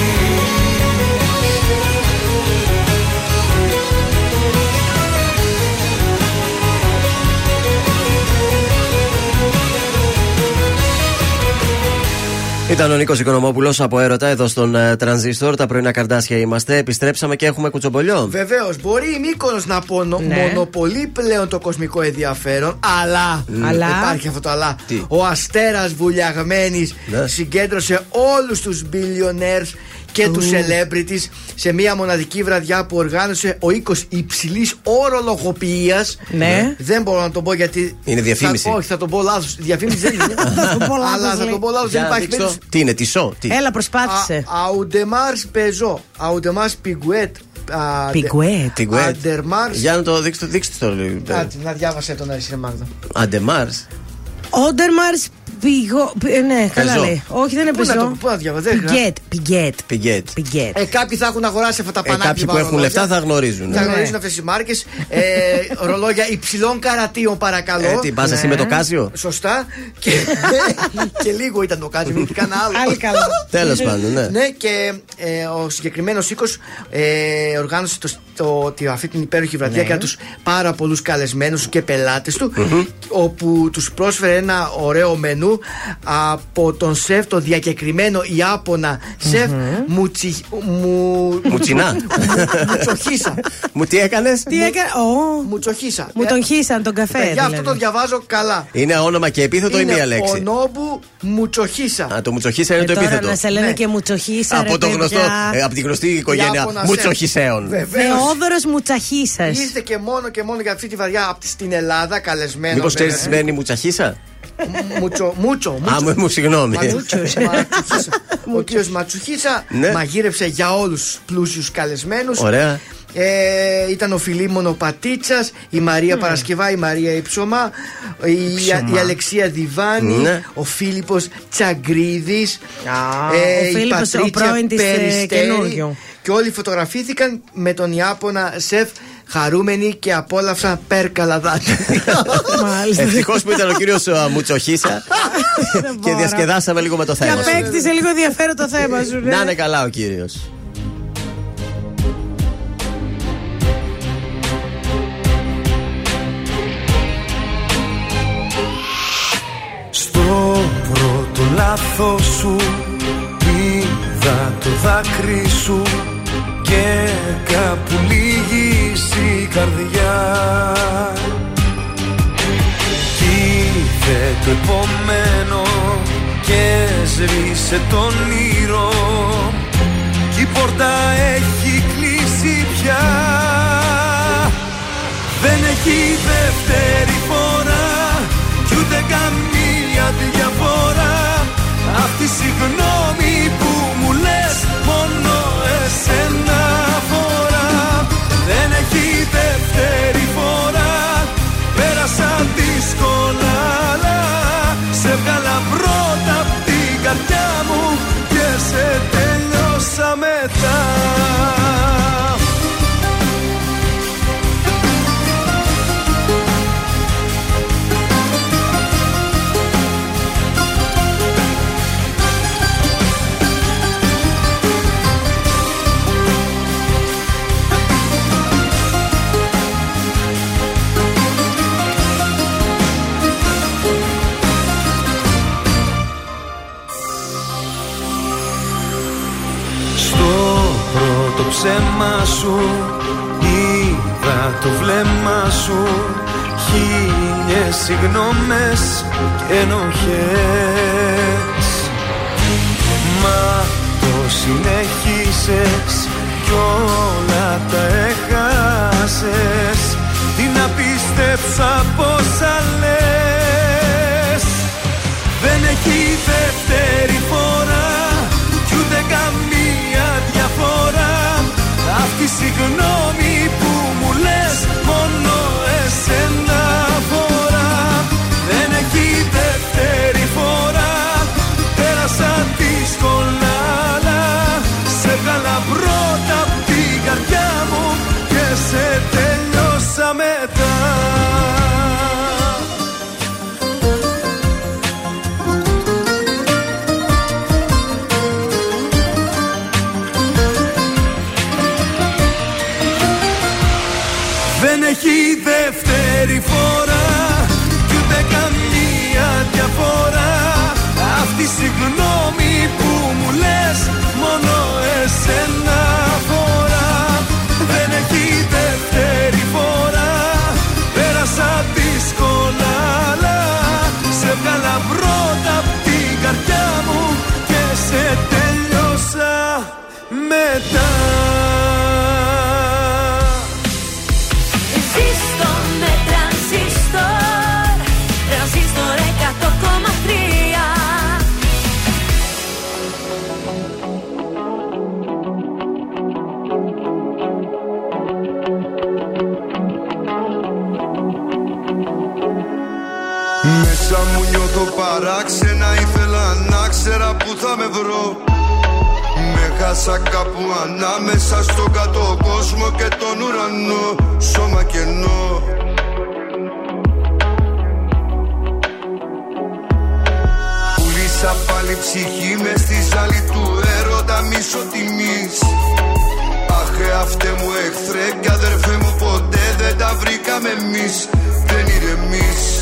Ήταν ο Νίκος Οικονομόπουλος από έρωτα εδώ στον ε, Τρανζίστορ. Τα πρωινά καρδάσια είμαστε. Επιστρέψαμε και έχουμε κουτσομπολιό. Βεβαίως, μπορεί η Μύκονος να πονο, Ναι. μονοπολεί πλέον το κοσμικό ενδιαφέρον, αλλά. Αλλά; Υπάρχει αυτό το αλλά. Τι; Ο Αστέρας Βουλιαγμένης Ναι. συγκέντρωσε όλους τους billionaires και του celebrities σε μια μοναδική βραδιά που οργάνωσε ο οίκος υψηλής ορολογοποιία. Ναι. Δεν μπορώ να τον πω γιατί. Είναι διαφήμιση. Θα, όχι, θα τον πω λάθος. Διαφήμιση δεν είναι. τον πω λάθος, Αλλά θα λέει. τον πω λάθος. Δεν Για υπάρχει δείξω. περίπτωση. Τι είναι, τι σο, τι; Έλα, προσπάθησε. Αουντεμάρ Πεζό. Αουντεμάρ Πιγκουέτ. Πιγκουέτ. Την Κουέτ. Αντερμάρ. Για να το δείξετε, δείξτε το λίγο. Κάτσε, να διάβασε τον Αρισία Μάγδα. Αντεμάρ. Όντερμαρς πηγό. πι- Ναι, καλά Πεζό. λέει. Όχι, δεν είναι Πού να πεζό. το- πού να διαβάζω, δεν Πιγκέτ. Πιγκέτ. Πιγκέτ. Πιγκέτ. Ε, κάποιοι θα έχουν αγοράσει αυτά τα Ε, πανάκια. κάποιοι που έχουν λεφτά θα γνωρίζουν. Θα ε. γνωρίζουν αυτές τι μάρκες. Ε, ρολόγια υψηλών καρατίων, παρακαλώ. Ε, τι, πας εσύ με το Κάσιο; Σωστά. Και, και λίγο ήταν το Κάσιο, μην κανένα άλλο. Άλλη καλά. Τέλος πάντων, ναι. Ναι, και ε, ο συγκεκριμένος οίκος ε, οργάνωσε το, το, τη- αυτή την υπέροχη βραδιά Ναι. για τους πάρα πολλούς καλεσμένους και πελάτες του, όπου τους πρόσφερε ένα ωραίο μενού από τον σεφ, το διακεκριμένο Ιάπωνα σεφ Μουτσι, μου, Μουτσινά. Μουτσοχίσα. Μου τι έκανες; Τι έκανε. Ω, Μουτσοχίσα. Μου τον χύσαν τον καφέ. Παιδιά, αυτό δηλαδή. το διαβάζω καλά. Είναι όνομα και επίθετο ή Είναι μία Ο λέξη. Νόμπου Μουτσοχίσα. Α, το μουτσοχίσα είναι Ε, το τώρα επίθετο. να σε λένε Ναι. και μουτσοχίσα. Από ρε, το γνωστό, παιδιά. ε, από τη γνωστή οικογένεια Ιάπωνας σεφ. μουτσοχισέων. Βεβαίως. Θόδωρο Μουτσαχίσα. Ήρθε και μόνο και μόνο για αυτή τη βαριά από- στην Ελλάδα καλεσμένο. Μήπως ξέρεις τι σημαίνει μουτσαχίσα. Μουτσο, μουτσο, Α, μου, μου συγγνώμη. Ματσούχισα. Ο κύριος Ματσουχίσα Ναι. μαγείρεψε για όλους τους πλούσιους καλεσμένους. Ωραία. Ε, ήταν ο Φιλίμωνο Πατίτσα, η Μαρία Παρασκευά, η Μαρία Υψωμά, η, Υψωμά. η Αλεξία Διβάνη, Ναι. ο Φίλιππος Τσαγκρίδης, ο η Φίλιππος, ο Πατρίτσια πρώην της, ε, Περιστέρη. καινούριου. Και όλοι φωτογραφήθηκαν με τον Ιάπωνα σεφ χαρούμενοι και απόλαυσαν πέρκαλα δάκρυα. Ευτυχώς που ήταν ο κύριος Μουτσοχίσα και διασκεδάσαμε λίγο με το Και θέμα. σου. απέκτησε λίγο ενδιαφέρον το θέμα σου. ναι. Να είναι καλά ο κύριος. Στο πρώτο λάθος σου είδα το δάκρυ σου και κάπου λύγησε η καρδιά. Κι είδε το επόμενο και σβήσε το όνειρο κι η πόρτα έχει κλείσει πια. Δεν έχει δεύτερη φορά. Κι ούτε καμία διαφορά. Αυτή η συγγνώμη που ψέμα σου είδα το βλέμμα σου Χίλιες συγγνώμες και ενοχές. Μα το συνέχισες κι όλα τα έχασες Τι να πίστεψα πόσα λες. Δεν έχει δεύτερη Αυτή η συγγνώμη ανάμεσα στον κάτω κόσμο και τον ουρανό. Σώμα κενό. Πουλήσα πάλι ψυχή μες στη ζάλη του έρωτα μίσο τιμής. Αχ αυτέ μου εχθρέ και αδερφέ μου ποτέ δεν τα βρήκαμε εμείς. Δεν ηρεμείς. Δεν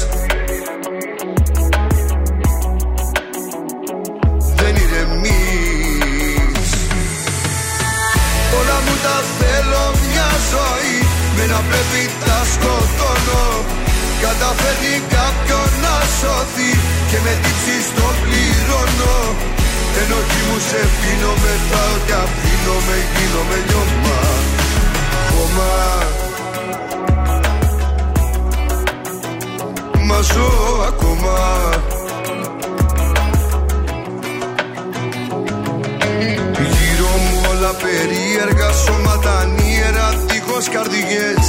πρέπει τα σκοτώνω. Καταφέρνει κάποιον να σωθεί Και με τύψεις το πληρώνω. Ενοχή μου σε πίνω Μετράω και αφήνω Με γίνομαι λιώμα Ακόμα Μα ζω ακόμα. Γύρω μου όλα περίεργα σώματα νύερα δίχως καρδιές.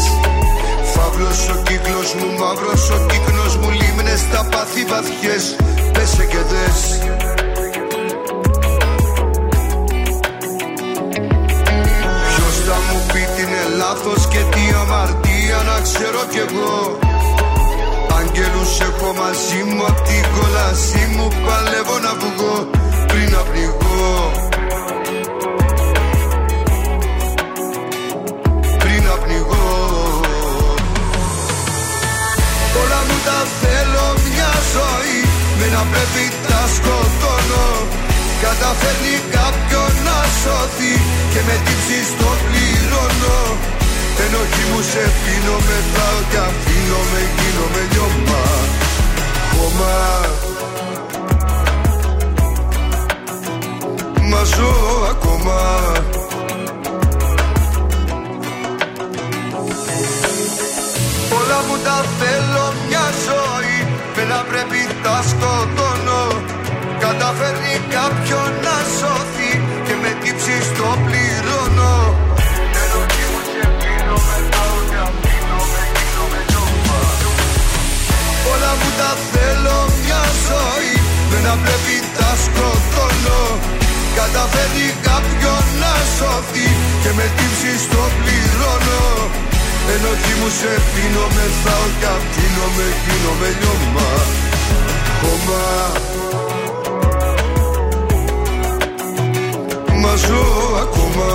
Φαύλος ο κύκλος μου, μαύρος ο κύκνος μου Λίμνες στα πάθη βαθιές. Πέσε και δες. Ποιος θα μου πει τι είναι λάθος και τι αμαρτία να ξέρω κι εγώ. Αγγέλους έχω μαζί μου απ' την κόλασή μου Παλεύω να βγω πριν να πνιγώ να πρέπει τα σκοτώνω. Καταφέρνει κάποιον να σώθει Και με τύψεις το πληρώνω. Ενοχή μου σε πίνω μετράω και αφήνω με γίνομαι λιώμα Χώμα. Μα ζω ακόμα. Όλα μου τα θέλω μια ζωή Με να πρέπει τα σκοτώνω Καταφέρνει κάποιον να σώθει Και με τύψεις το πληρώνω. Ενοχή μου σε πίνω μετράω και αφήνω με γίνομαι λιώμα Όλα μου τα θέλω μια ζωή Με να πρέπει τα σκοτώνω Καταφέρνει κάποιον να σώθει Και με τύψεις το πληρώνω Ενοχή μου σε πίνω μεθάω και αφήνω με γίνομαι λιώμα. Χώμα Μα ζω ακόμα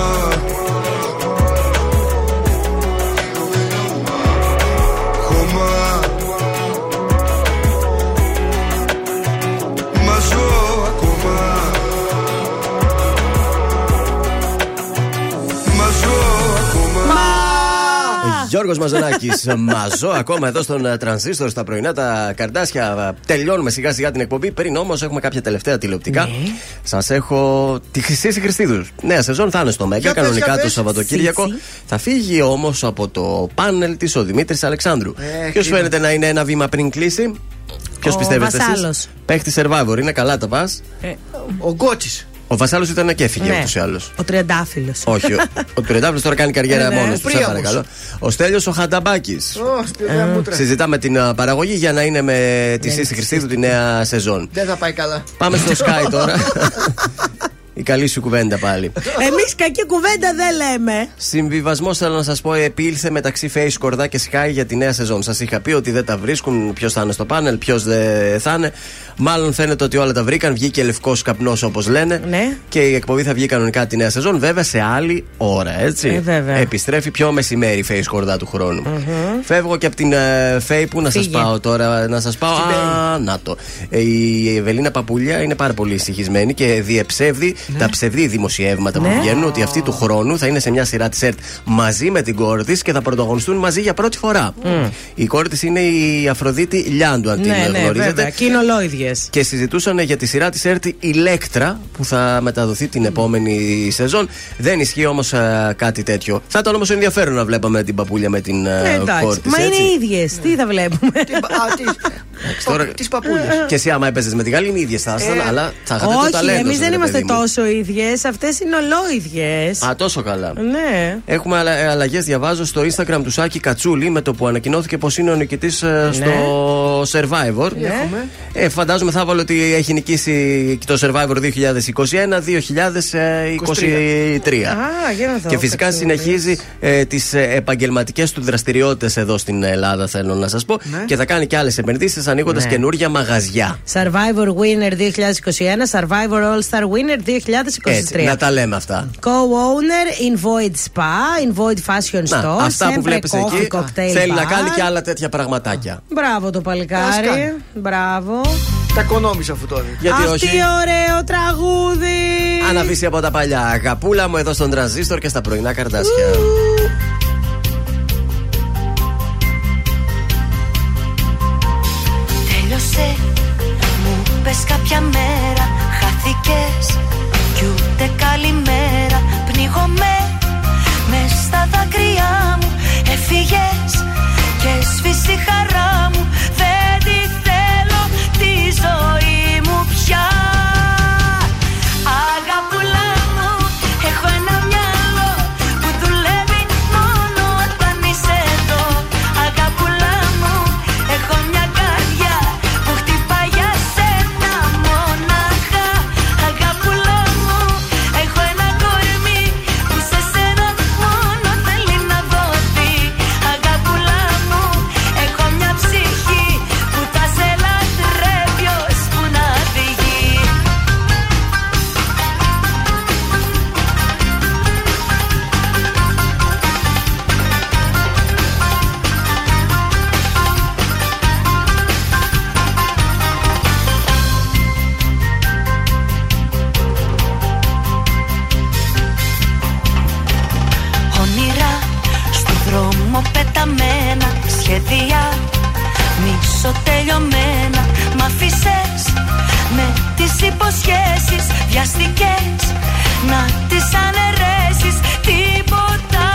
Γιώργος Μαζονάκη, μαζό ακόμα εδώ στον ε, τρανζίστορ στα πρωινά τα καρτάσια. Τελειώνουμε σιγά σιγά την εκπομπή. Πριν όμως έχουμε κάποια τελευταία τηλεοπτικά. Σας έχω τη Χρυσή Χριστίδους. Νέα σεζόν θα είναι στο Μέγκα, Για πες, κανονικά για το πες. Σαββατοκύριακο. Σύση. Θα φύγει όμως από το πάνελ της ο Δημήτρης Αλεξάνδρου. Ε, Ποιος κρίμα. φαίνεται να είναι ένα βήμα πριν κλείσει; Ποιος Ο πιστεύετε εσείς; Βασάλος. Παίχτη survivor, είναι καλά τα πας; Ο Γκότσι. Ο Βασάλος ήταν και έφυγε Ναι. ούτως ή άλλως. Ο Τριαντάφυλλος. Όχι, ο, ο Τριαντάφυλλος τώρα κάνει καριέρα Ναι, ναι. μόνος του. Σε Πρίαμος. παρακαλώ. Ο Στέλιος ο Χανταμπάκης. Ω, σπιωτά μούτρα. Συζητάμε την α, παραγωγή για να είναι με τη Σύση Χριστίδου τη νέα σεζόν. Δεν θα πάει καλά. Πάμε στο Sky τώρα. Η καλή σου κουβέντα πάλι. Εμείς κακή κουβέντα δεν λέμε. Συμβιβασμός θέλω να σας πω επήλθε μεταξύ Face Κορδά και Sky για τη νέα σεζόν. Σας είχα πει ότι δεν τα βρίσκουν, ποιος θα είναι στο πάνελ, ποιος δεν θα είναι. Μάλλον φαίνεται ότι όλα τα βρήκαν. Βγήκε λευκός καπνός όπως λένε. Ναι. Και η εκπομπή θα βγει κανονικά τη νέα σεζόν, βέβαια σε άλλη ώρα, έτσι. Ε, βέβαια. Επιστρέφει πιο μεσημέρι η Face Κορδά του χρόνου. Φεύγω και από την ε, Φέη που να σας Φύγε. πάω τώρα. Να σας πάω. Α, να το. Ε, η Ευελίνα Παπουλιά είναι πάρα πολύ ησυχισμένη και διεψεύδει τα ψευδή δημοσιεύματα που Ναι. βγαίνουν ότι αυτή του χρόνου θα είναι σε μια σειρά τη ΕΡΤ μαζί με την κόρη της και θα πρωταγωνιστούν μαζί για πρώτη φορά. Η κόρη της είναι η Αφροδίτη Λιάντου, αν Ναι, την ναι, γνωρίζετε. βέβαια. Κοινολόιδιε. Και συζητούσαν για τη σειρά της ΕΡΤ Ηλέκτρα που θα μεταδοθεί την επόμενη σεζόν. Δεν ισχύει όμως κάτι τέτοιο. Θα ήταν όμως ενδιαφέρον να βλέπαμε την παπούλια με την ε, Ναι, εντάξει. κόρη της. Μα είναι ίδιες. Τι θα βλέπουμε; Τώρα... Τις παππούλε. Και εσύ, άμα έπαιζες με τη Γαλλή, είναι ίδιες θα ήσασταν, αλλά θα είχατε το Όχι, ταλέντο. εμείς σας, δεν ρε είμαστε παιδί μου. τόσο ίδιες. Αυτές είναι ολόιδιες. Α, τόσο καλά. Ναι. Έχουμε αλλαγές, διαβάζω στο Instagram του Σάκη Κατσούλη με το που ανακοινώθηκε πως είναι ο νικητής στο Survivor. Έχουμε. Ε, φαντάζομαι θα βάλω ότι έχει νικήσει και το Survivor 2021-2023. Α, για να δω. Και φυσικά Κατσούλης. συνεχίζει ε, τις επαγγελματικές του δραστηριότητες εδώ στην Ελλάδα, θέλω να σας πω. Και θα κάνει και άλλες επενδύσεις ανοίγοντας Ναι. καινούργια μαγαζιά. Survivor Winner 2021, Survivor All Star Winner 2023. Έτσι, να τα λέμε αυτά. Co-owner in Void Spa, in Void Fashion Να, Store, αυτά που Sempre βλέπεις Coffee εκεί Cocktail θέλει να Bar. κάνει και άλλα τέτοια πραγματάκια. Μπράβο το Ας παλικάρι. κάνει; Μπράβο. Τα κονόμησα αυτό τώρα. Γιατί Αχ, όχι; τι ωραίο τραγούδι. Αναβήσει από τα παλιά. Αγαπούλα μου εδώ στον τρανζίστορ και στα πρωινά καρτάσια. Τέλειωσε, μου πες κάποια μέρα Χάθηκες άλλη μέρα. Πνίγομαι με στα δάκρυά μου. Έφυγες και σβήσει χαρά τις υποσχέσεις Βιαστικές να τις αναιρέσεις. Τίποτα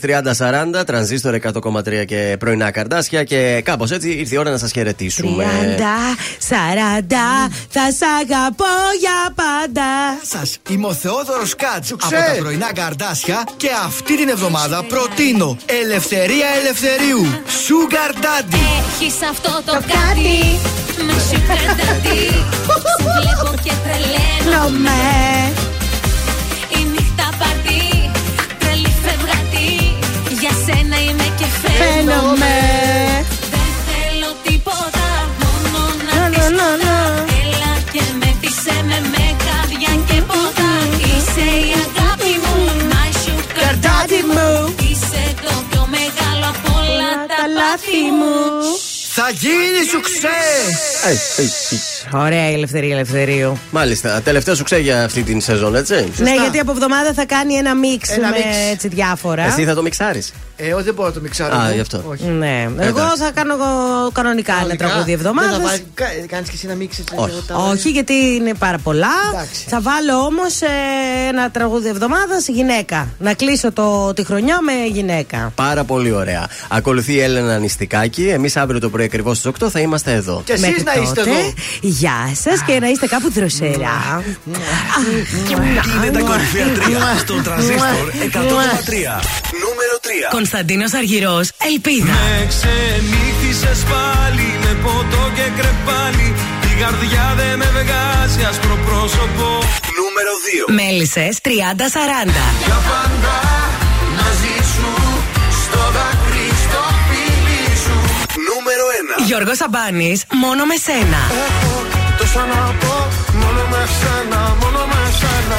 Μέλισσε 30-40, τρανζίστορ 100,3 και πρωινά καρδάσια. Και κάπως έτσι ήρθε η ώρα να σας χαιρετήσουμε. 30, 40, θα σ' αγαπώ για πάντα. Σας, είμαι ο Θεόδωρος Κάτ από τα πρωινά καρδάσια και αυτή την εβδομάδα προτείνω Ελευθερία Ελευθερίου. Sugar Daddy. Έχεις αυτό το κάτι Με sugar daddy Σε βλέπω και τρελαίνομαι φαίνομαι Δεν θέλω τίποτα Μόνο να τις Έλα και με πείσε με με καρδιά και ποτά Είσαι η αγάπη μου My sugar daddy μου Είσαι το πιο μεγάλο από όλα τα λάθη μου Θα γίνει σου ξέ! Ωραία η ελευθερία ελευθερίου. Μάλιστα, τελευταίο σου ξέρει για αυτή την σεζόν, έτσι. Ναι, γιατί από εβδομάδα θα κάνει ένα μίξ Ένα με μίξ. έτσι διάφορα. Εσύ θα το μιξάρεις. Ε, εγώ δεν μπορώ να το μιξάρω. Α, εγώ. γι' αυτό. Όχι. Ναι, εγώ θα κάνω εγώ κανονικά ένα τραγούδι εβδομάδας. Κάνεις και εσύ να μίξεις. Όχι, γιατί είναι πάρα πολλά. Θα βάλω όμως ένα τραγούδι εβδομάδας γυναίκα. Να κλείσω το, τη χρονιά με γυναίκα. Πάρα πολύ ωραία. Ακολουθεί η Έλενα Νηστικάκη. Εμείς αύριο το πρωί ακριβώς στις 8 θα είμαστε εδώ. Και εσείς Μέχρι να είστε τότε, εδώ. Γεια σας και να είστε κάπου δροσερά. Είναι τα κορυφαία τρία στον τραζίστορ 100,3. Νούμερο 3. Κωνσταντίνος Αργυρός, Ελπίδα. Με ξενύχτησες πάλι με ποτό και κρεπάλι Η καρδιά δεν με βγάζει άσπρο πρόσωπο Νούμερο 2. Μέλισσες 30-40. Για πάντα μαζί σου στο δάκρυ στο φίλι σου Νούμερο 1. Γιώργος Σαμπάνης, μόνο με σένα. Τόσα να πω μόνο με σένα, μόνο με σένα